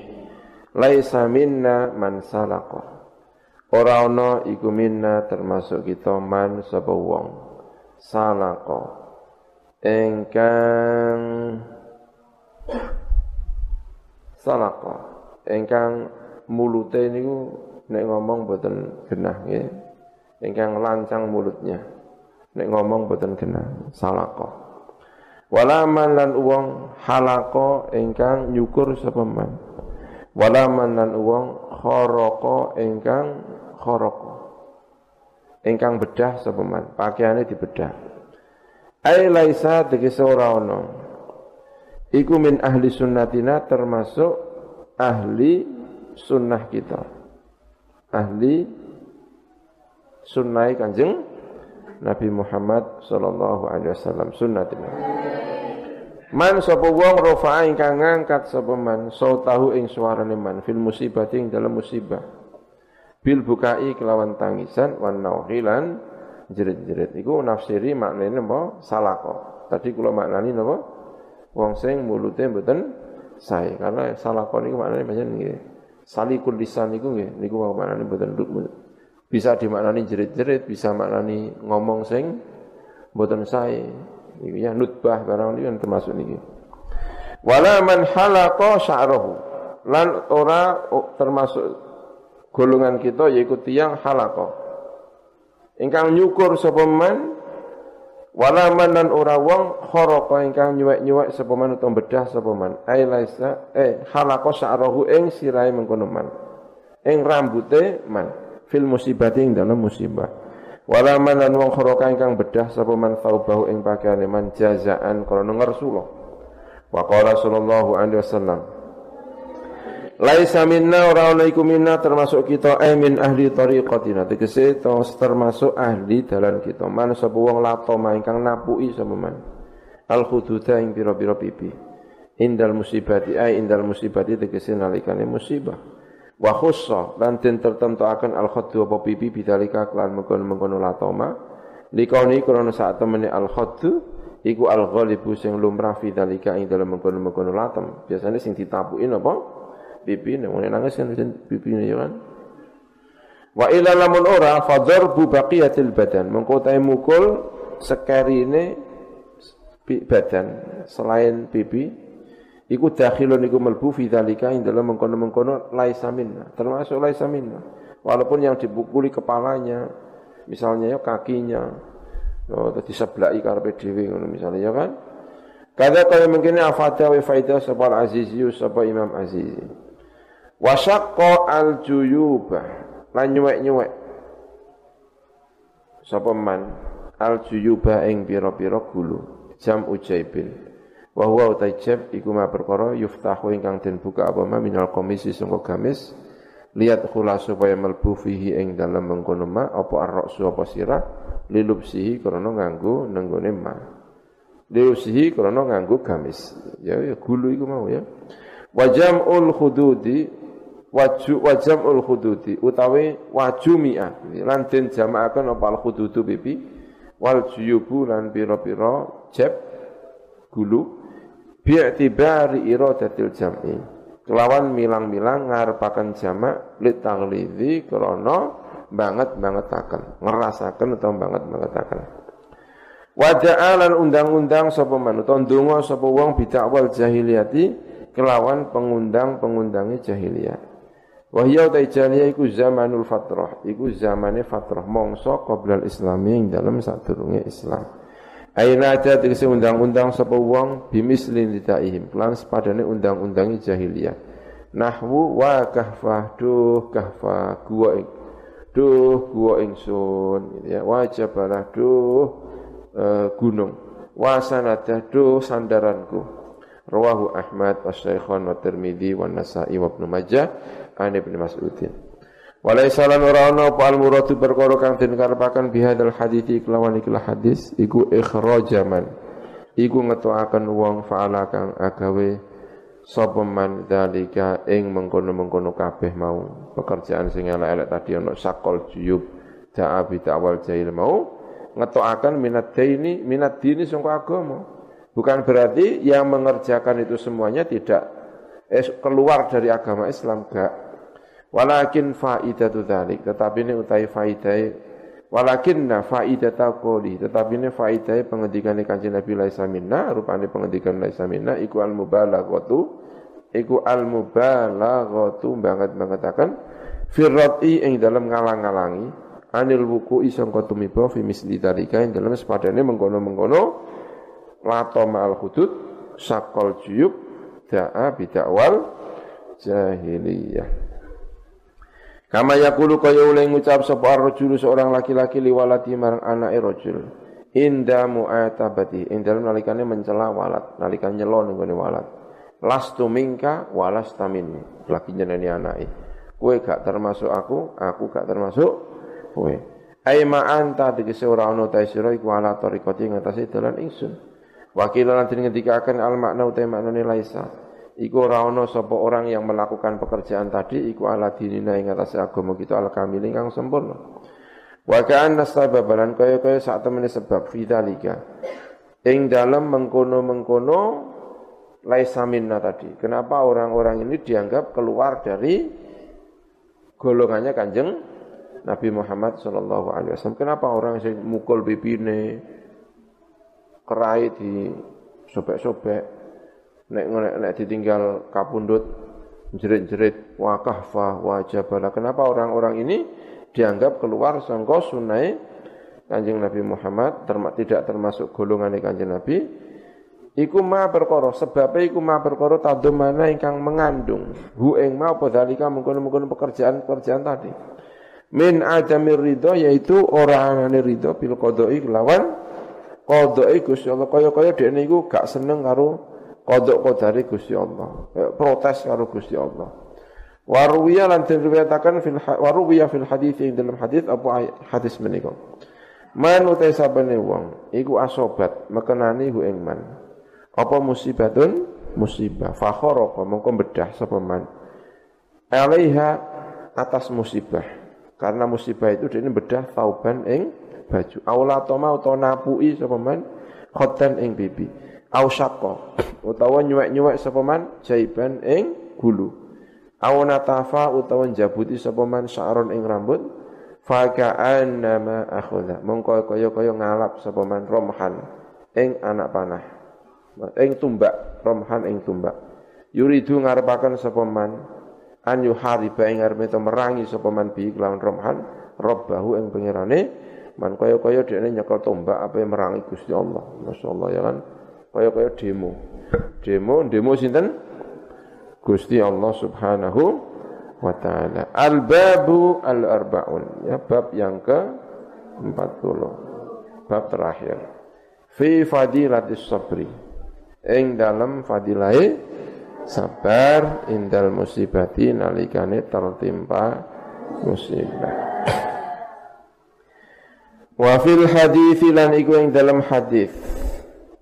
Laisa minna man salako ora ana iku minna termasuk kita man sapa wong salako engkang salako engkang mulute niku nek ngomong boten genah nggih engkang lancang mulutnya. Nek ngomong boten genah salako. Walaman lan wong halako engkang nyukur sapa man. Wala manan wong kharaqa ingkang kharaqa ingkang bedah sapa man. Pakaiane dibedah. Ai laisa tegese ora ana. Iku min ahli sunnatina termasuk ahli sunnah kita. Ahli sunnah kanjeng Nabi Muhammad sallallahu alaihi wasallam sunnatina Man sapa wong rafa'a ingkang ngangkat sapa man sautahu ing suarane man fil musibati ing dalam musibah. Bil bukai kelawan tangisan wan nauhilan jerit-jerit. Iku nafsiri maknane apa? Salako. Tadi kula maknani napa? Wong sing mulute mboten sae karena salako niku maknane pancen nggih. Salikul lisan niku nggih niku maknane mboten bisa dimaknani jerit-jerit, bisa maknani ngomong sing mboten sae. Ini ya nutbah barang ini kan termasuk ini. Wala man halaqa sya'rahu. Lan ora termasuk golongan kita yaitu tiang halaqa. Ingkang nyukur sapa man wala man lan ora wong kharaqa ingkang nyuwek-nyuwek sapa man utawa bedah sapa man. Ai laisa eh halaqa sya'rahu ing sirahe mengkono man. Ing rambute man fil musibati ing dalam musibah. Wala manan wong khoroka ingkang bedah sapa man thaubahu ing pakaiane man jazaan krana ngersula. Wa qala sallallahu alaihi wasallam Laisa minna ora ana iku minna termasuk kita eh min ahli tariqatina. Tegese termasuk ahli dalan kita. Man sapa wong latoma ingkang napuki sapa man? Al khududa ing pira-pira pipi. Indal musibati ai indal musibati tegese nalikane musibah wa khussa lan den tertentuaken al khaddu apa pipi bidzalika kelan mengkono-mengkono latoma likoni krana sak temene al khaddu iku al ghalibu sing lumrah fi dzalika ing dalem mengkono-mengkono latem biasane sing ditapuki napa? Pipi nek nangis kan pipi ya kan? Wa ila lamun ora fadarbu baqiyatil badan. Mengko mukul sekerine badan selain pipi Iku dakhilun iku melbu fi dzalika ing dalam mengkono-mengkono laisa minna, termasuk laisa minna. Walaupun yang dipukuli kepalanya, misalnya ya kakinya, oh, atau diseblaki karepe dhewe misalnya ya kan. Kada kaya mungkin afata wa faida sapa azizi sapa Imam Azizi. Wa syaqqa al juyuba lan nyuwek-nyuwek. Sapa man al juyuba ing pira-pira gulu jam ujaibin wa huwa utajab iku ma perkara yuftahu ingkang den buka apa ma minal komisi sangka gamis lihat khula supaya melbu fihi ing dalem mengkono ma apa ar-ra'su apa sirah lilubsihi krana nganggo nenggone ma. Lilubsihi krana nganggo gamis. Ya ya gulu iku mau ya. Wa jam'ul khududi waju wajam ul hududi utawi waju mi'ah. Lan den jamaaken apa al hududu bibi wal juyubu lan pira-pira jeb gulu bi'tibari iradatil jam'i. Kelawan milang-milang ngarepaken jamak lit taglidzi krana banget-bangetaken. Ngerasaken atau banget-bangetaken. Waja'alan undang-undang sapa man utawa ndonga sapa wong bidakwal jahiliyati kelawan pengundang-pengundangi jahiliyah. Wahya utai jahiliyah iku zamanul fatrah, iku zamane fatrah. Mongso qoblal islami dalam sadurunge Islam. Aina ada tegese undang-undang sapa wong bimislin lidaihim, lan sepadane undang-undangi jahiliyah. Nahwu wa kahfah duh kahfah gua ing duh gua ingsun gitu ya. Wajabalah duh uh, gunung. Wasanadah duh sandaranku. Rawahu Ahmad wa Syaikhan wa Tirmidzi wa Nasa'i wa Ibnu Majah an Ibnu Mas'udin. Walaysa lan ora apa al muradu perkara kang den karepaken hadithi kelawan ikilah hadis iku ikhrajaman. Iku ngetoaken wong faala kang agawe sapa man dalika ing mengkono-mengkono kabeh mau pekerjaan sing elek-elek tadi ana sakol juyub da'a bi ta'wal jahil mau ngetoaken minat ini minat dini sangka agama. Bukan berarti yang mengerjakan itu semuanya tidak eh, keluar dari agama Islam, enggak. Walakin faidatu dzalik, tetapi ini utai faidai. Walakinna faidata qoli, tetapi ini faidai pengendikan Kanjeng Nabi laisa minna, rupane pengendikan laisa minna. Iku al mubalaghatu iku al mubalaghatu banget bangetaken firrati ing dalam ngalang-alangi anil wuku sangka tumiba fi misli dalika ing dalam sepadane mengkono-mengkono lato ma'al hudud sakol juyub da'a bidakwal jahiliyah Kama yakulu kaya oleh ngucap sapa ar-rajulu seorang laki-laki liwalati marang anake rajul. Inda mu'atabati, ing dalem nalikane mencela walat, nalikan nyelo ning gone walat. Lastu minka walasta minni. Lagi nyeneni anake. Kowe gak termasuk aku, aku gak termasuk kowe. Ai ma anta tegese ora ana ta sira iku ala tariqati ngatasé dalan ingsun. Wakilan lan ngendikaken al makna maknane laisa iku ora sapa orang yang melakukan pekerjaan tadi iku ala dinina ing atas agama kita al kamil kang sempurna. Wa ka'anna sababan kaya-kaya sak temene sebab fidzalika ing dalam mengkono-mengkono laisa minna tadi. Kenapa orang-orang ini dianggap keluar dari golongannya kanjeng Nabi Muhammad sallallahu alaihi wasallam? Kenapa orang yang mukul bibine kerai di sobek-sobek nek nek, nek ditinggal kapundut jerit-jerit wa kahfa wa jabala. Kenapa orang-orang ini dianggap keluar sangka sunai Kanjeng Nabi Muhammad terma, tidak termasuk golongan Kanjeng Nabi? Iku ma perkara sebabnya iku ma perkara mana ingkang mengandung. Hu ing ma padhalika mengkono-mengkono pekerjaan-pekerjaan tadi. Min adamir ridho yaitu orang anane ridho bil qodoi lawan qodoi Gusti Allah. Kaya-kaya dekne iku gak seneng karo kodok kodari Gusti Allah. Eh, protes karo Gusti Allah. Waruwiya lan diriwayataken fil waruwiya fil hadis ing dalam hadis apa hadis menika. Man utai sabane wong iku asobat mekenani hu ing man. Apa musibatun musibah fakharaqa mongko bedah sapa man. Alaiha atas musibah. Karena musibah itu dia bedah tauban ing baju. Aula toma utawa napui sapa man khotan ing bibi au syaqqa utawa nyuwek-nyuwek sapa man jaiban ing gulu. Au natafa utawa jabuti sapa man sya'ron ing rambut. Fa ka'annama akhadha mongko kaya-kaya ngalap sapa romhan ing anak panah. Ing tumbak romhan ing tumbak. Yuridu ngarepaken sapa man an yuhariba ing arepe merangi sapa man bi kelawan romhan robbahu ing pengirane. Man kaya-kaya dekne nyekel tombak apa merangi Gusti Allah. Masyaallah ya kan kaya-kaya demo. Demo demo sinten? Gusti Allah Subhanahu wa taala. Al-babu al-arbaun. Ya bab yang ke 40. Bab terakhir. Fi fadilatis sabri. Ing dalam fadilai sabar indal musibati nalikane tertimpa musibah. Wa fil hadis lan iku ing dalam hadis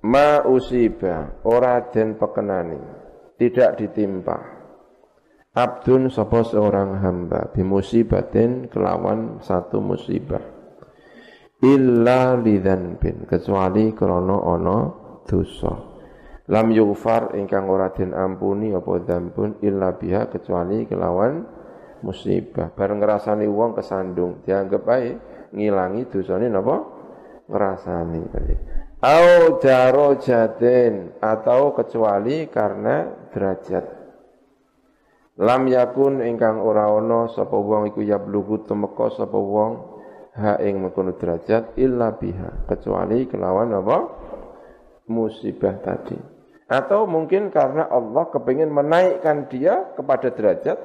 ma usiba ora den pekenani tidak ditimpa. Abdun sapa seorang hamba bimusibatin kelawan satu musibah. Illa bin kecuali krana ana dosa. Lam yughfar ingkang ora den ampuni apa dzambun illa biha kecuali kelawan musibah. Bareng ngrasani wong kesandung dianggap ae ngilangi dosane napa? Ngrasani au darajatin atau kecuali karena derajat. Lam yakun ingkang ora ana sapa wong iku yablugu tumeka sapa wong ha ing mengkono derajat illa biha kecuali kelawan apa? Musibah tadi. Atau mungkin karena Allah kepingin menaikkan dia kepada derajat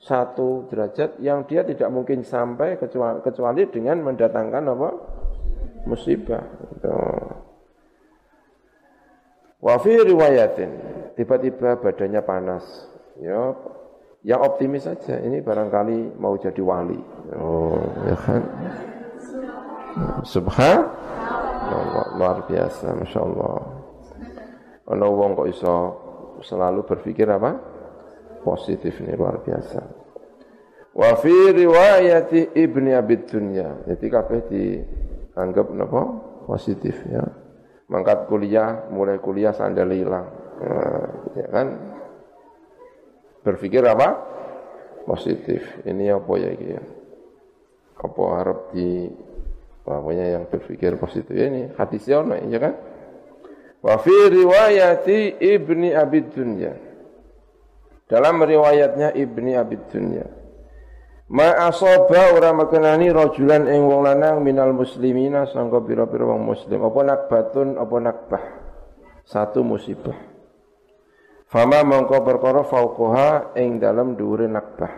satu derajat yang dia tidak mungkin sampai kecuali, kecuali dengan mendatangkan apa musibah. Wa riwayatin tiba-tiba badannya panas Ya, yang optimis saja. Ini barangkali mau jadi wali. Oh, ya kan? Subhanallah, luar biasa, masya Allah. Wong kok iso selalu berpikir apa? Positif ini luar biasa. Wa fi riwayati Ibni Abi Dunya. Jadi kabeh dianggap napa? Positif ya. Mangkat kuliah, mulai kuliah sandal hilang. Nah, ya kan? berpikir apa? Positif. Ini apa ya ini ya? Apa harap di pokoknya yang berpikir positif ini hadisnya ono ya kan? Wa fi riwayati Ibni Abi Dunya. Dalam riwayatnya Ibni Abi Dunya. Ma asaba ora makenani rajulan ing wong lanang minal muslimina sangka pira-pira wong muslim apa nakbatun apa nakbah. Satu musibah. Fama mongko perkara fauqaha ing dalam dhuwure nakbah.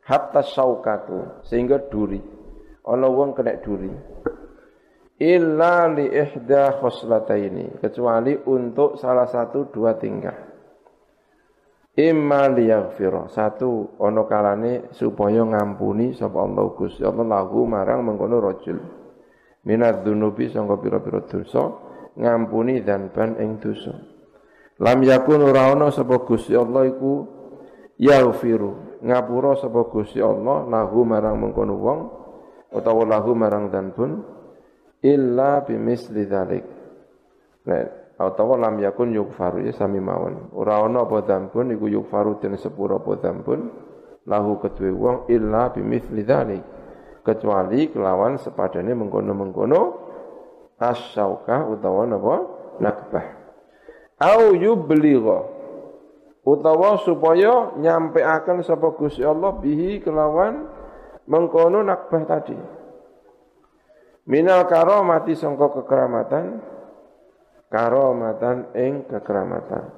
Hatta saukatu sehingga duri. Ana wong kena duri. Illa li ihda khoslataini kecuali untuk salah satu dua tingkah. Imma liyaghfira. Satu ana kalane supaya ngampuni sapa Allah Gusti Allah lahu marang mengkono rajul. Minadz dzunubi sangka pira-pira dosa ngampuni dzanban ing dosa. Lam yakun ora ana sapa Gusti Allah iku yaghfiru. Ngapura sapa Gusti Allah lahu marang mengkono wong utawa lahu marang pun illa bimisli dzalik. Utawa lam yakun yughfaru ya sami mawon. Ora ana apa pun iku yughfaru den sepura apa pun lahu kedue wong illa bimisli dzalik. Kecuali kelawan sepadane mengkono-mengkono asyauka utawa napa nakbah au yubligha utawa supaya nyampeaken sapa Gusti Allah bihi kelawan mengkono nakbah tadi minal karomati sangka kekeramatan karomatan ing kekeramatan.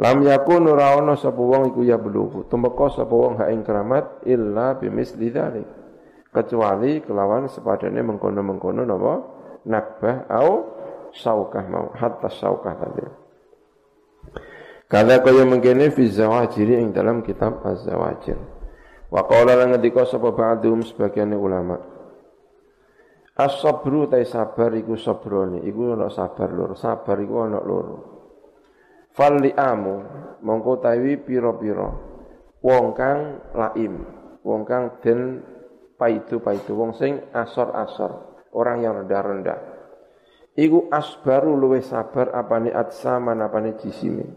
Lam yakun ora ana sapa wong iku ya bluhu tumeka sapa wong ha ing keramat illa bimisli dzalik. Kecuali kelawan sepadane mengkono-mengkono napa? Nakbah au saukah mau hatta saukah tadi. Kada kaya mengkene fi zawajiri ing dalam kitab Az-Zawajir. Wa qala lan ngendika sapa ba'dhum sebagian ulama. As-sabru ta sabar iku sabrone, iku ana sabar loro, sabar iku ana loro. Fal li'amu mongko tawi pira-pira wong kang laim, wong kang den paitu-paitu, wong sing asor-asor, orang yang rendah-rendah. Iku asbaru luwe sabar apane atsaman apane jisime.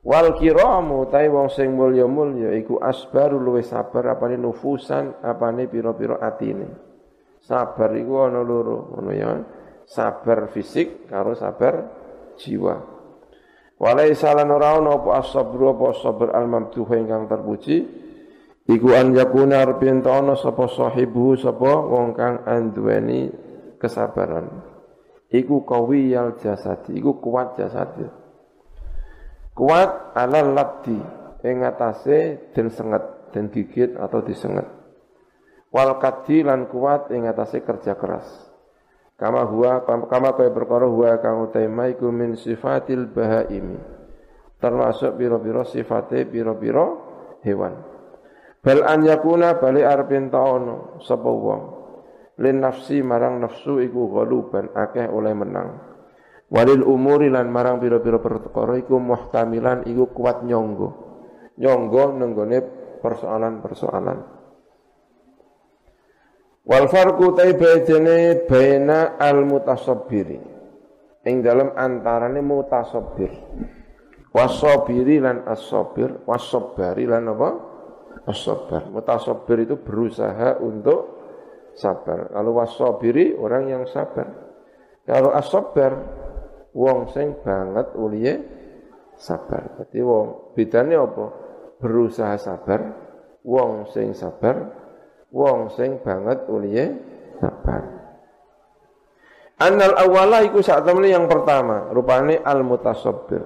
Wal kiramu tai wong sing mulya-mulya iku asbaru luwe sabar apane nufusan apane pira-pira atine. Sabar iku ana loro, ngono ya. Sabar fisik karo sabar jiwa. Walaisa lan ora ana apa as-sabru apa sabr al-mamduh ingkang terpuji iku an yakuna arpin ana sapa sahibu sapa wong kang anduweni kesabaran. Iku kawiyal jasad, iku kuat jasad kuat ala laddi ing atase den senget den gigit atau disenget wal kadhi lan kuat ing atase kerja keras. Kama huwa kama kaya perkara huwa kang utama iku min sifatil bahaimi. Termasuk pira-pira sifate pira-pira hewan. Bal an yakuna bali arpin taono sapa wong. Lin nafsi marang nafsu iku ghaluban akeh oleh menang. Walil umuri lan marang pira-pira perkara iku muhtamilan iku kuat nyonggo. nyonggo nenggone persoalan-persoalan. Wal farqu taibadene baina al mutasabbiri. Ing dalam antarane mutasabbir. Wasabiri lan as-sabir, wasabari lan apa? As-sabar. Mutasabbir itu berusaha untuk sabar. Kalau wasabiri orang yang sabar. Kalau as-sabar wong sing banget uliye sabar. Jadi wong bedane apa? Berusaha sabar, wong sing sabar, wong sing banget uliye sabar. Annal awala iku sak yang pertama, rupane al mutasabbir.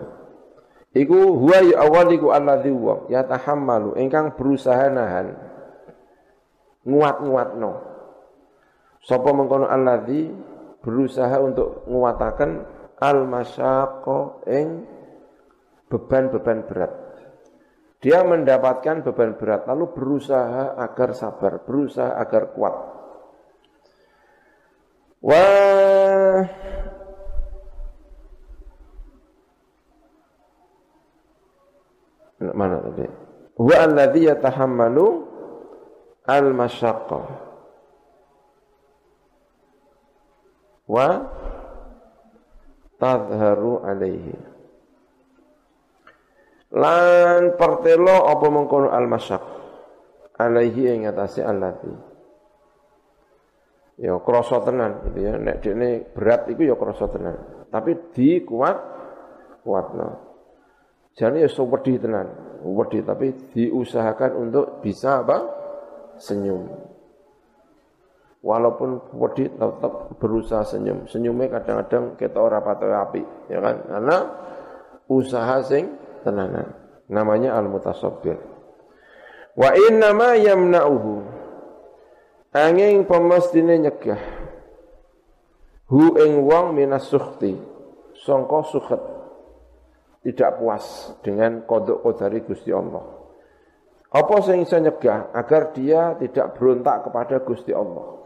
Iku huwa ya awal iku alladzi wa yatahammalu ingkang berusaha nahan nguat-nguatno. Sapa mengkono alladzi berusaha untuk nguataken al masyaqqa ing beban-beban berat. Dia mendapatkan beban berat lalu berusaha agar sabar, berusaha agar kuat. Wah mana tadi? Wa alladhi yatahammalu al-masyaqqa. Wa tadharu alaihi. Lan pertelo apa mengkono al-masyaq alaihi ing atase alladhi. Ya krasa tenan gitu ya. Nek dekne berat iku ya krasa tenan. Tapi di kuat kuatno. Jadi ya wedi tenan, wedi tapi diusahakan untuk bisa apa? Senyum. Walaupun wedi tetap berusaha senyum. Senyumnya kadang-kadang kita ora patoy api, ya kan? Karena usaha sing tenanan. Namanya al-mutasabbir. Wa inna ma yamna'uhu. Angin pemestine nyegah. Hu ing wong minas sukhti. Sangka sukhet tidak puas dengan kodok kodari Gusti Allah. Apa yang bisa nyegah agar dia tidak berontak kepada Gusti Allah?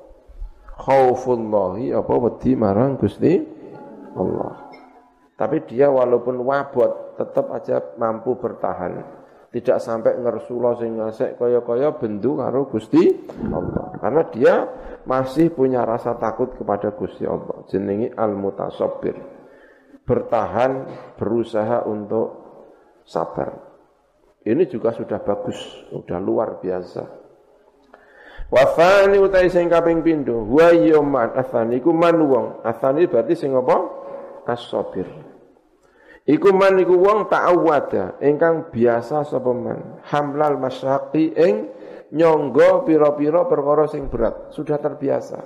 Khaufullahi apa wedi marang Gusti Allah. Tapi dia walaupun wabot tetap aja mampu bertahan. Tidak sampai ngersula sing ngasek kaya-kaya bendu karo Gusti Allah. Karena dia masih punya rasa takut kepada Gusti Allah. Jenengi al-mutasabbir bertahan, berusaha untuk sabar. Ini juga sudah bagus, sudah luar biasa. Wafani utai sing kaping pindho, wa yoman athani iku man wong. Athani berarti sing apa? As-sabir. Iku man iku wong ta'awwada ingkang biasa sapa man. Hamlal masyaqi ing nyonggo pira-pira perkara sing berat, sudah terbiasa.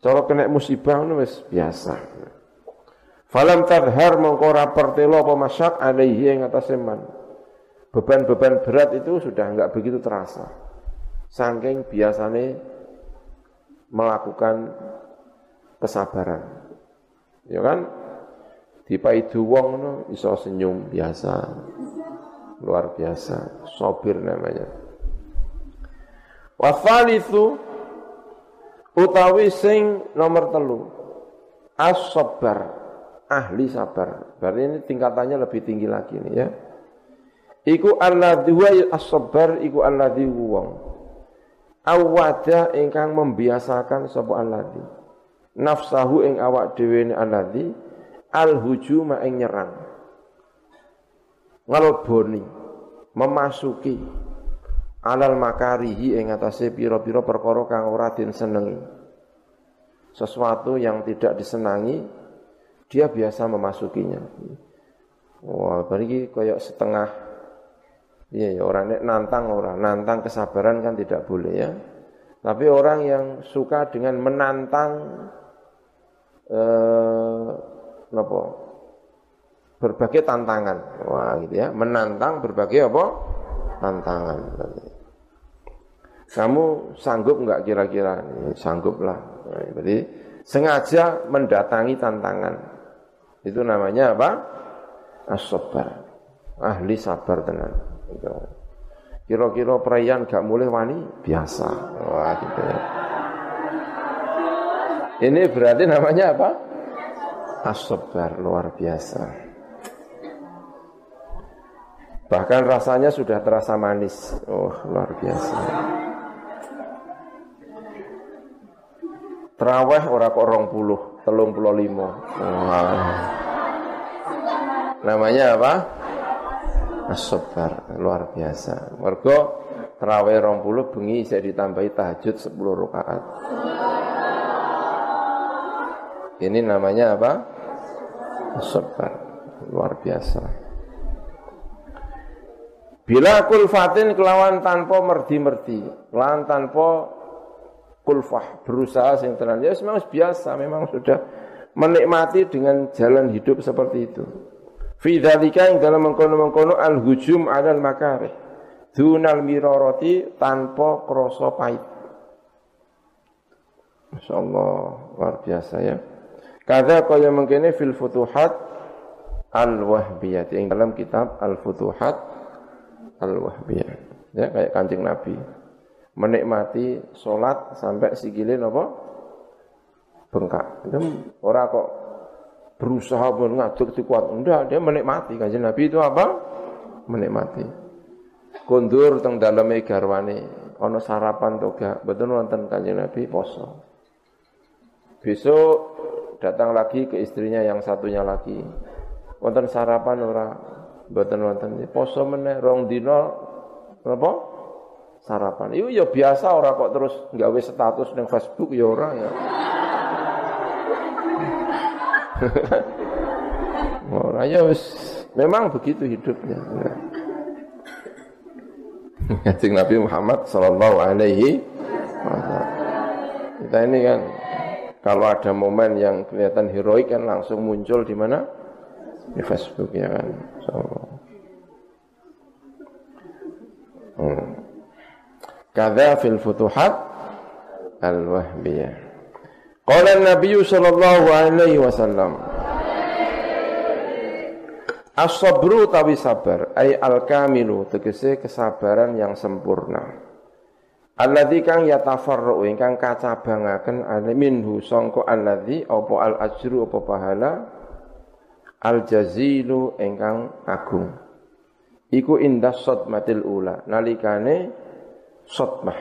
Cara kena musibah ngono wis biasa. Falam tadhar mongko ora pertelo apa masyak alaihi ing atase man. Beban-beban berat itu sudah enggak begitu terasa. Saking biasane melakukan kesabaran. Ya kan? Dipaidu wong no, iso senyum biasa. Luar biasa, sobir namanya. Wa utawi sing nomor telu as-sabar ahli sabar. Berarti ini tingkatannya lebih tinggi lagi nih ya. Iku alladzi wa as-sabar iku alladzi wong. Awada ingkang membiasakan sapa alladzi. Nafsahu ing awak dhewe ne alladzi al-hujuma ing nyerang. Ngalboni memasuki alal makarihi ing atase pira-pira perkara kang ora den. Sesuatu yang tidak disenangi dia biasa memasukinya. Wah, bagi koyok setengah Iya ya orang nantang orang, nantang kesabaran kan tidak boleh ya. Tapi orang yang suka dengan menantang eh apa? berbagai tantangan. Wah, gitu ya. Menantang berbagai apa? tantangan. Kamu sanggup enggak kira-kira? Sangguplah. Nah, berarti sengaja mendatangi tantangan. Itu namanya apa? As-sabar. Ahli sabar tenan. Kira-kira perayaan gak mulai wani biasa. Wah, gitu ya. Ini berarti namanya apa? As-sabar luar biasa. Bahkan rasanya sudah terasa manis. Oh, luar biasa. Terawih ora kok rong puluh, telung puluh lima. Namanya apa? Asobar, luar biasa. Mergo terawih rong puluh bengi saya ditambahi tahajud sepuluh rakaat. Ini namanya apa? Asobar, luar biasa. Bila kulfatin kelawan tanpa merdi-merdi, kelawan tanpa kulfah, berusaha sing tenan. Ya memang biasa, memang sudah menikmati dengan jalan hidup seperti itu. Fi dzalika yang dalam mengkono-mengkono al-hujum 'alal makarih. Dunal miroroti tanpa krasa pahit. Masya Allah, luar biasa ya. Kada kaya mengkene fil futuhat al-wahbiyah. Yang dalam kitab al-futuhat al-wahbiyah. Ya, kayak kancing Nabi. Menikmati sholat sampai sikile apa? Bengkak. Itu orang kok berusaha pun ngaduk kuat. Enggak, dia menikmati. Kancing Nabi itu apa? Menikmati. Kundur teng daleme garwane ana sarapan toga, betul nonton Kanjeng Nabi poso. Besok datang lagi ke istrinya yang satunya lagi. Wonten sarapan ora Mboten wonten poso meneh rong dina apa? Sarapan. Iku ya biasa ora kok terus nggawe status ning Facebook ya ora ya. *laughs* ora ya wis memang begitu hidupnya. *laughs* Kanjeng Nabi Muhammad sallallahu alaihi wasallam. Kita ini kan kalau ada momen yang kelihatan heroik kan langsung muncul di mana? Di Facebook ya kan. So, hmm. Kada fil futuhat al-wahbiyah. Qala Nabi sallallahu alaihi wasallam As-sabru tawi sabar ay al-kamilu tegese kesabaran yang sempurna. Alladzi kang yatafarru ingkang kacabangaken minhu sangka alladzi apa al-ajru apa pahala? Al jazilu engkang agung. Iku indah sotmatil ula nalikane sotmah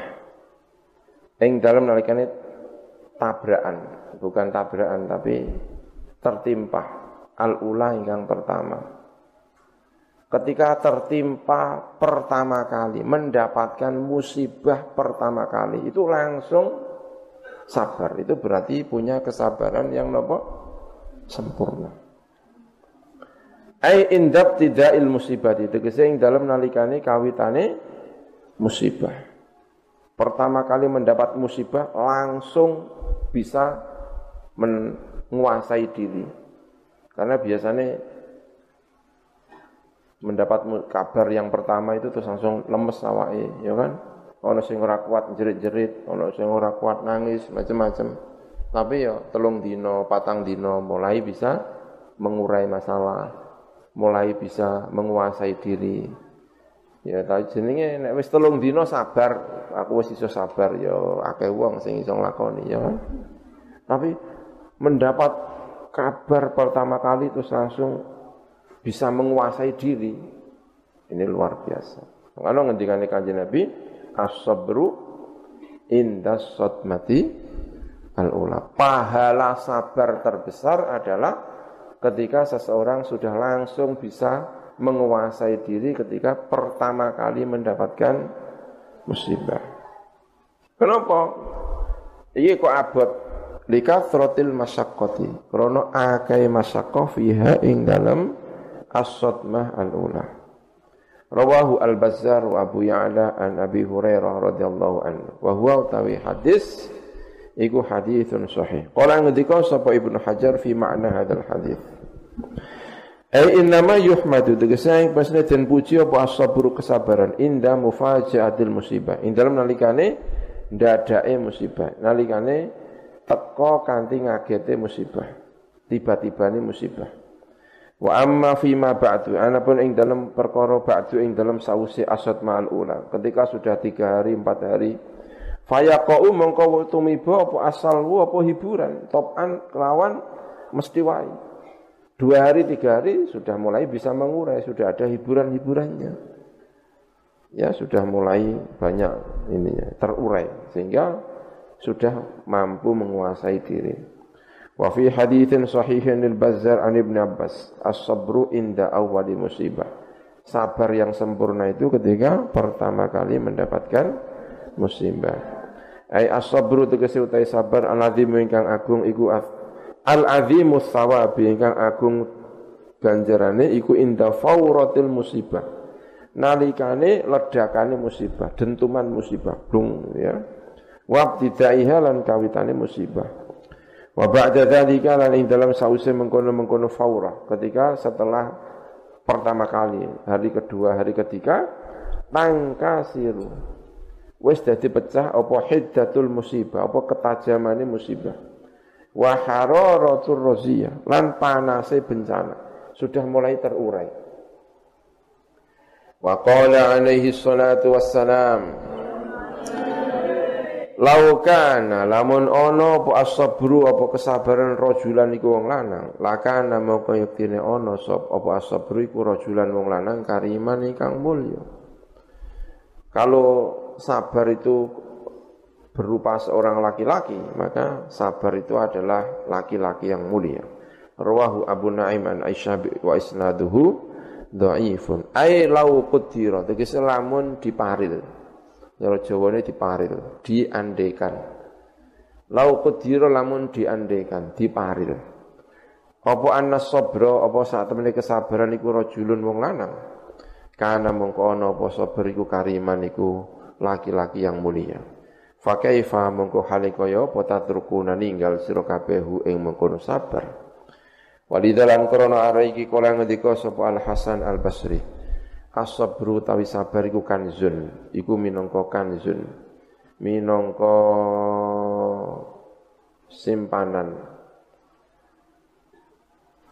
ing dalam nalikane tabrakan bukan tabrakan tapi tertimpa al ula ingkang pertama ketika tertimpa pertama kali mendapatkan musibah pertama kali itu langsung sabar itu berarti punya kesabaran yang nopo sempurna Ai indab tidak musibah itu yang dalam nalikane kawitane musibah. Pertama kali mendapat musibah langsung bisa menguasai diri. Karena biasanya mendapat kabar yang pertama itu terus langsung lemes awake, ya kan? Ono sing ora kuat jerit-jerit, ono sing ora kuat nangis, macam-macam. Tapi ya telung dino, patang dino mulai bisa mengurai masalah mulai bisa menguasai diri. Ya tapi jenenge nek wis telung dina sabar, aku wis iso sabar ya akeh wong sing iso nglakoni ya kan. Tapi mendapat kabar pertama kali terus langsung bisa menguasai diri. Ini luar biasa. Kalau ngendikane Kanjeng Nabi, as-sabru indas sadmati al-ula. Pahala sabar terbesar adalah ketika seseorang sudah langsung bisa menguasai diri ketika pertama kali mendapatkan musibah. Kenapa? Iki kok abot likathratil masyaqqati. Krana akeh masyaqqah fiha ing dalam as-sadmah al-ula. Rawahu al-Bazzar wa Abu Ya'la an Abi Hurairah radhiyallahu anhu. Wa huwa utawi hadis iku hadithun sahih. Qala ngendika sapa Ibnu Hajar fi makna hadzal hadis. Ai innama yuhmadu tegese ing pasne den puji apa asabru kesabaran inda mufajaatil musibah. Ing dalem nalikane ndadake musibah, nalikane teko kanthi ngagete musibah. Tiba-tibane musibah. Wa amma fi ma ba'du anapun ing dalam perkara ba'du ing dalam sause asad ma'al ula. Ketika sudah tiga hari, empat hari, Fayaqau mongko tumiba apa asal apa hiburan, topan kelawan mesti wae. Dua hari, tiga hari sudah mulai bisa mengurai, sudah ada hiburan-hiburannya. Ya sudah mulai banyak ininya terurai sehingga sudah mampu menguasai diri. Wa haditsin sahihin lil Bazzar an Ibn Abbas, as-sabru inda awwali musibah. Sabar yang sempurna itu ketika pertama kali mendapatkan musibah. Ai as-sabru tegese utai sabar al-azim ingkang agung iku Al-azimus sawabi ingkang agung ganjarane iku inda fauratil musibah. Nalikane ledakane musibah, dentuman musibah, blung ya. Wabtidaiha lan kawitane musibah. Wa ba'da dzalika lan dalam sause mengkono-mengkono faura ketika setelah pertama kali, hari kedua, hari ketiga tangkasiru. Wis dadi pecah apa hiddatul musibah, apa ketajamane musibah. Wa hararatur roziyah lan panase bencana. Sudah mulai terurai. Wa qala alaihi salatu wassalam Laukana lamun ono apa asabru apa kesabaran rojulan iku wong lanang lakana moko yektine ono sop apa asabru iku rojulan wong lanang kariman ingkang mulya kalau sabar itu berupa seorang laki-laki, maka sabar itu adalah laki-laki yang mulia. Rawahu Abu Naim an Aisyah wa isnaduhu dhaifun. Ai lau qudira, tegese lamun diparil. Cara Jawane diparil, diandekan. Lau qudira lamun diandekan, diparil. Apa anna sabra, apa saat temene kesabaran iku rajulun wong lanang. Kana mengko ana apa sabar iku kariman iku laki-laki yang mulia. Fakaifa mongko hale kaya apa tatrukuna ninggal sira kabeh ing mengkono sabar. Walidalan krana arah iki kala ngendika sapa Al Hasan Al Basri. As-sabru tawi sabar iku kanzun, iku minangka kanzun. Minangka simpanan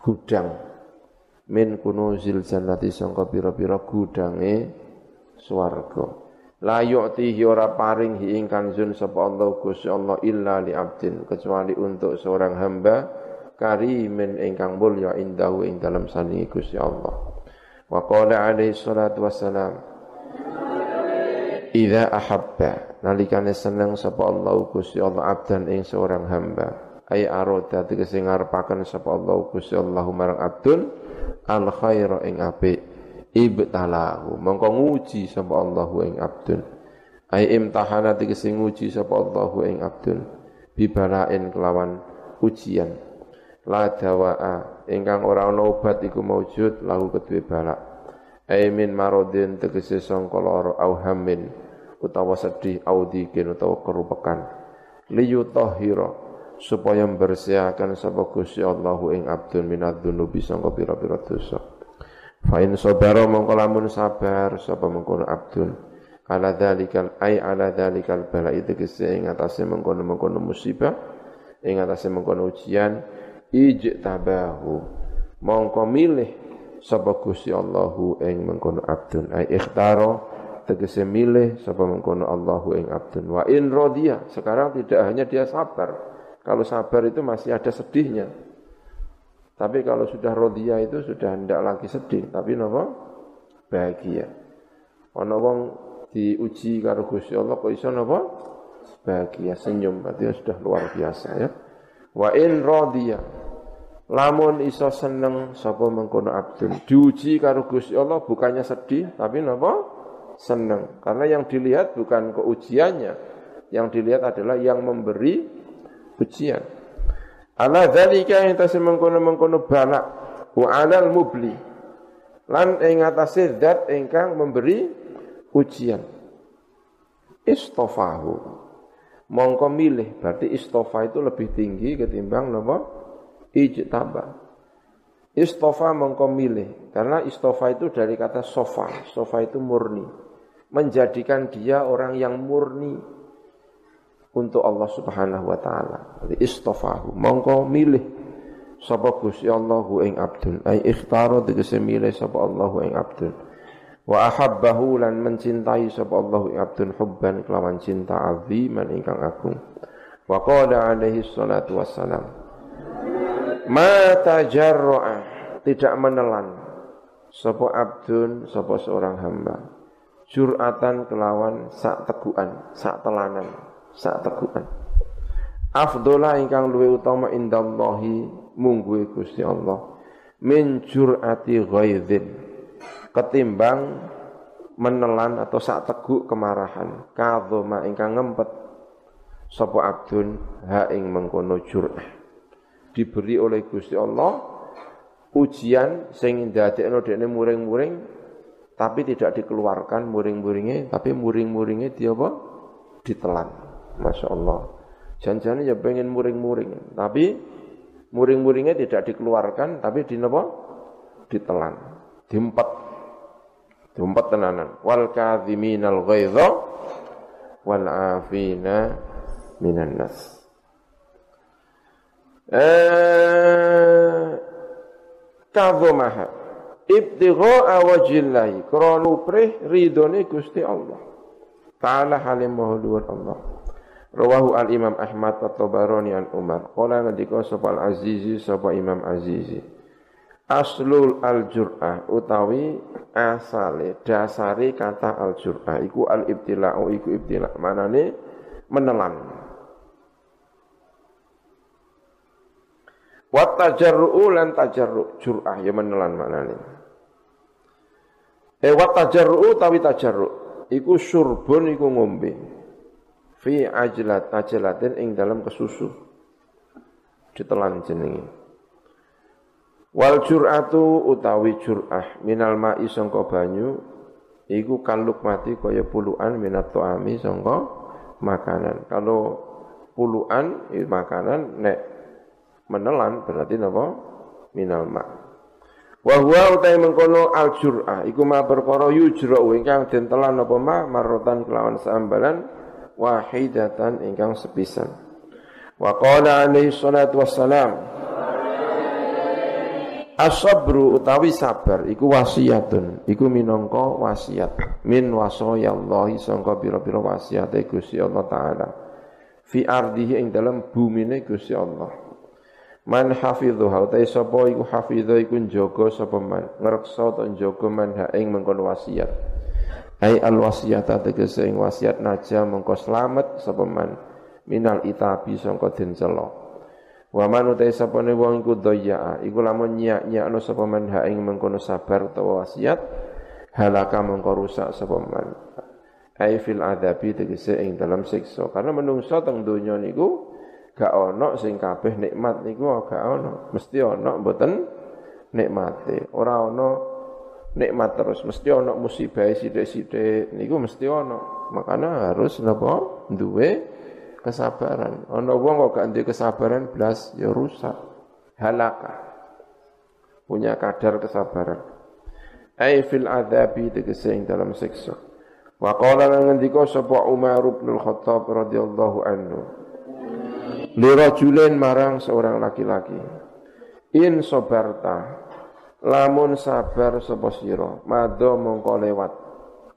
gudang min kunuzil jannati sangka pira-pira gudange swarga. La yu'tihi ora paring hi ing kanzun sapa Allah Gusti Allah illa li abdin kecuali untuk seorang hamba karimin ingkang mulya indahu ing dalam sandingi Gusti Allah. Wa qala alaihi salatu wassalam Idza ahabba. Nalikane seneng sapa Allah Gusti Allah abdan ing seorang hamba. Ay aroda tegese ngarepaken sapa Allah Gusti Allah marang abdun al khaira ing apik ibtalahu. Mongko nguji sapa Allahu ing abdun. Ai imtahana tegese nguji sapa Allahu ing abdun. Bibalain kelawan ujian. La dawaa ingkang ora ana obat iku maujud lahu kedue balak. Ai min maradin tegese sangka lara au hammin utawa sedih au dikin utawa kerupekan. Liyutahhira supaya membersihkan sapa Gusti Allahu ing abdun minadz dzunubi sangka pira-pira dosa. Fa'in sobaro mongko lamun sabar sapa mengkono abdun. Ala dzalikal ai ala dzalikal bala itu kese ing atase mengkono-mengkono musibah ing atase mengkono ujian ijtabahu. Mongko milih sapa Gusti Allahu ing mengkono abdun. Ai ikhtaro tegese milih sapa mengkono Allahu ing abdun. Wa in rodiya sekarang tidak hanya dia sabar. Kalau sabar itu masih ada sedihnya. Tapi kalau sudah rodia itu sudah tidak lagi sedih, tapi nopo? Bahagia. Ono wong diuji karo Gusti Allah kok iso napa? Bahagia, senyum, berarti sudah luar biasa ya. Wa in rodia lamun iso seneng sapa mengkono abdun diuji karo Gusti Allah bukannya sedih tapi napa seneng karena yang dilihat bukan keujiannya yang dilihat adalah yang memberi ujian Ala dzalika yang tasih mengkono-mengkono balak wa alal mubli. Lan ing atase zat ingkang memberi ujian. Istofahu. Mongko milih, berarti istofa itu lebih tinggi ketimbang napa? Ijtaba. Istofa mongko milih, karena istofa itu dari kata sofa. Sofa itu murni. Menjadikan dia orang yang murni, untuk Allah Subhanahu wa taala. Jadi istofahu, mongko milih sapa Gusti Allahu ing abdun. Ai ikhtaro tegese milih sapa Allahu ing abdun. Wa ahabbahu lan mencintai sapa Allahu ing abdun hubban kelawan cinta aziman ingkang agung. Wa qala alaihi salatu wassalam. Ma tajarra'a tidak menelan. Sapa abdun sapa seorang hamba. Juratan kelawan sak tegukan sak telanan sak tegukan afdola ingkang luwe utama indallahi mungguhe Gusti Allah. Min jurati ghaidzin ketimbang menelan atau sak teguk kemarahan kadhoma ingkang ngempet. Sapa abdun ha ing mengkono jur'ah diberi oleh Gusti Allah ujian sing ndadekno dekne muring-muring tapi tidak dikeluarkan muring-muringnya tapi muring-muringnya dia apa? Ditelan. Masya Allah jangan ya pengen muring-muring tapi muring-muringnya tidak dikeluarkan tapi di apa? Ditelan. Diempet. Diempet tenanan. Wal kadhiminal ghaidha wal afina minan nas. Eh kadhomaha ibtigha'a wajhillahi krana prih ridone Gusti Allah. Ta'ala halim Allah. Rawahu al-Imam Ahmad at-Tabarani an Umar. Qala ngendika sapa al-Azizi sapa Imam Azizi. Aslul al-jur'ah utawi asale dasari kata al-jur'ah iku al-ibtila'u iku ibtila' manane menelan. Wa tajarru'u lan tajarru' jur'ah ya menelan maknane. Eh wa tajarru'u tawi tajarru' iku surbun iku ngombe. Fi ajlat ajlatin ing dalam kesusu. Ditelan jenenge. Wal jur'atu utawi jur'ah minal ma'i sangka banyu iku kaluk mati kaya puluhan minat to'ami sangka makanan. Kalau puluhan makanan nek menelan berarti napa? Minal ma. Wa huwa utai mengkono al jur'ah iku ma perkara yujra ingkang den telan napa ma? Marotan kelawan sambalan wahidatan ingkang sepisan. Wa qala alaihi salatu wassalam As-sabru utawi sabar iku wasiatun. Iku minangka wasiat. Min wasayallahi sangka pira-pira wasiate Gusti Allah taala. Fi ardihi ing dalam bumine Gusti Allah Man hafidhuha utai sapa iku hafidhu iku njaga sapa man ngreksa ta njaga man ha ing mengkon wasiat. Ai al wasiat tegese ing wasiat naja mengko slamet sapa man minal itabi sangka den cela. Wa man utai sapane wong iku daya iku lamun nyak-nyakno sapa man ha ing mengkono sabar utawa wasiat halaka mengko rusak sapa man. Ai fil adabi tegese ing dalam siksa karena menungso teng donya niku gak ono sing kabeh nikmat niku gak ono. Mesti ono mboten nikmate ora ono nikmat terus. Mesti ono musibah sithik-sithik niku mesti ono. Makanya harus napa? Duwe kesabaran. Ono wong kok gak duwe kesabaran blas ya rusak. Halaka punya kadar kesabaran. Ai fil adzabi tegese dalam siksa. Wa qala ngendika sapa Umar bin Khattab radhiyallahu anhu Lirajulin marang seorang laki-laki. In sobarta, lamun sabar sapa sira, mado mongko lewat.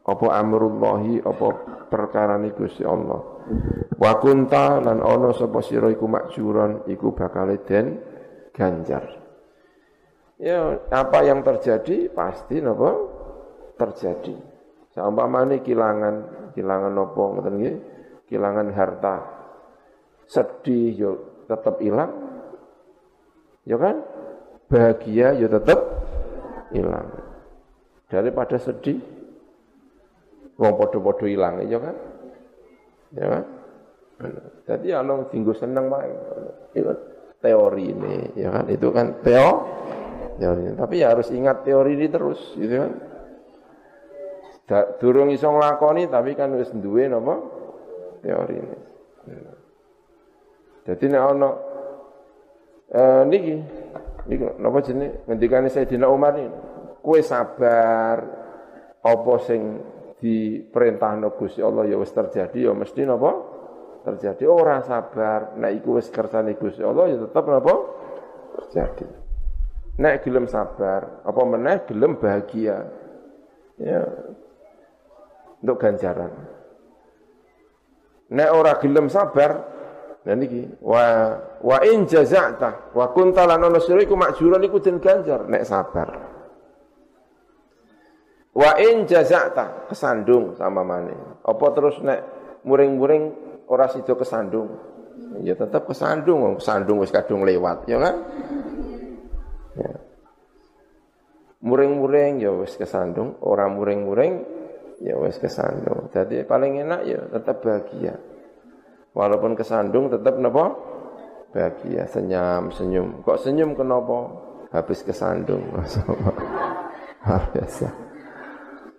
Apa amrullahi, apa perkarane Gusti Allah. Wa kunta lan ana sapa sira iku makjuron, iku bakal den ganjar. Ya, apa yang terjadi pasti napa terjadi. Saumpamane kilangan, kilangan apa ngoten? Kilangan harta, sedih yo tetap hilang, ya kan? Bahagia yo tetap hilang. Daripada sedih, wong podo-podo hilang, ya kan? Ya kan? Jadi kalau tinggal seneng main, itu kan teori ini, ya kan? Itu kan teo, teori. Tapi ya harus ingat teori ini terus, gitu kan? Durung iso nglakoni tapi kan wis duwe napa teori ini. Jadi nek ana eh niki niki napa jenenge? Ngendikane Sayyidina Umar ini kowe sabar apa sing diperintahno Gusti Allah ya wis terjadi ya mesti napa? Terjadi. Ora sabar nek iku wis kersane Gusti Allah ya tetep napa? Terjadi. Nek gelem sabar apa meneh? Gelem bahagia. Ya. Untuk ganjaran. Nek ora gelem sabar Nah niki wa wa in jaza'ta wa kunta lan ono sira iku makjuran iku den ganjar nek sabar. Wa in jaza'ta kesandung sama mane. Apa terus nek muring-muring ora sida kesandung? Ya tetap kesandung, kesandung wis kadung lewat, ya kan? Ya. Muring-muring ya wis kesandung, ora muring-muring ya wis kesandung. Jadi paling enak ya tetap bahagia. Walaupun kesandung tetap napa? Bahagia, senyum, senyum. Kok senyum kenapa? Habis kesandung. *laughs* Biasa.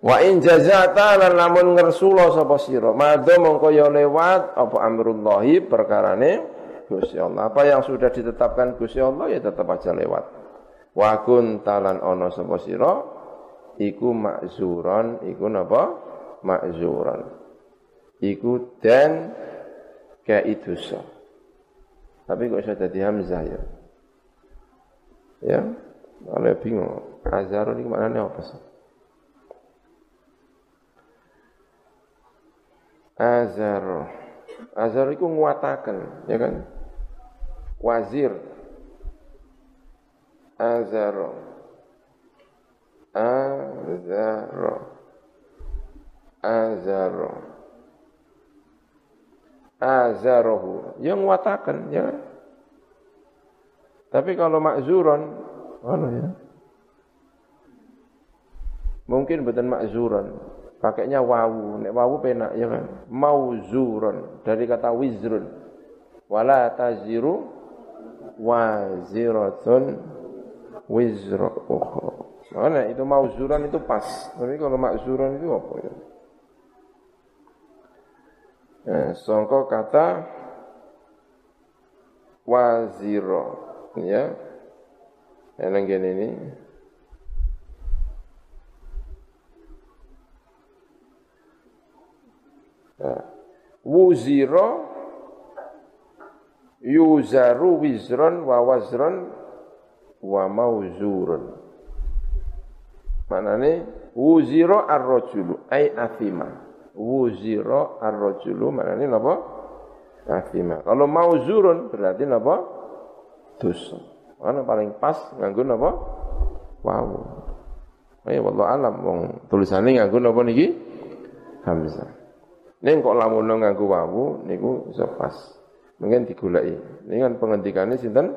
Wa in jazata lan lamun ngersula sapa sira, madha mongko ya lewat apa amrullahi perkarane Gusti Allah. Apa yang sudah ditetapkan Gusti Allah ya tetap aja lewat. Wa kuntalan ana sapa sira iku makzuran, iku napa? Makzuran. Iku dan kayak dosa. Tapi kok bisa jadi hamzah ya? Ya, kalau bingung, azhar ini maknanya apa sih? Azhar, azhar itu nguatakan, ya kan? Wazir, azhar, azhar, azhar azarohu. Yang watakan ya. Tapi kalau makzuron mana ya? Mungkin betul makzuron. Pakainya wawu. Nek wawu penak ya kan? Mauzuron. Dari kata wizrun. Wala taziru waziratun wizra mana itu mauzuron itu pas. Tapi kalau makzuron itu apa ya Ya, songko kata waziro ya. Yang gini ini ya. Wuziro yuzaru wizron wa wazron wa mauzurun. Maknanya wuziro ar-rajulu ay wuzira ar-rajulu maknane napa? Athima. Kalau mau zurun berarti napa? Dosa. Mana paling pas nganggo napa? Wow. Eh wallah alam wong tulisane nganggo napa niki? Hamzah. Ning kok lamun nganggo wawu niku iso pas. Mungkin digoleki. Ini kan pengendikane sinten?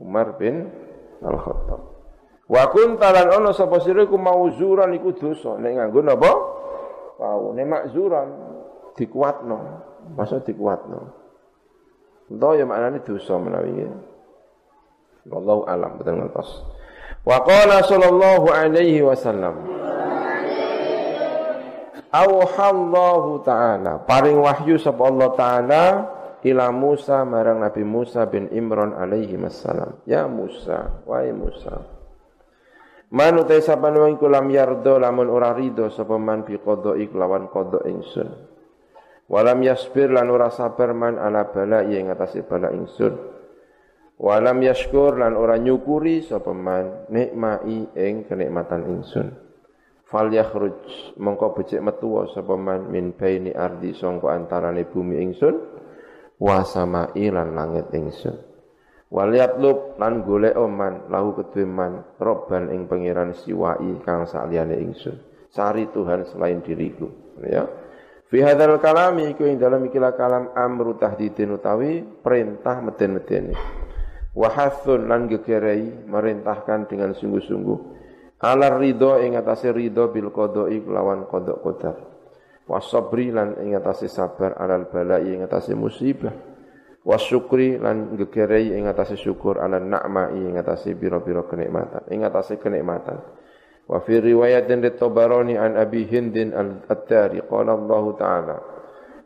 Umar bin Al-Khattab. Wa kuntalan ono sapa sira iku mauzuran iku dosa. Nek nganggo napa? Ini makzuran dikuatno. Masa dikuatno. Entah ya maknanya dosa menawi ya. Wallahu alam betul ngertos. Wa qala sallallahu alaihi wasallam. Auhallahu ta'ala paring wahyu sapa Allah taala ila Musa marang Nabi Musa bin Imran alaihi wassalam. Ya Musa, wahai Musa. Man utai sapan wong iku lam yardo lamun ora rido sapa man bi qada'i kelawan qada ingsun. Walam yasbir lan ora sabar man ala bala ing atase bala ingsun. Walam yashkur lan ora nyukuri sapa man nikmai ing kenikmatan ingsun. Fal yakhruj mongko becik metu sapa man min baini ardi sangka antarane bumi ingsun wa samai lan langit ingsun. Waliatlub lan golek oman lahu kedue man robban ing pangeran siwai kang saliyane ingsun. Cari Tuhan selain diriku. Ya. Fi hadzal kalami iku ing dalam ikilah kalam amru tahdidin utawi perintah meden-medeni. Wa hathun lan gegerei merintahkan dengan sungguh-sungguh. Alar ridho ing atase ridho bil qada'i lawan qada qadar. Wa sabri lan ing atase sabar alal bala'i ing atase musibah wasyukri lan gegerei ing atase syukur ala na'ma ing atase biro-biro kenikmatan ing atase kenikmatan. Wa fi riwayatin Tabarani an Abi Hindin al-Attari qala Allah taala.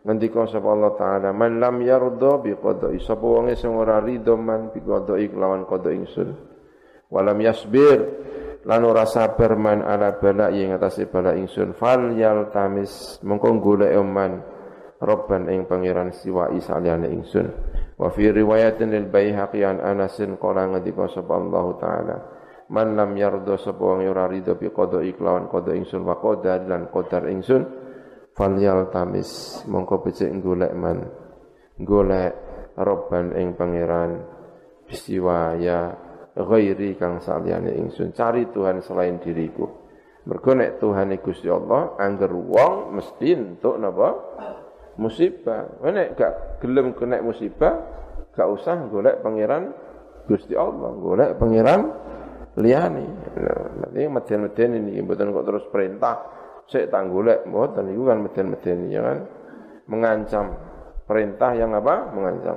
Ngendika sapa Allah taala man lam yarda bi qada'i sapa wong sing ora rido man bi qada'i lawan qada ingsun. Walam yasbir lan ora sabar man ala bala ing atase bala ingsun. Fal yal tamis mongko golek man Rabban ing pangeran siwa isaliyane ingsun. Wa fi riwayatin lil Baihaqi an Anasin qala ngendika sapa Allah taala Man lam yardo sapa wong ora rido bi qada iklawan qada ingsun wa qadar lan qadar ingsun falyal tamis. Mongko becik golek man. Golek robban ing pangeran bisiwaya ghairi kang saliyane ingsun. Cari Tuhan selain diriku. Mergo nek Tuhan Gusti Allah angger wong mesti entuk napa musibah. Nek gak gelem kena musibah gak usah golek pangeran Gusti Allah golek pangeran liyane. Nanti meden-meden ini mboten kok terus perintah. Sik tak golek mboten iku kan meden-meden ya kan? Mengancam. Perintah yang apa? Mengancam.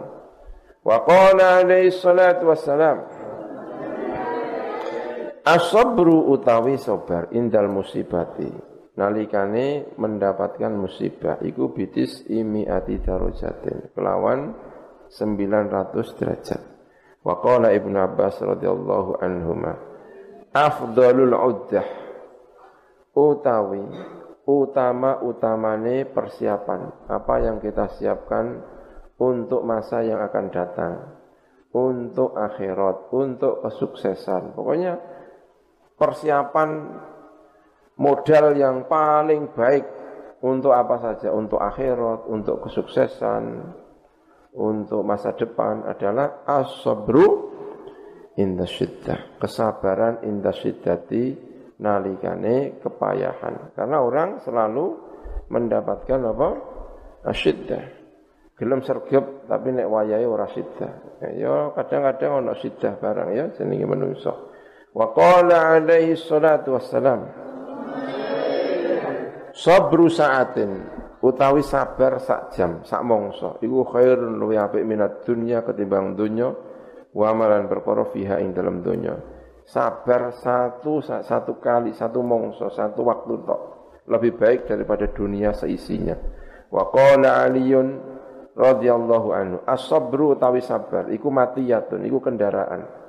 Wa qala alaihi salatu wassalam Asabru utawi sabar indal musibati nalikane mendapatkan musibah iku bitis imi ati darojatin. Kelawan 900 derajat. Wa qala Ibnu Abbas radhiyallahu anhuma afdalul uddah. Utawi utama utamane persiapan. Apa yang kita siapkan untuk masa yang akan datang. Untuk akhirat untuk kesuksesan. Pokoknya persiapan modal yang paling baik untuk apa saja, untuk akhirat, untuk kesuksesan, untuk masa depan adalah as-sabru inda. Kesabaran inda syiddati nalikane kepayahan. Karena orang selalu mendapatkan apa? Asyiddah. Gelem sergep tapi nek wayahe ora syiddah. Ya kadang-kadang ana syiddah barang ya jenenge menungso. Wa qala alaihi salatu wassalam Sabru sa'atin utawi sabar sak jam, sak mongso iku khairun luwih apik minat dunya ketimbang dunya wa amalan perkara fiha ing dalam dunya. Sabar satu satu kali, satu mongso, satu waktu tok lebih baik daripada dunia seisinya. Wa qala Aliyun radhiyallahu anhu, as-sabru utawi sabar iku matiyatun, iku kendaraan.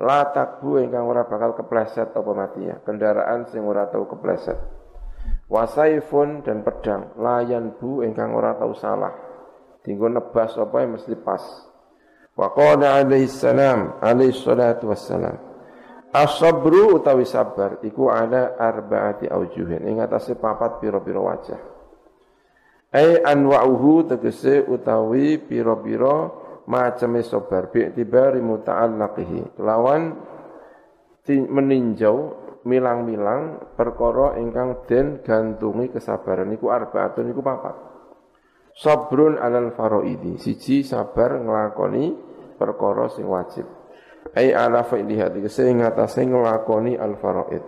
La takbu ingkang ora bakal kepleset apa mati ya. Kendaraan sing ora tau kepleset. Wasaifun dan pedang layan bu ingkang ora tau salah. Tinggo nebas apa yang mesti pas. Wa qala alaihi salam alaihi salatu wassalam. As-sabru utawi sabar iku ada arbaati aujuhin ing atase papat pira-pira wajah. Ai anwa'uhu tegese utawi pira-pira macam sabar bi tibari muta'allaqihi. Lawan meninjau milang-milang perkara ingkang den gantungi kesabaran. Niku arbaatun niku papat. Sabrun alal faraidi. Siji sabar nglakoni perkara sing wajib. Ai ala fa'iliha tegese ing atase nglakoni al faraid.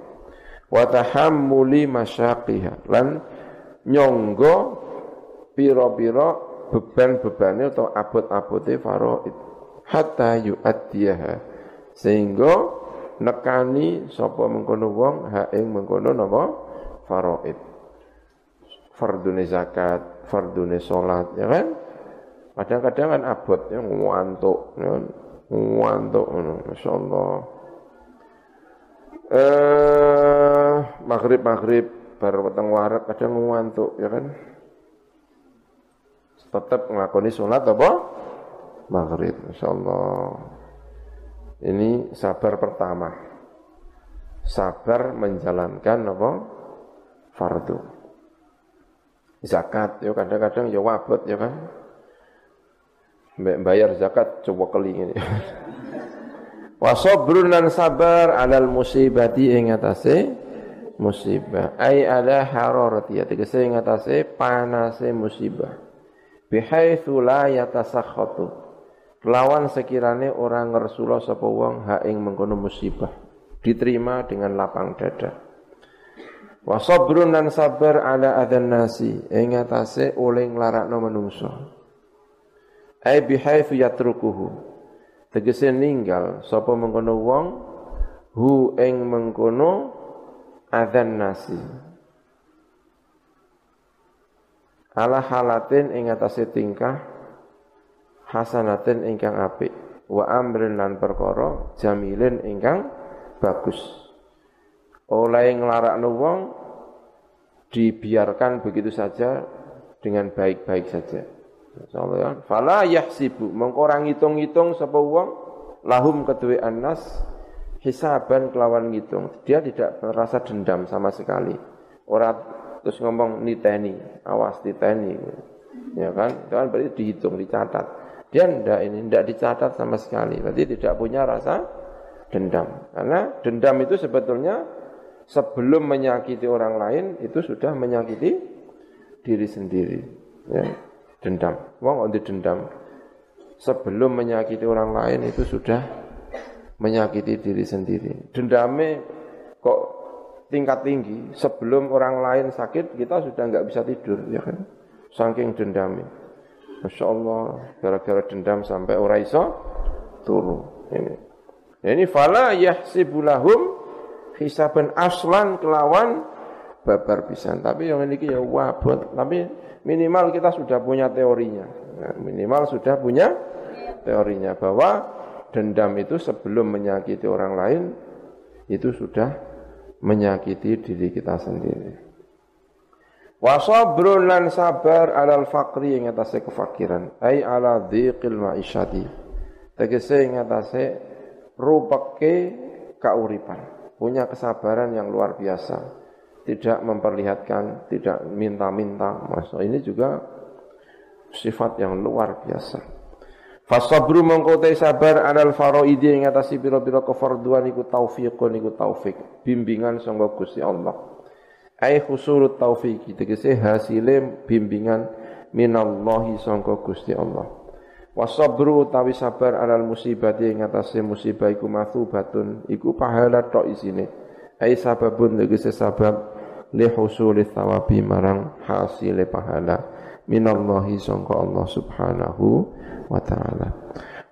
Wa tahammuli masyaqiha. Lan nyonggo pira-pira beban-bebannya atau abot-abote faraid. Hatta yu'addiyaha. Sehingga nekani sapa mengkono wong ha ing mengkono napa? Faraid. Fardune zakat fardune salat ya kan? Kadang-kadang kan abot ya ngantuk ya kan? Ngantuk ngono masyaallah. Eh maghrib maghrib bar weteng warak kadang ngantuk ya kan tetap ngakoni sholat apa? Maghrib, Allah. Ini sabar pertama. Sabar menjalankan apa? Fardu. Zakat, ya kadang-kadang ya wabot ya kan. Bayar zakat coba keli ini. *laughs* Sabar alal musibati ing atase musibah. Ai ada hararati tegese ing atase panase musibah bihaitsu la yatasakhatu lawan sekirane orang ngersula sapa wong ha ing mengkono musibah. Diterima dengan lapang dada. Wa sabrun dan sabar ala adzan nasi. Ing atase oleh nglarakno menungso ai bihaitsu yatrukuhu. Tegese ninggal sapa mengkono wong hu ing mengkono adzan nasi ala halatin ing atase tingkah hasanatin ingkang apik. Wa amrin lan perkara jamilin ingkang bagus. Oleh nglarakno wong dibiarkan begitu saja dengan baik-baik saja. Insyaallah ya. Fala yahsibu. Mengko ora ngitung-ngitung sapa wong lahum kedue annas hisaban kelawan ngitung. Dia tidak merasa dendam sama sekali. Ora terus ngomong niteni, awas niteni. Ya kan? Itu kan berarti dihitung, dicatat. Dia tidak ini, tidak dicatat sama sekali. Berarti tidak punya rasa dendam. Karena dendam itu sebetulnya sebelum menyakiti orang lain itu sudah menyakiti diri sendiri. Ya, dendam. Wong on dendam. Sebelum menyakiti orang lain itu sudah menyakiti diri sendiri. Dendamnya kok tingkat tinggi. Sebelum orang lain sakit kita sudah nggak bisa tidur, ya kan? Saking dendamnya. Masya Allah, gara-gara dendam sampai orang iso turu. Ini. Ini fala yahsibulahum hisaban aslan kelawan babar pisan. Tapi yang ini ya wabot. Tapi minimal kita sudah punya teorinya. Nah, minimal sudah punya teorinya bahwa dendam itu sebelum menyakiti orang lain itu sudah menyakiti diri kita sendiri. Wa sabrun lan sabar alal faqri ing atase kefakiran, ai ala dhiqil ma'isyati. Tegese ing atase rupeke kauripan. Punya kesabaran yang luar biasa. Tidak memperlihatkan, tidak minta-minta. Masuk ini juga sifat yang luar biasa. Fasabru mengkotai sabar alal faraidi ing atase pira-pira kefarduan iku taufiqun iku taufik, bimbingan sangga Gusti Allah. Ai husulut taufiki tegese hasile bimbingan minallahi sangka Gusti Allah. Wasabru utawi sabar alal musibati ing atase musibah iku mathubatun iku pahala tok isine. Ai sababun tegese sabab li husulit thawabi marang hasile pahala minallahi sangka Allah subhanahu wa taala.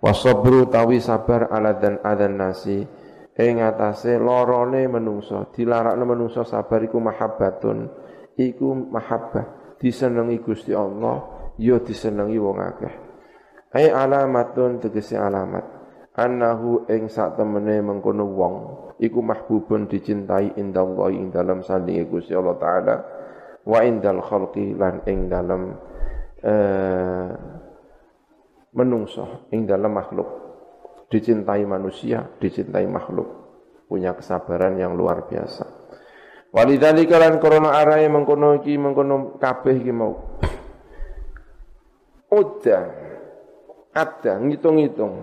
Wasabru tawi sabar ala dan adan nasi. Ing atase lorone menungso. Dilarakno menungso sabar iku mahabbatun. Iku mahabbah. Disenengi Gusti Allah ya disenengi wong akeh. Ai alamatun tegese alamat. Annahu ing sak temene mengkono wong. Iku mahbubun dicintai indallah ing dalam sandinge Gusti Allah taala wa indal khalqi lan ing dalam eh, menungso ing dalam makhluk dicintai manusia, dicintai makhluk. Punya kesabaran yang luar biasa. Walidzalika lan korona arai mengkono iki mengkono kabeh iki mau. Udah ada ngitung-ngitung.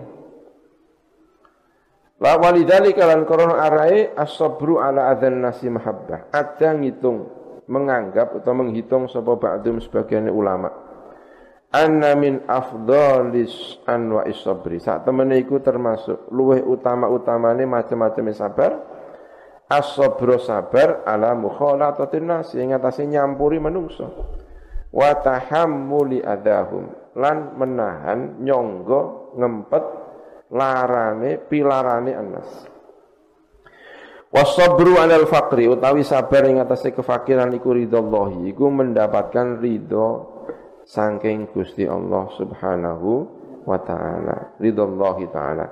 La walidzalika lan korona arai as-sabru ala adzan nasi mahabbah. Ada ngitung menganggap atau menghitung sapa ba'dum sebagian ulama. Anna min afdalis anwa isabri saat temen iku termasuk luweh utama-utamane macam-macam sabar. As-sabru sabar ala mukhalatatin nas ing atase nyampuri menungso wa tahammuli adahum lan menahan nyonggo ngempet larane pilarane anas Wasabru alal faqri utawi sabar ing atase kefakiran iku ridhallahi iku mendapatkan ridho saking Gusti Allah Subhanahu wa taala ridallahi taala.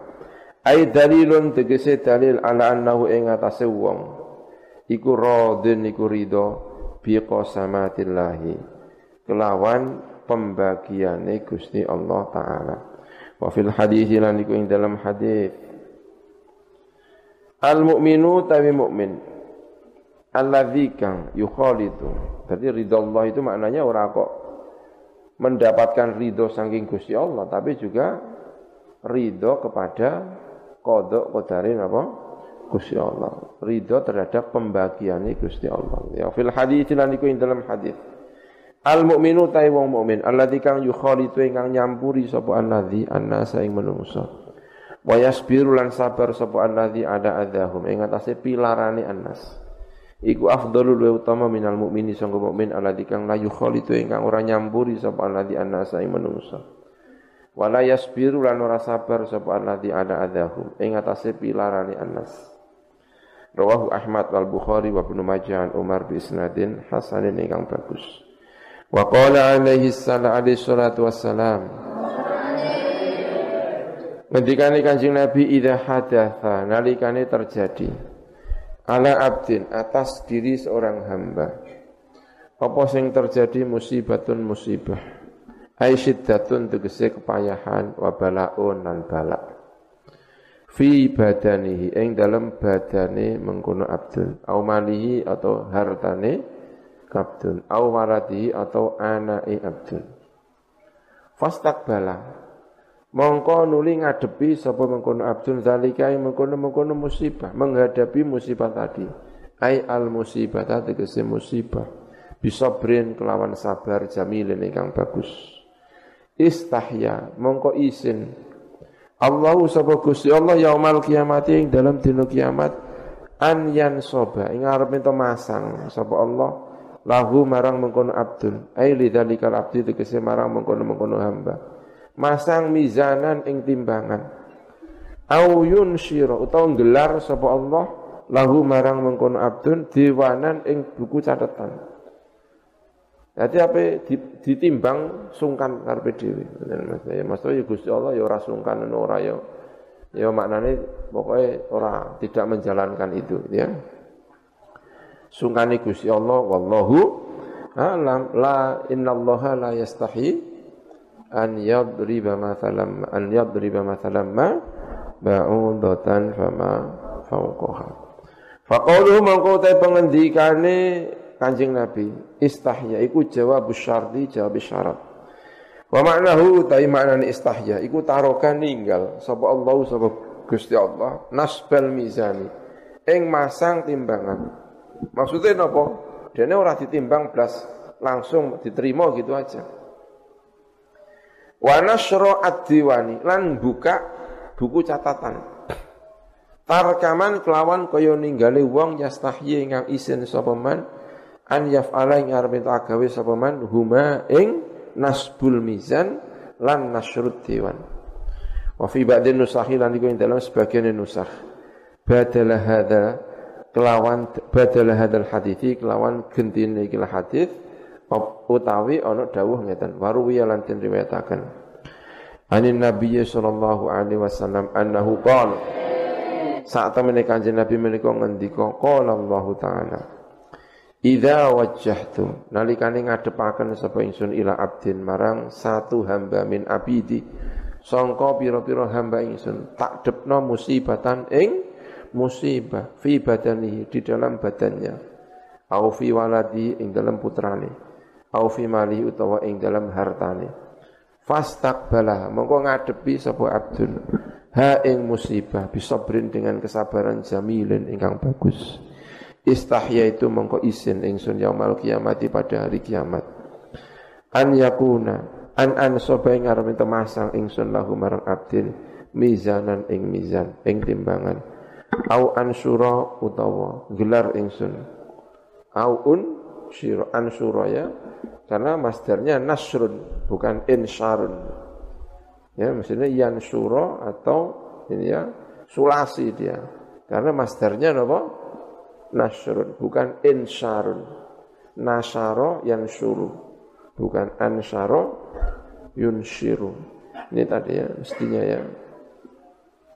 Ai dalilun tegese dalil ala annahu ing atase wong iku radin iku ridho bi qasamatillahi kelawan pembagiane Gusti Allah taala. Wa fil hadis lan iku ing dalam hadis al mu'minu tawi mukmin alladzi kang yukhalitu berarti ridho Allah itu maknanya ora kok mendapatkan ridho saking Gusti Allah tapi juga ridho kepada kodok kodarin apa? Gusti Allah. Ridho terhadap pembagian Gusti Allah. Ya fil hadis lan iku dalam hadis Al mukminu tai wong mukmin alladzi kang yukhalitu ingkang nyampuri sapa alladzi annasa ing menungso wa yasbiru lan sabar sapa alladzi ada adahum ing atase pilarane annas Iku afdalul wa utama minal mukmini sangka mukmin alladzi kang la yukhalitu ingkang ora nyampuri sapa alladzi annasa ing manungsa. Wala yasbiru lan ora sabar sapa alladzi ada adahum ing atase pilarane annas. Rawahu Ahmad wal Bukhari wa Ibnu Majah Umar bi isnadin hasanin ingkang bagus. Wa qala alaihi salatu wassalam Ngendikane Kanjeng Nabi idza hadatha nalikane terjadi. Ala abdin atas diri seorang hamba. Apa sing terjadi? Musibatun musibah. Ai syiddatun tegese kepayahan wa balaun lan balak. Fi badanihi ing dalam badane mengkono abdun au malihi atau hartane abdun au waladihi atau anai abdun bala mongko nuli ngadepi sapa mengkono abdun zalika mengkono-mengkono musibah menghadapi musibah tadi. Ai al musibah tadi kese musibah. Bisa brin kelawan sabar jamilin ingkang bagus. Istahya mongko isin Allahu sapa Gusti Allah yaumal kiamat ing dalam dina kiamat an soba ing arep masang sapa Allah lahu marang mengkono abdul. Ai lidzalikal abdi tegese marang mengkono-mengkono hamba masang mizanan ing timbangan au yunsyira utawa gelar sapa Allah lahu marang mengkono abdun diwanan ing buku catatan Jadi apa ditimbang sungkan karepe dhewe. Ya maksudnya ya Gusti Allah ya ora sungkan ora ya. Ya maknane pokoknya ora tidak menjalankan itu ya. Sungkane Gusti Allah wallahu alam la innallaha la yastahi an yadriba mathalam an yadriba mathalam ma ba'udatan fama fauqaha faqauluhu mangko te pengendikane Kanjeng Nabi istahya iku jawab syarti jawab syarat. Wa maknahu ta maknane istahya iku tarokan ninggal sapa Allah sapa Gusti Allah nasbal mizani ing masang timbangan. Maksudnya napa dene ora ditimbang blas langsung diterima gitu aja wa nasra ad-diwani lan buka buku catatan. Tarkaman kelawan kaya ninggale wong yastahyi ingkang isin sapa man an yaf'ala ing arep agawe sapa man huma ing nasbul mizan lan nasrud diwan. Wa fi ba'din nusahi lan iku ing dalam sebagian nusakh. Badala hadza kelawan badala hadzal hadithi kelawan gentine iki hadis utawi ana dawuh ngeten waruwiya lan den riwayataken. Anin Nabi sallallahu alaihi wasallam annahu qala. Saat temene kanjeng Nabi menika ngendika qala Allah taala Idza wajjahtu nalikane ngadepaken sapa ingsun ila abdin marang satu hamba min abidi. Sangka pira-pira hamba ingsun tak depno musibatan ing musibah fi badanihi di dalam badannya. Au fi waladi ing dalam putrane au fi mali utawa ing dalam hartane. Fastaqbala mongko ngadepi sapa abdun. Ha ing musibah bisabrin dengan kesabaran jamilin ingkang bagus. Istahya itu mongko isin ingsun yaumal kiamati pada hari kiamat. An yakuna an an sapa ing arep masang ingsun lahu marang abdin mizanan ing mizan ing timbangan. Au ansura utawa gelar ingsun. Au un syira ansura ya karena masdarnya nasrun, bukan insyarun. Ya, maksudnya yansuro atau ini ya sulasi dia. Karena masdarnya apa? Nasrun, bukan insyarun. Nasaro yansuru, bukan ansyaro yunshiru. Ini tadi ya, mestinya ya.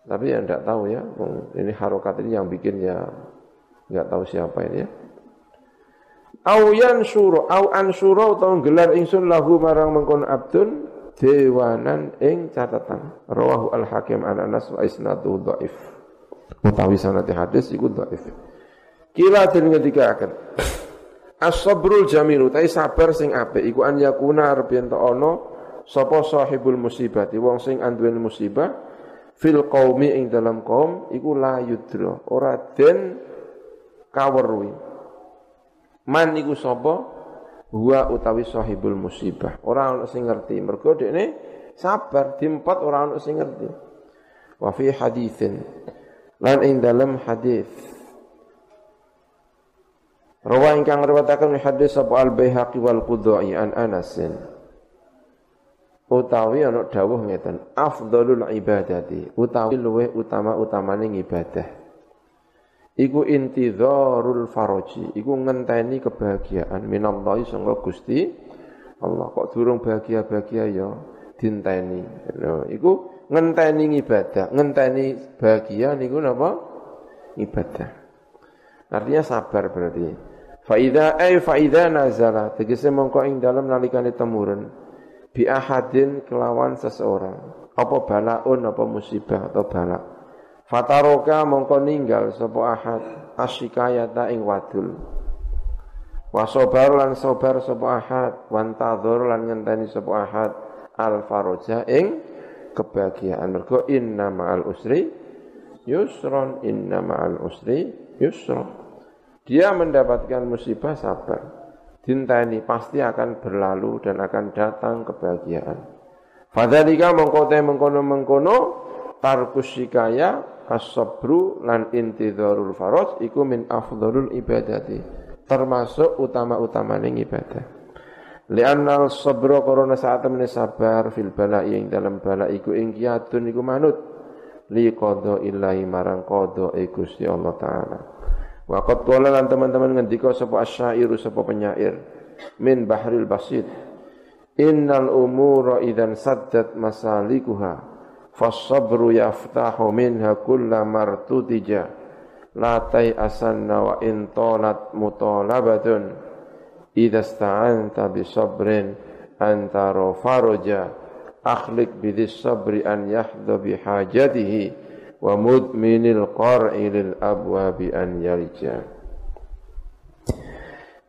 Tapi yang tidak tahu ya, ini harokat ini yang bikin ya nggak tahu siapa ini ya. Au yansuru au ansuru utawa gelar ingsun lahu marang mengkon abdun dewanan ing catatan. Rawahu al-Hakim an Anas wa isnaduhu dhaif. Utawi sanate hadis iku dhaif. Kila den ngendikaken. As-sabrul jamilu tai sabar sing apik iku an yakuna arep yen ana sapa sahibul musibati wong sing anduweni musibah fil qaumi ing dalam kaum iku la yudra ora den kaweruhi Man iku sapa? Huwa utawi sahibul musibah. Ora ana sing ngerti. Mergo dekne sabar diempat ora ana sing ngerti. Wa fi haditsin lan ing dalam hadis Rawa ingkang riwayataken hadis sapa Al Baihaqi wal Qudai an Anasin. Utawi ana dawuh ngeten, afdhalul ibadati, utawi luweh utama-utamane ibadah iku intidharul faraji iku ngenteni kebahagiaan. Minallahi sangga Gusti Allah. Kok durung bahagia-bahagia ya? Dinteni. Iku ngenteni ibadah. Ngenteni bahagia niku napa? Ibadah. Artinya sabar berarti. Faida ay faida nazala. Tegese mongko ing dalam nalikane temurun. Bi ahadin kelawan seseorang. Apa balaun apa musibah atau balak Fataroka mongko ninggal sapa ahad asyikayata ing wadul. Wa sabar lan sabar sapa ahad, wantadzur lan ngenteni sapa ahad al faroja ing kebahagiaan. Mergo inna ma'al usri yusron, inna ma'al usri yusron. Dia mendapatkan musibah sabar. Dintani pasti akan berlalu dan akan datang kebahagiaan. Fadzalika mengkote mengkono-mengkono tarkus sikaya as-sabru lan intidharul faros iku min afdhalul ibadati. Termasuk utama-utamane ibadah. Li'anna al-sabra korona saat temen sabar fil bala'i ing dalam bala iku ing kiatun iku manut li qadha illahi marang qadha e Gusti Allah taala. Wa qad lan teman-teman ngendika sapa asyairu sapa penyair min bahril basit. Innal umura idan saddat masalikuha fasabru yaftahu minha kulla martutija la asanna wa in talat mutalabatun. Idza sta'anta bi sabrin antara faraja akhlik bidis sabri an yahdha bi hajatihi. Wa mudminil qar'i lil abwabi an yarja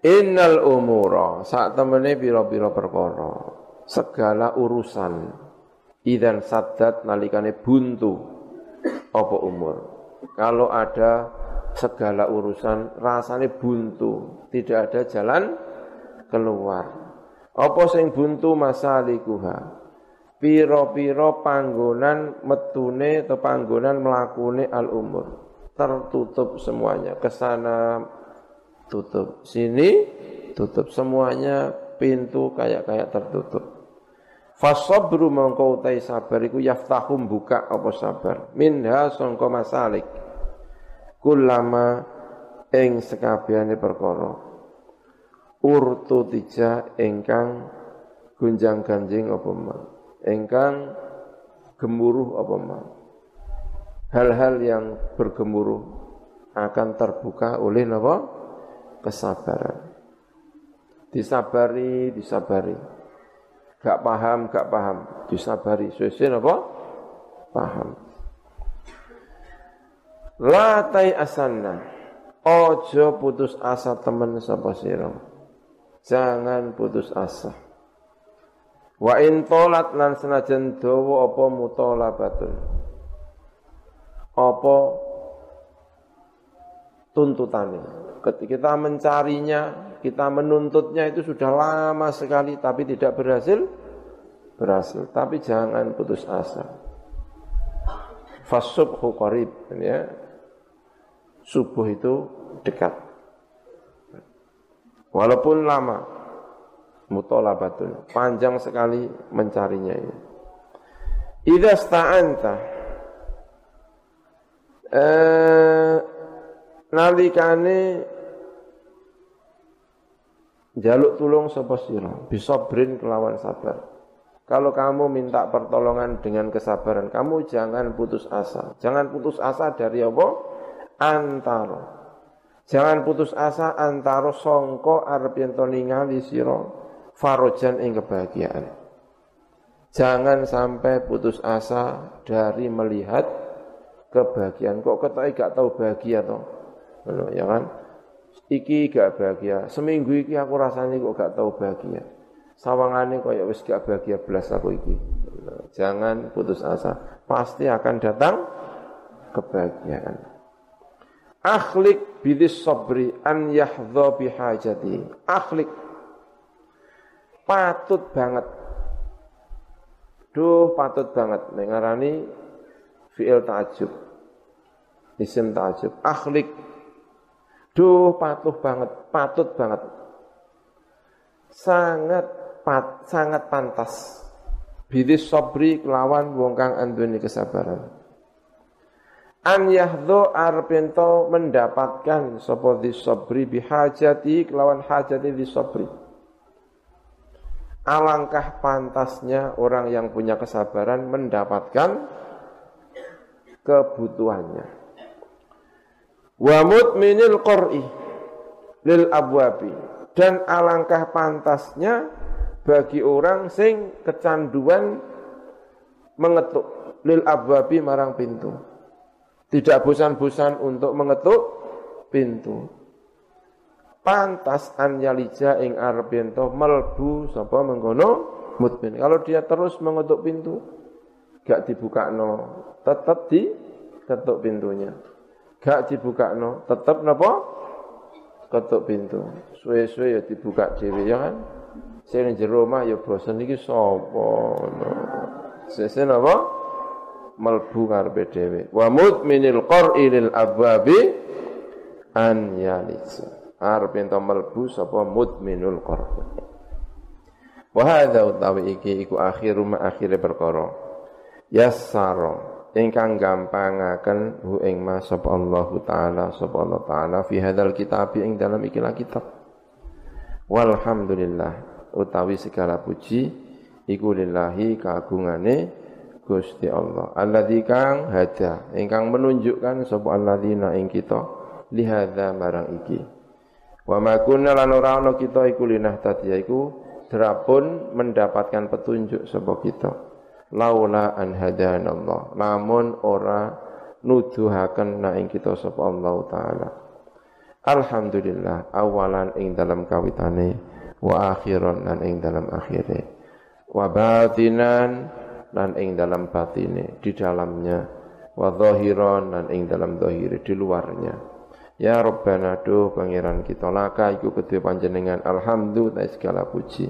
Innal umura saat temene pira-pira perkara segala urusan idan sadat nalikane buntu apa umur kalau ada segala urusan rasanya buntu tidak ada jalan keluar. Apa sing buntu masalikuha? Piro-piro panggonan metune atau panggonan melakune al umur. Tertutup semuanya. Ke sana tutup. Sini tutup. Semuanya pintu kayak-kayak tertutup. Fasabru mongko utai sabar iku yaftahum buka apa sabar. Minha sangka masalik. Kulama ing sekabehane perkara. Urtu tija engkang gunjang ganjing apa ma? Engkang gemuruh apa ma? Hal-hal yang bergemuruh akan terbuka oleh apa kesabaran. Disabari disabari gak paham gak paham disabari sesuai apa paham latai asanna ojo putus asa temen sapa sira Jangan putus asa. Wa in tolat lan senajan dawa apa mutolabatun. Apa tuntutannya. Ketika kita mencarinya, kita menuntutnya itu sudah lama sekali tapi tidak berhasil. Berhasil, tapi jangan putus asa. Fasubhu qarib ya. Subuh itu dekat. Walaupun lama, mutolabatun, panjang sekali mencarinya ini. Idza sta'anta eh nalikane jaluk tulung sapa sira bisa brin kelawan sabar kalau kamu minta pertolongan dengan kesabaran kamu jangan putus asa jangan putus asa dari apa antara Jangan putus asa antara songko arep ningali sira farojan ing kebahagiaan. Jangan sampai putus asa dari melihat kebahagiaan. Kok ketoke gak tahu bahagia to? Ngono ya kan? Iki gak bahagia. Seminggu iki aku rasanya kok gak tahu bahagia. Sawangane ya wis gak bahagia belas aku iki. Jangan putus asa. Pasti akan datang kebahagiaan. Akhlik bidis sabri an yahdha bihajati. Akhlik patut banget. Duh patut banget mengarani fi'il ta'ajub. Isim ta'ajub. Akhlik. Duh patuh banget, patut banget. Sangat pat, sangat pantas. Bidis sabri kelawan wong kang anduni kesabaran an yahdhu arpento mendapatkan sapa sabri bihajati kelawan hajati sabri alangkah pantasnya orang yang punya kesabaran mendapatkan kebutuhannya wa mutminil qur'i lil abwabi dan alangkah pantasnya bagi orang sing kecanduan mengetuk lil abwabi marang pintu tidak bosan-bosan untuk mengetuk pintu. Pantas an yalija ing arbento melbu sapa mengkono mutmin. Kalau dia terus mengetuk pintu, gak dibuka no, tetap di ketuk pintunya. Gak dibuka no, tetap napa? Ketuk pintu. Suwe-suwe ya dibuka dhewe ya kan. Sing jero omah ya bosen iki sapa no. Sese napa? Melbu karepe dhewe. Wa mutminil qar'i lil abwabi an yalisa. Arep ento melbu sapa mutminul qar'i. Wa hadza utawi iki iku akhiru ma akhire perkara. Yassara ingkang gampangaken hu ing ma sapa Allah taala sapa Allah taala fi hadzal kitab ing dalam ikilah kitab. Walhamdulillah utawi segala puji iku lillahi kagungane Gusti Allah. Alladzi kang hada ingkang menunjukkan sapa alladzina ing kita lihadza marang iki. Wa ma kunna lan ora ana kita iku linah tadi iku derapun mendapatkan petunjuk sapa kita. Laula an hadanallah. Namun ora nuduhaken na ing kita sapa Allah taala. Alhamdulillah awalan ing dalam kawitane wa akhiran lan ing dalam akhire. Wa batinan lan ing dalam batine di dalamnya. Wa zahiran lan ing dalam zahire di luarnya. Ya rabbana do pangeran kita laka iku kedue panjenengan. Alhamdulillah segala puji.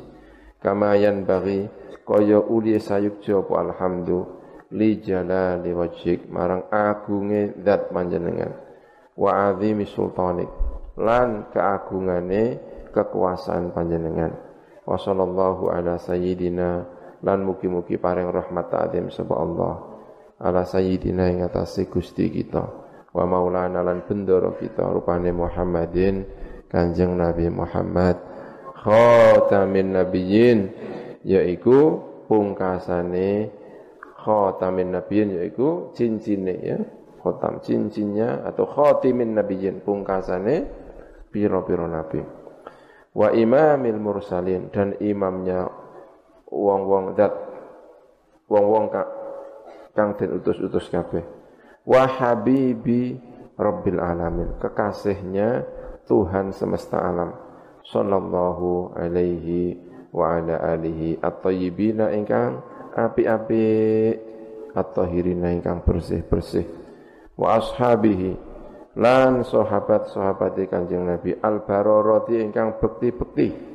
Kama yan bagi kaya uli sayukja apa alhamdu li jalali wajhik marang agunge zat panjenengan. Wa azimi sultanik lan keagungane kekuasaan panjenengan. Wa sallallahu ala sayyidina lan mugi-mugi paring rahmat ta'zim sapa Allah. Ala sayyidina ing atase Gusti kita. Wa maulana lan bendoro kita rupane Muhammadin Kanjeng Nabi Muhammad khatamin nabiyyin yaiku pungkasane khatamin nabiyyin yaiku cincine ya. Khatam cincinnya atau khatimin nabiyyin pungkasane piro-piro nabi. Wa imamil mursalin dan imamnya wong-wong dat wong-wong kang den utus-utus kabeh. Wa habibi rabbil alamin kekasihnya Tuhan semesta alam sallallahu alaihi wa ala alihi at-tayyibina ingkang api-api at-tahirina ingkang bersih-bersih. Wa ashabihi lan sahabat-sahabat Kanjeng Nabi al bararati ingkang bekti-bekti.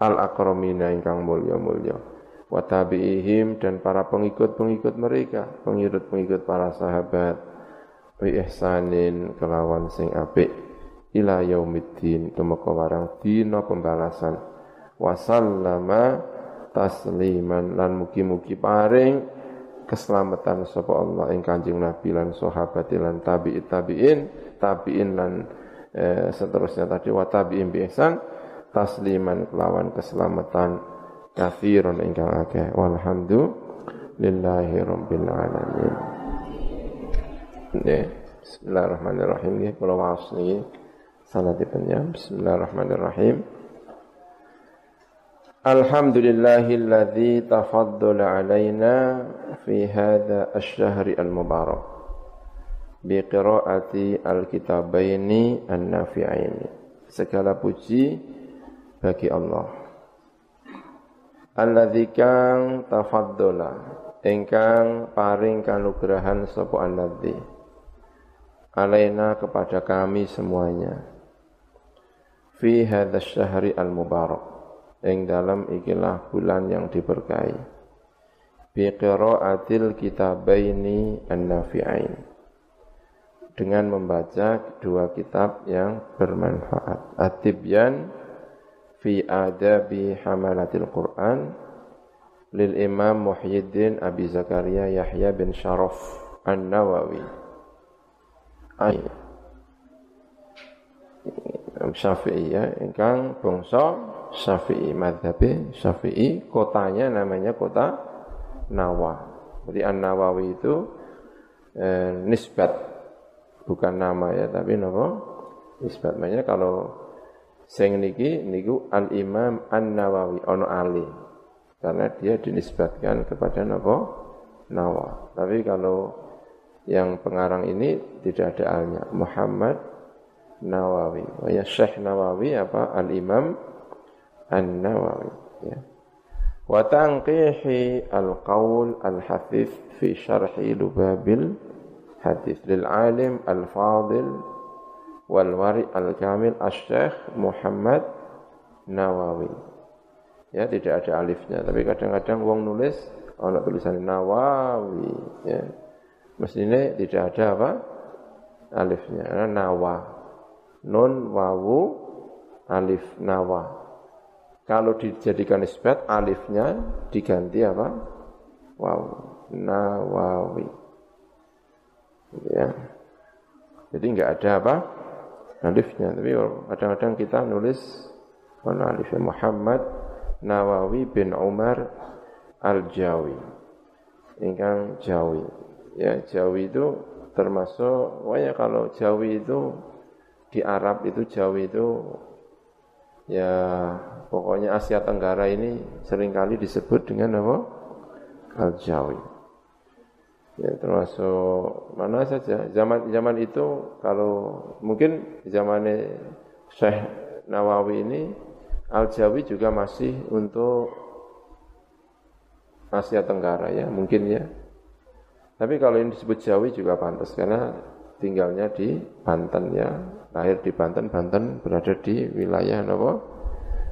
Al akramina ingkang mulya-mulya. Wa tabi'ihim dan para pengikut-pengikut mereka pengikut-pengikut para sahabat. Bi ihsanin kelawan sing apik. Ila yaumiddin tumeka warang dina pembalasan wa sallama tasliman lan mugi-mugi paring keselamatan sapa Allah ing Kanjeng Nabi lan sahabat lan tabi'in tabi'in tabi'in lan eh, seterusnya tadi wa tabi'in bi ihsan tasliman kelawan keselamatan kafiron ingkang akeh. Walhamdulillahi rabbil alamin. Nggih Bismillahirrahmanirrahim. Nggih kula waos niki sanadipun ya. Bismillahirrahmanirrahim Alhamdulillahilladzi tafaddala alaina fi hadha asy-syahri al-mubarak biqiraati al-kitabaini an-nafi'aini. Segala puji bagi Allah. Alladzi kang tafaddola ingkang paring kanugrahan sapa alladzi alaina kepada kami semuanya fi hadzal syahri al-mubarak ing dalam ikilah bulan yang diberkahi bi qiraatil kitabaini an-nafi'ain dengan membaca dua kitab yang bermanfaat. At-Tibyan fi adabi hamalatil Quran lil Imam Muhyiddin Abi Zakaria Yahya bin Sharaf An-Nawawi. Ay. Syafi'i ya, ingkang bangsa Syafi'i madhab Syafi'i, kotanya namanya kota Nawa. Jadi An-Nawawi itu eh, nisbat. Bukan nama ya tapi napa isbat makanya kalau sing niki niku Al Imam An Nawawi ono ali. Karena dia dinisbatkan kepada napa Nawa. Tapi kalau yang pengarang ini tidak ada alnya. Muhammad Nawawi. Ya Syekh Nawawi apa? Al Imam An Nawawi ya wa tanqihi al-qaul al-hafif fi syarhi lubabil hadis lil alim al-fadil wal wari al-kamil asy-syekh Muhammad Nawawi ya tidak ada alifnya tapi kadang-kadang wong nulis ana tulisan Nawawi ya mestinya tidak ada apa alifnya nawa nun wawu alif nawa kalau dijadikan isbat alifnya diganti apa? Waw. Nawawi. Ya. Jadi enggak ada apa? Alifnya. Tapi kadang-kadang kita nulis mana alifnya Muhammad Nawawi bin Umar Al-Jawi. Ingkang Jawi. Ya, Jawi itu termasuk, wah kalau Jawi itu di Arab itu Jawi itu ya pokoknya Asia Tenggara ini sering kali disebut dengan apa? Al-Jawi. Ya, termasuk mana saja zaman zaman itu kalau mungkin zaman Syekh Nawawi ini Al-Jawi juga masih untuk Asia Tenggara ya mungkin ya. Tapi kalau ini disebut Jawi juga pantas karena tinggalnya di Banten ya lahir di Banten, Banten berada di wilayah apa?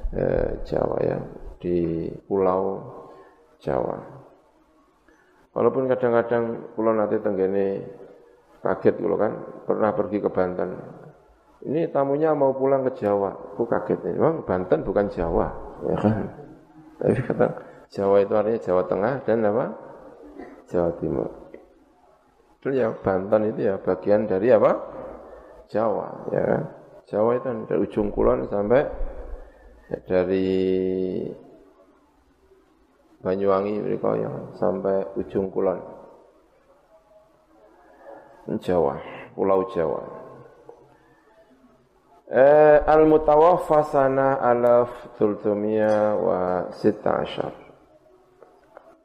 Eh, Jawa ya, di pulau Jawa. Walaupun kadang-kadang pulau nanti tenggene kaget gitu kan, pernah pergi ke Banten. Ini tamunya mau pulang ke Jawa, aku kaget ini. Memang Banten bukan Jawa, ya kan? Tapi kata Jawa itu artinya Jawa Tengah dan apa? Jawa Timur. Itu ya Banten itu ya bagian dari apa? Jawa, ya kan? Jawa itu dari ujung kulon sampai ya, dari Banyuwangi mereka yang sampai ujung kulon. Jawa, Pulau Jawa. Eh, Al-Mutawaffa sana alaf tultumia wa sita asyar.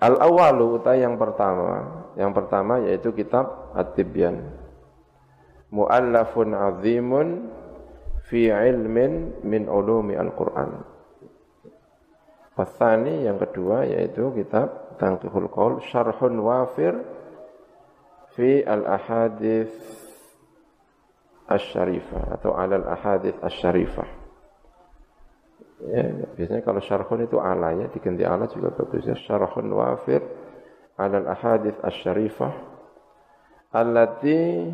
Al-awalu utai yang pertama, yang pertama yaitu kitab At-Tibyan muallafun azimun fi ilmin min ulumi Al-Quran. Fasani yang kedua yaitu kitab Tangkihul Qaul Syarhun Wafir fi al-ahadith asy-syarifah atau alal ahadith asy-syarifah. Ya, biasanya kalau syarhun itu ala ya, diganti ala juga bagus ya. Syarhun wafir alal ahadith asy-syarifah allati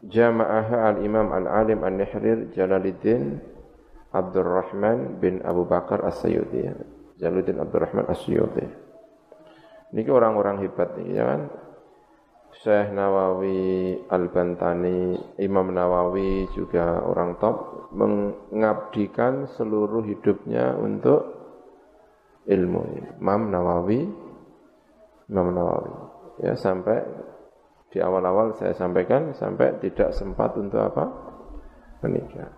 Jama'aha al-Imam al-Alim al-Nihrir Jalaluddin Abdurrahman bin Abu Bakar As-Sayyuti. Jalaluddin Abdurrahman As-Sayyuti. Ini orang-orang hebat nih, ya kan? Syekh Nawawi Al-Bantani, Imam Nawawi juga orang top mengabdikan seluruh hidupnya untuk ilmu. Imam Nawawi, Imam Nawawi. Ya sampai di awal-awal saya sampaikan sampai tidak sempat untuk apa? menikah.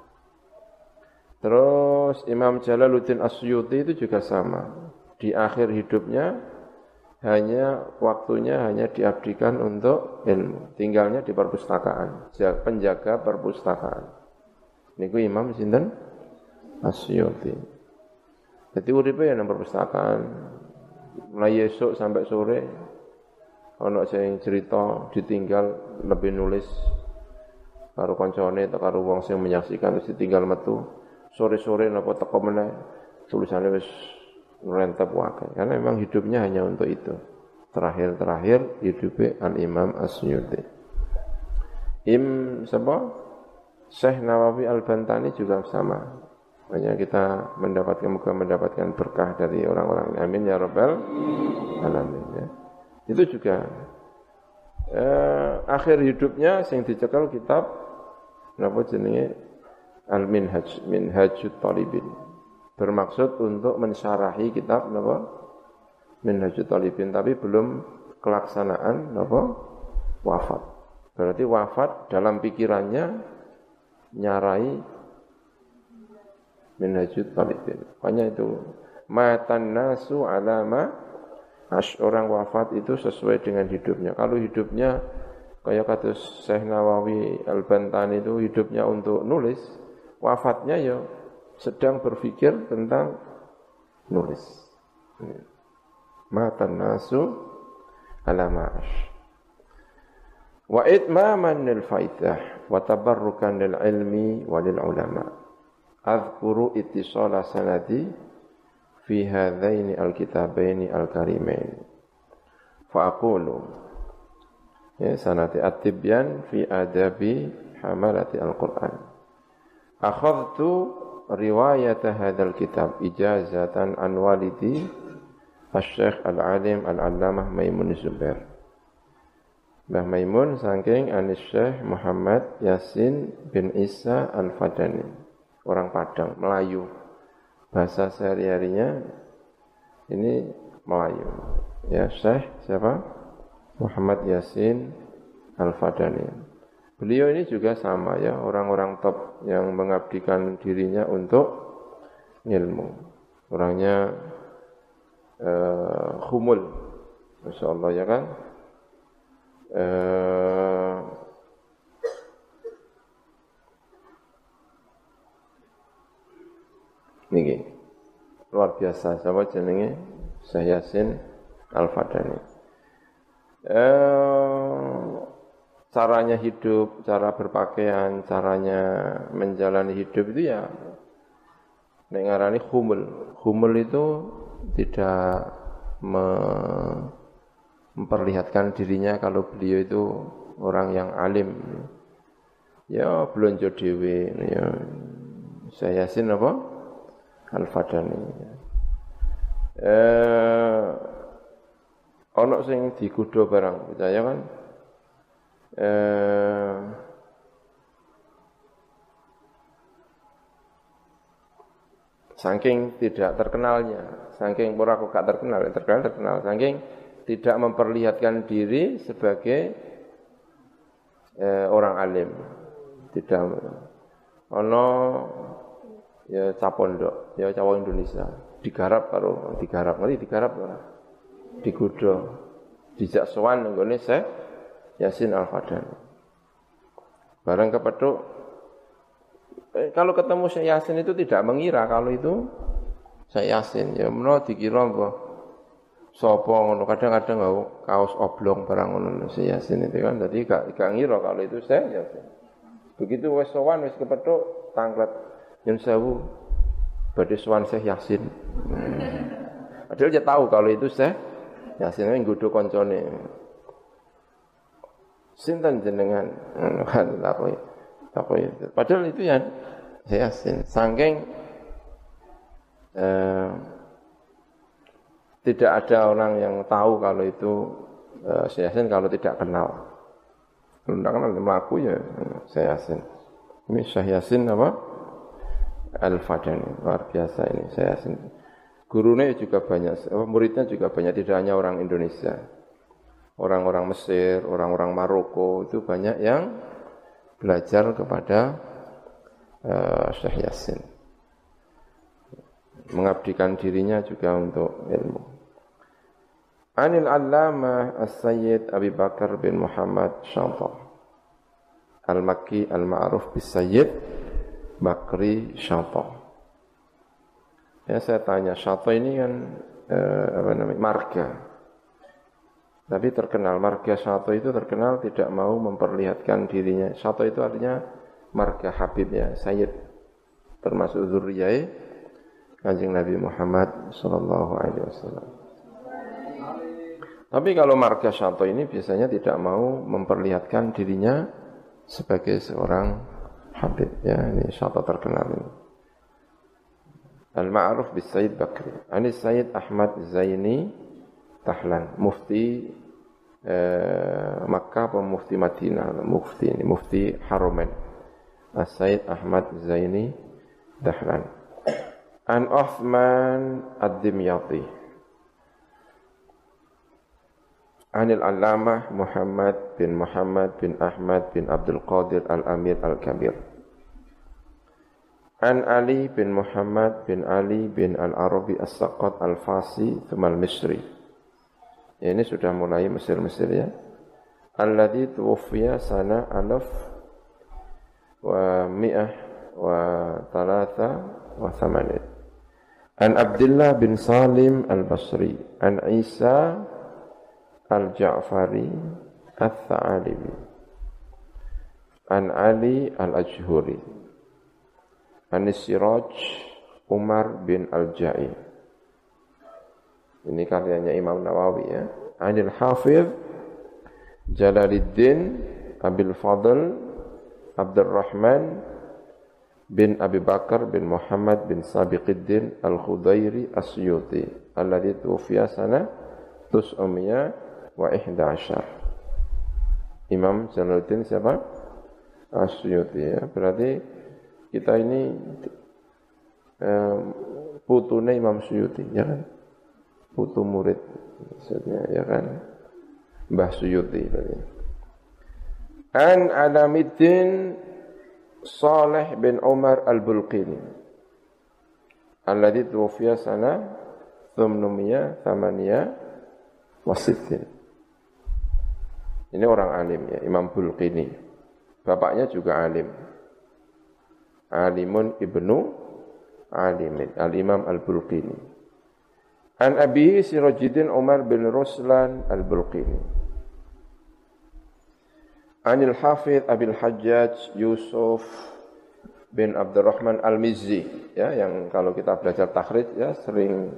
Terus Imam Jalaluddin Asyuti itu juga sama. Di akhir hidupnya hanya waktunya hanya diabdikan untuk ilmu. Tinggalnya di perpustakaan, penjaga perpustakaan. Niku Imam sinten Asyuti. Jadi uripe ya nang perpustakaan. Mulai esok sampai sore ana sing cerita ditinggal lebih nulis karo kancane atau karo wong sing menyaksikan terus ditinggal metu. Sore-sore napa teko meneh tulisannya wis ngerentep wae. Karena memang hidupnya hanya untuk itu. Terakhir-terakhir hidupnya Al Imam Asyuti Im sapa? Syekh Nawawi Al Bantani juga sama. Banyak kita mendapatkan muka mendapatkan berkah dari orang-orang amin ya rabbal alamin ya itu juga eh, akhir hidupnya sing dicekal kitab napa jenenge? Al Minhaj Minhajut Talibin. Bermaksud untuk mensyarahi kitab napa? Minhajut Talibin tapi belum kelaksanaan napa? Wafat. Berarti wafat dalam pikirannya nyarai Minhajut Talibin. Makanya itu matan nasu alama orang wafat itu sesuai dengan hidupnya. Kalau hidupnya kayak kata Syekh Nawawi Al-Bantani itu hidupnya untuk nulis, wafatnya ya sedang berpikir tentang nulis. matan nasu ala ma'ash wa itmaman lil faidah wa tabarrukan lil ilmi wa lil ulama azkuru ittisala sanadi fi hadaini alkitabaini alkarimain fa aqulu ya sanati at-tibyan fi adabi hamalati al-Qur'an akhadtu riwayat hadzal kitab ijazatan an walidi Asy-Syaikh Al-Alim Al-Allamah Maimun Zubair Mbah Maimun saking Anis Syekh Muhammad Yasin bin Isa Al-Fadani. Orang Padang, Melayu. Bahasa sehari-harinya ini Melayu. Ya, Syekh siapa? Muhammad Yasin Al-Fadani. Beliau ini juga sama ya, orang-orang top yang mengabdikan dirinya untuk ilmu. Orangnya uh, humul. Masya Allah ya kan? eh, niki luar biasa siapa jenenge Syekh Yasin Al-Fadani eh, caranya hidup, cara berpakaian, caranya menjalani hidup itu ya nek ngarani humul. Humul itu tidak me memperlihatkan dirinya kalau beliau itu orang yang alim. Ya belanja dewe ya. Saya Yasin apa? Al-Fadani. Eh ana sing dikudo barang, percaya kan? Eh saking tidak terkenalnya, saking pura kok gak terkenal, terkenal terkenal, saking tidak memperlihatkan diri sebagai eh, orang alim. Tidak ono ya capondok, ya cawang Indonesia, digarap karo digarap, ngerti? Digarap ora? Digodho, dijak sowan nggone Syekh Yasin Al-Fadan. Barang kepethuk eh, kalau ketemu Syekh Yasin itu tidak mengira kalau itu Syekh Yasin, ya menawa dikira apa? Sopo ngono? Kadang-kadang kaos oblong barang ngono si Yasin itu kan. Jadi gak gak ngira kalau itu saya Yasin. Begitu wes sowan wes kepethuk tangklet yen sewu badhe sowan Syekh Yasin. Padahal dia tahu kalau itu saya Yasin yang nggodho koncone. Sinten jenengan? Kan apa Padahal itu ya saya Yasin. Saking eh, tidak ada orang yang tahu kalau itu uh, Syekh Yasin kalau tidak kenal. Tidak kenal melaku ya Syekh Yasin. Ini Syekh Yasin apa? Al-Fadani. Luar biasa ini Syekh Yasin. Gurunya juga banyak, muridnya juga banyak, tidak hanya orang Indonesia. Orang-orang Mesir, orang-orang Maroko itu banyak yang belajar kepada uh, Syekh Yasin mengabdikan dirinya juga untuk ilmu. Anil Allamah As-Sayyid Abi Bakar bin Muhammad Syantah Al-Makki Al-Ma'ruf bis Sayyid Bakri Syantah Ya saya tanya, Syantah ini kan eh, apa namanya, marga. Tapi terkenal, marga Syantah itu terkenal tidak mau memperlihatkan dirinya. Syantah itu artinya marga Habib ya, Sayyid. Termasuk zuriyah Kanjeng Nabi Muhammad sallallahu alaihi wasallam. Tapi kalau marga syato ini biasanya tidak mau memperlihatkan dirinya sebagai seorang habib. Ya, ini syato terkenal ini. Al-Ma'ruf bis Sayyid Bakri. Ini Sayyid Ahmad Zaini Tahlan, mufti eh, Makkah atau mufti Madinah, mufti ini, mufti Haramain. As-Sayyid Ahmad Anil Allamah Muhammad bin Muhammad bin Ahmad bin Abdul Qadir Al-Amir Al-Kabir. An Ali bin Muhammad bin Ali bin Al-Arabi As-Saqat Al-Fasi Thumal Misri. Ini sudah mulai Mesir-Mesir ya. Alladhi tuwfiya sana alaf wa mi'ah wa talata wa thamanid. An Abdullah bin Salim al-Basri, an Isa al-Ja'fari al-Tha'alibi, an Ali al-Ajhuri, an Siraj Umar bin al-Ja'i. Ini karyanya Imam Nawawi ya. Anil Hafidh Jalaluddin Abil Fadl Abdurrahman bin Abi Bakar bin Muhammad bin Sabiqiddin Al-Khudairi As-Suyuti alladhi tuwfiya sana tus'umiyah wa ihda asyar. Imam Jalaluddin siapa? As-Suyuti ya. Berarti kita ini eh, putune Imam Suyuti ya kan? Putu murid maksudnya ya kan? Mbah Suyuti berarti. An Alamiddin Saleh bin Umar Al-Bulqini alladhi tuwfiya sana thumnumiyah thamaniya wasithin ini orang alim ya Imam Bulqini bapaknya juga alim alimun ibnu alimin al-imam al-Bulqini an abihi Sirajuddin Umar bin Ruslan al-Bulqini Anil Hafidh Abil Hajjaj Yusuf bin Abdurrahman Al-Mizzi ya yang kalau kita belajar takhrij ya sering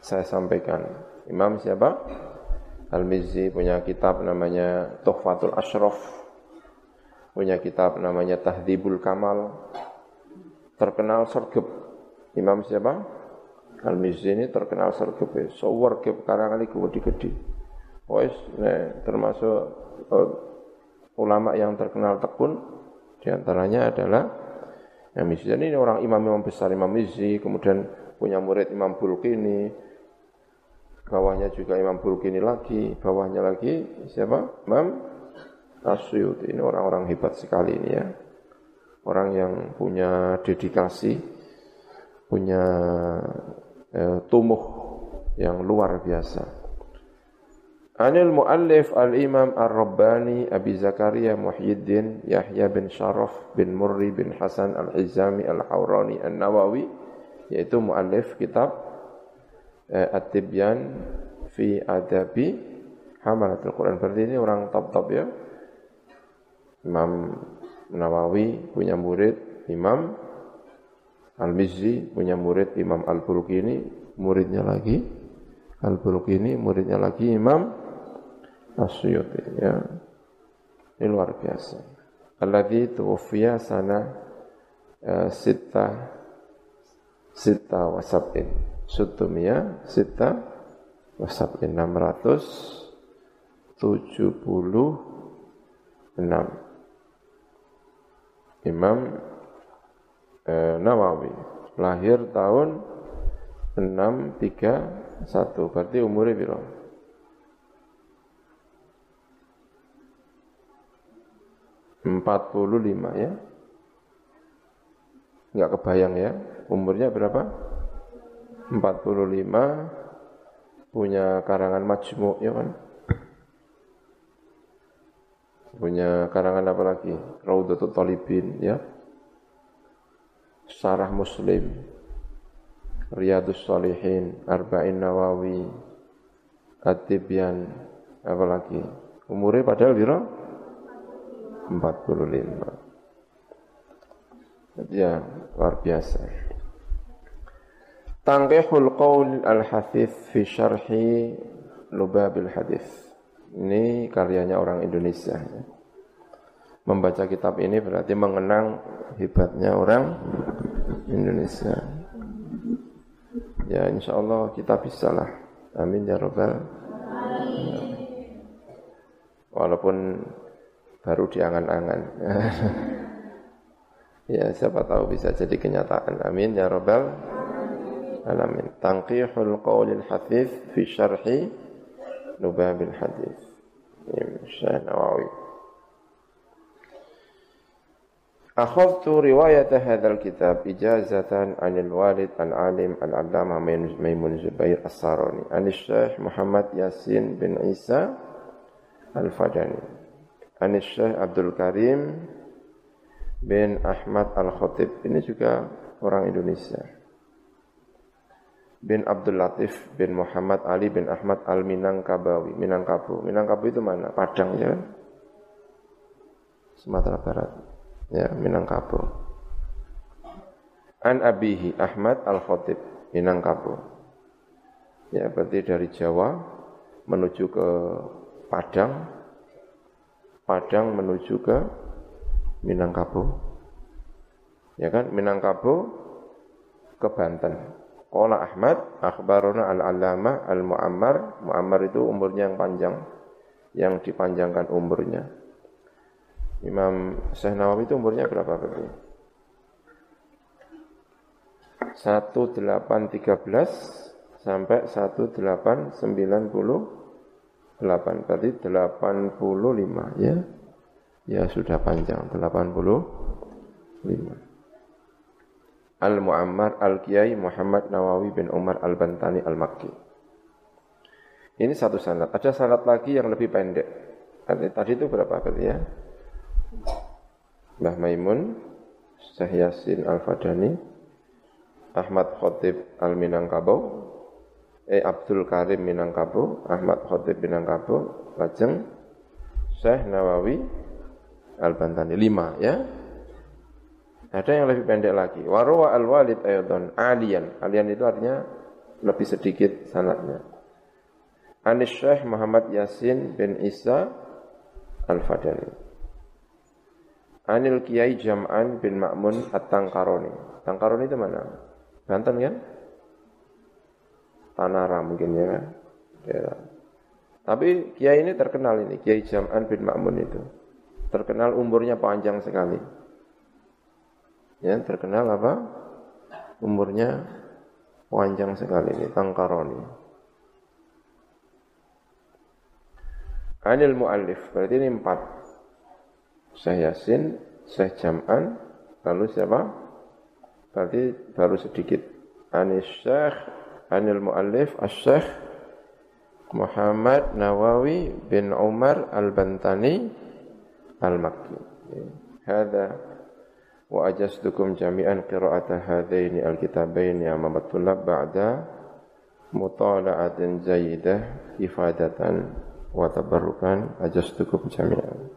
saya sampaikan. Imam siapa? Al-Mizzi punya kitab namanya Tuhfatul Ashraf. Punya kitab namanya Tahdhibul Kamal. Terkenal sergep. Imam siapa? Al-Mizzi ini terkenal sergep ya. So wargep karangan itu gede-gede. Wes, nah, termasuk oh, ulama yang terkenal tekun di antaranya adalah Imam Mizzi. Ini orang imam-imam besar Imam Mizzi, kemudian punya murid Imam Bulkini, bawahnya juga Imam Bulkini lagi, bawahnya lagi siapa? Imam Asyuyuti. Ini orang-orang hebat sekali ini ya. Orang yang punya dedikasi, punya eh, tumuh yang luar biasa. Anil muallif al-imam ar-Rabbani Abi Zakaria Muhyiddin Yahya bin Sharaf bin Murri bin Hasan al-Izami al-Hawrani al-Nawawi yaitu muallif kitab eh, At-Tibyan fi Adabi Hamalatul Quran berarti ini orang top-top ya Imam Nawawi punya murid Imam Al-Mizzi punya murid Imam Al-Burukini muridnya lagi Al-Burukini muridnya lagi Imam Asyuyuti ya. Ini luar biasa. Alladhi tuwfiya sana uh, sita sita wasabin. Sutumia sita wasabin. 676 Imam eh, Nawawi lahir tahun 631 berarti umurnya berapa? 45 ya. Enggak kebayang ya. Umurnya berapa? 45 punya karangan majmu' ya kan? Punya karangan apa lagi? Raudatul Talibin ya. Sarah Muslim, Riyadus Salihin, Arba'in Nawawi, At-Tibyan, apa lagi? Umurnya padahal biro 45. Ya, luar biasa. Tangkihul qaul al-hathith fi syarhi lubabil hadith. Ini karyanya orang Indonesia. Membaca kitab ini berarti mengenang hebatnya orang Indonesia. Ya insya Allah kita bisa lah. Amin ya Rabbal. Walaupun baru diangan-angan. *laughs* ya siapa tahu bisa jadi kenyataan. Amin ya rabbal alamin. Tanqihul qawlil hadith fi syarhi nubabil hadith. Syekh Nawawi. أخذت رواية هذا الكتاب إجازة عن الوالد العالم العلامة ميمون زبير الصاروني عن الشيخ محمد ياسين بن عيسى الفداني Anis Syekh Abdul Karim bin Ahmad Al-Khatib ini juga orang Indonesia. Bin Abdul Latif bin Muhammad Ali bin Ahmad Al Minangkabawi. Minangkabau. Minangkabau itu mana? Padang ya. Sumatera Barat. Ya, Minangkabau. An Abihi Ahmad Al Khatib Minangkabau. Ya, berarti dari Jawa menuju ke Padang. Padang menuju ke Minangkabau. Ya kan? Minangkabau ke Banten. Qala Ahmad, akhbarona al-allama al-mu'ammar. Mu'ammar itu umurnya yang panjang, yang dipanjangkan umurnya. Imam Syekh Nawawi itu umurnya berapa berarti? 1813 sampai 1898 berarti 85 ya. Ya sudah panjang 85. Al-Mu'ammar Al-Kiai Muhammad Nawawi bin Umar Al-Bantani Al-Makki. Ini satu sanad. Ada sanad lagi yang lebih pendek. Tadi itu berapa berarti ya? Mbah Maimun, Syekh Yasin Al-Fadani, Ahmad Khotib Al-Minangkabau, eh Abdul Karim Minangkabau, Ahmad Khotib Minangkabau, lajeng Syekh Nawawi Al-Bantani. Lima ya. Ada yang lebih pendek lagi. Warwa al-walid ayadun alian. Alian itu artinya lebih sedikit sanatnya. Anis Syekh Muhammad Yasin bin Isa Al-Fadani. Anil Kiai Jam'an bin Ma'mun At-Tangkaroni. Tangkaroni itu mana? Banten kan? Tanara mungkin ya kan? Ya. Tapi Kiai ini terkenal ini, Kiai Jam'an bin Ma'mun itu. Terkenal umurnya panjang sekali ya terkenal apa? Umurnya panjang sekali ini Tangkaroni. Anil mu'allif berarti ini empat. Syekh Yasin Syekh Jam'an lalu siapa? Berarti baru sedikit. Anis Syekh Anil mu'allif As-Syekh Muhammad Nawawi bin Umar Al-Bantani Al-Makki. Hada wa ajastukum jami'an qira'ata hadaini alkitabaini amama tulab ba'da mutala'atin zaidah ifadatan wa tabarrukan. Ajastukum jami'an